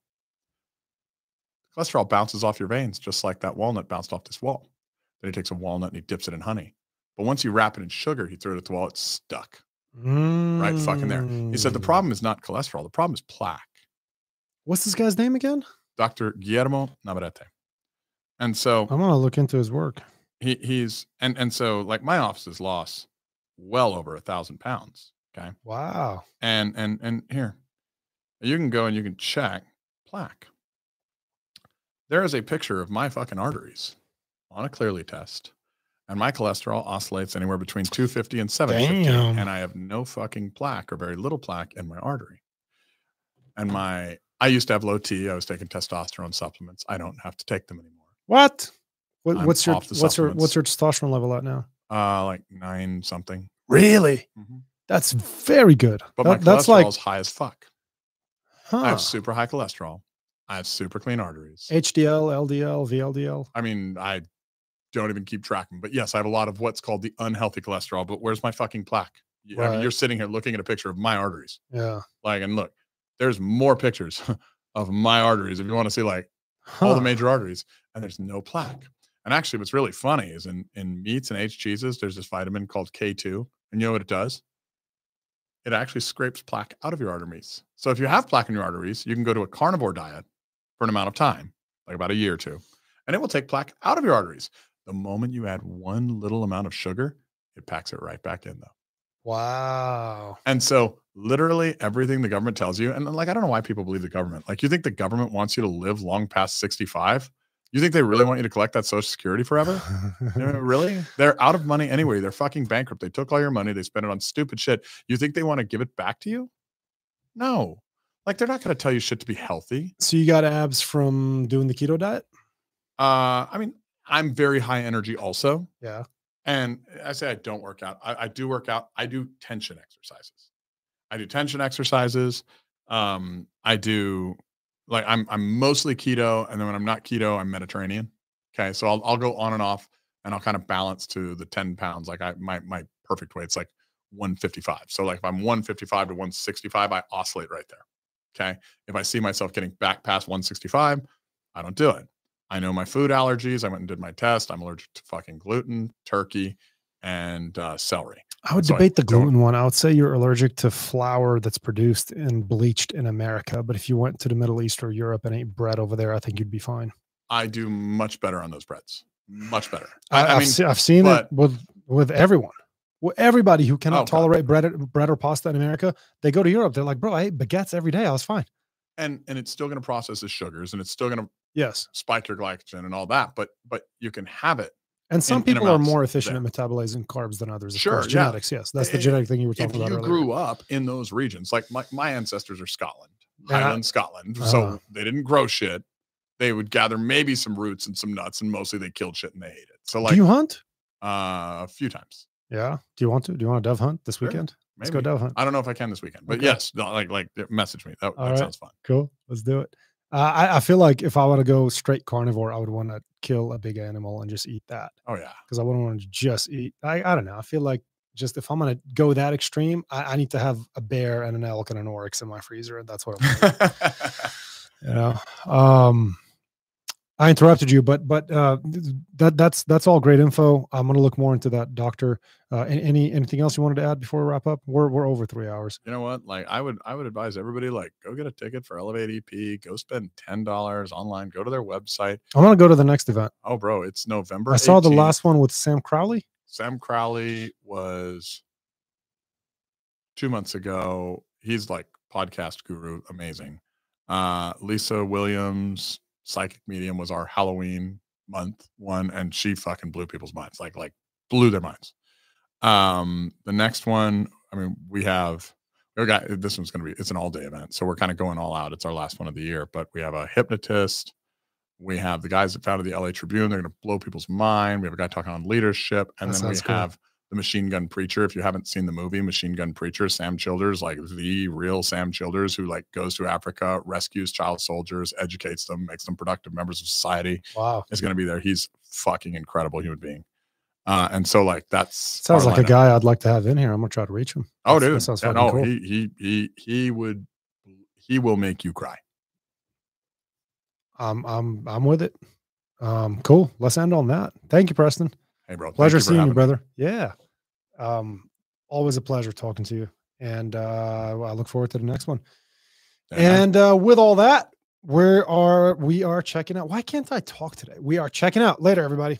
Cholesterol bounces off your veins just like that walnut bounced off this wall. Then he takes a walnut and he dips it in honey. But once you wrap it in sugar, he threw it at the wall, it's stuck right fucking there. He said the Mm. problem is not cholesterol, the problem is plaque. What's this guy's name again? Dr. Guillermo Navarrete. And so I'm gonna look into his work. he he's and and so like my office has lost well over a thousand pounds. Okay. Wow. And and and here, you can go and you can check plaque. There is a picture of my fucking arteries on a Cleerly test. And my cholesterol oscillates anywhere between 250 and 750. Damn. And I have no fucking plaque or very little plaque in my artery. And my I used to have low T. I was taking testosterone supplements. I don't have to take them anymore. What? what what's your what's your what's your testosterone level at now? Uh like nine something. Really? Mhm. That's very good. But That- my that's cholesterol like is high as fuck. huh. I have super high cholesterol. I have super clean arteries. HDL, LDL, VLDL. I mean, I don't even keep tracking, but yes, I have a lot of what's called the unhealthy cholesterol. But where's my fucking plaque? Y- I mean, you're sitting here looking at a picture of my arteries. Yeah. Like, and look, there's more pictures of my arteries if you want to see like all the major arteries, and there's no plaque. And actually, what's really funny is in in meats and aged cheeses, there's this vitamin called K2, and you know what it does? It actually scrapes plaque out of your arteries. So if you have plaque in your arteries, you can go to a carnivore diet for an amount of time, like about a year or two, and it will take plaque out of your arteries. The moment you add one little amount of sugar, it packs it right back in, though. Wow. And so, literally everything the government tells you, and like, I don't know why people believe the government. Like, you think the government wants you to live long past 65? You think they really want you to collect that Social Security forever? You know, really? They're out of money anyway. They're fucking bankrupt. They took all your money, they spent it on stupid shit. You think they want to give it back to you? No. Like, they're not going to tell you shit to be healthy. so you got abs from doing the keto diet? Uh, I mean, I'm very high energy also. Yeah. And I say I don't work out. I, I do work out. I do tension exercises. I do tension exercises. Um, I do like I'm I'm mostly keto, and then when I'm not keto, I'm Mediterranean. Okay, so I'll I'll go on and off, and I'll kind of balance to the 10 pounds. Like I my my perfect weight's like 155. So like if I'm 155 to 165, I oscillate right there. Okay. If I see myself getting back past 165, I don't do it. I know my food allergies. I went and did my test. I'm allergic to fucking gluten, turkey, and uh, celery. I would So I debate the don't- gluten one. I would say you're allergic to flour that's produced and bleached in America. But if you went to the Middle East or Europe and ate bread over there, I think you'd be fine. I do much better on those breads. Much better. I, I, I mean, se- I've seen but- it with with everyone. Well, everybody who cannot Oh, God. tolerate bread, bread or pasta in America, they go to Europe. They're like, bro, I ate baguettes every day. I was fine. And and it's still going to process the sugars and it's still going to Yes. spike your glycogen and all that. But but you can have it. And some in people are more efficient at metabolizing carbs than others. Of Sure, course. yeah. genetics. Yes, that's the genetic thing you were If talking you about earlier. grew up in those regions, like my, my ancestors are Scotland, Yeah. Highland Scotland, Uh-huh. so they didn't grow shit. They would gather maybe some roots and some nuts, and mostly they killed shit and they ate it. So like Do you hunt? uh, a few times. Yeah. Do you want to? Do you want to dove hunt this Sure, weekend? Let's go dove hunt. I don't know if I can this weekend, but Okay. yes, like like message me. That, that right. sounds fun. Cool. Let's do it. Uh, I, I feel like if I want to go straight carnivore, I would want to kill a big animal and just eat that Oh yeah. because I wouldn't want to just eat. I, I don't know. I feel like just if I'm going to go that extreme, I, I need to have a bear and an elk and an oryx in my freezer. That's what I want. you know um i interrupted you but but uh that that's that's all great info i'm gonna look more into that doctor uh any anything else you wanted to add before we wrap up we're we're over three hours you know what? Like I would I would advise everybody like go get a ticket for Elevate EP, go spend ten dollars online, go to their website. i want to go to the next event Oh bro, it's November. i saw the last one with sam crowley Sam Crowley was two months ago. He's like podcast guru, amazing. Uh, Lisa Williams, psychic medium, was our Halloween month one, and she fucking blew people's minds, like like blew their minds. Um, the next one, I mean, we have we got this one's gonna be it's an all day event, so we're kind of going all out. It's our last one of the year, but we have a hypnotist. We have the guys that founded the LA Tribune. They're going to blow people's mind. We have a guy talking on leadership, and That then we cool. have the Machine Gun Preacher. If you haven't seen the movie Machine Gun Preacher, Sam Childers, like the real Sam Childers, who like goes to Africa, rescues child soldiers, educates them, makes them productive members of society, wow is going to be there. He's fucking incredible human being. Uh, and so like that's sounds like a guy i'd like to have in here i'm gonna try to reach him Oh, That's- dude, that sounds Yeah, no, cool. he he he he would he will make you cry. i'm i'm i'm with it um cool let's end on that thank you preston Hey, bro, pleasure you seeing you having me. brother yeah um always a pleasure talking to you and uh i look forward to the next one. And uh, with all that, we are we are checking out. Why can't I talk today? We are checking out later, everybody.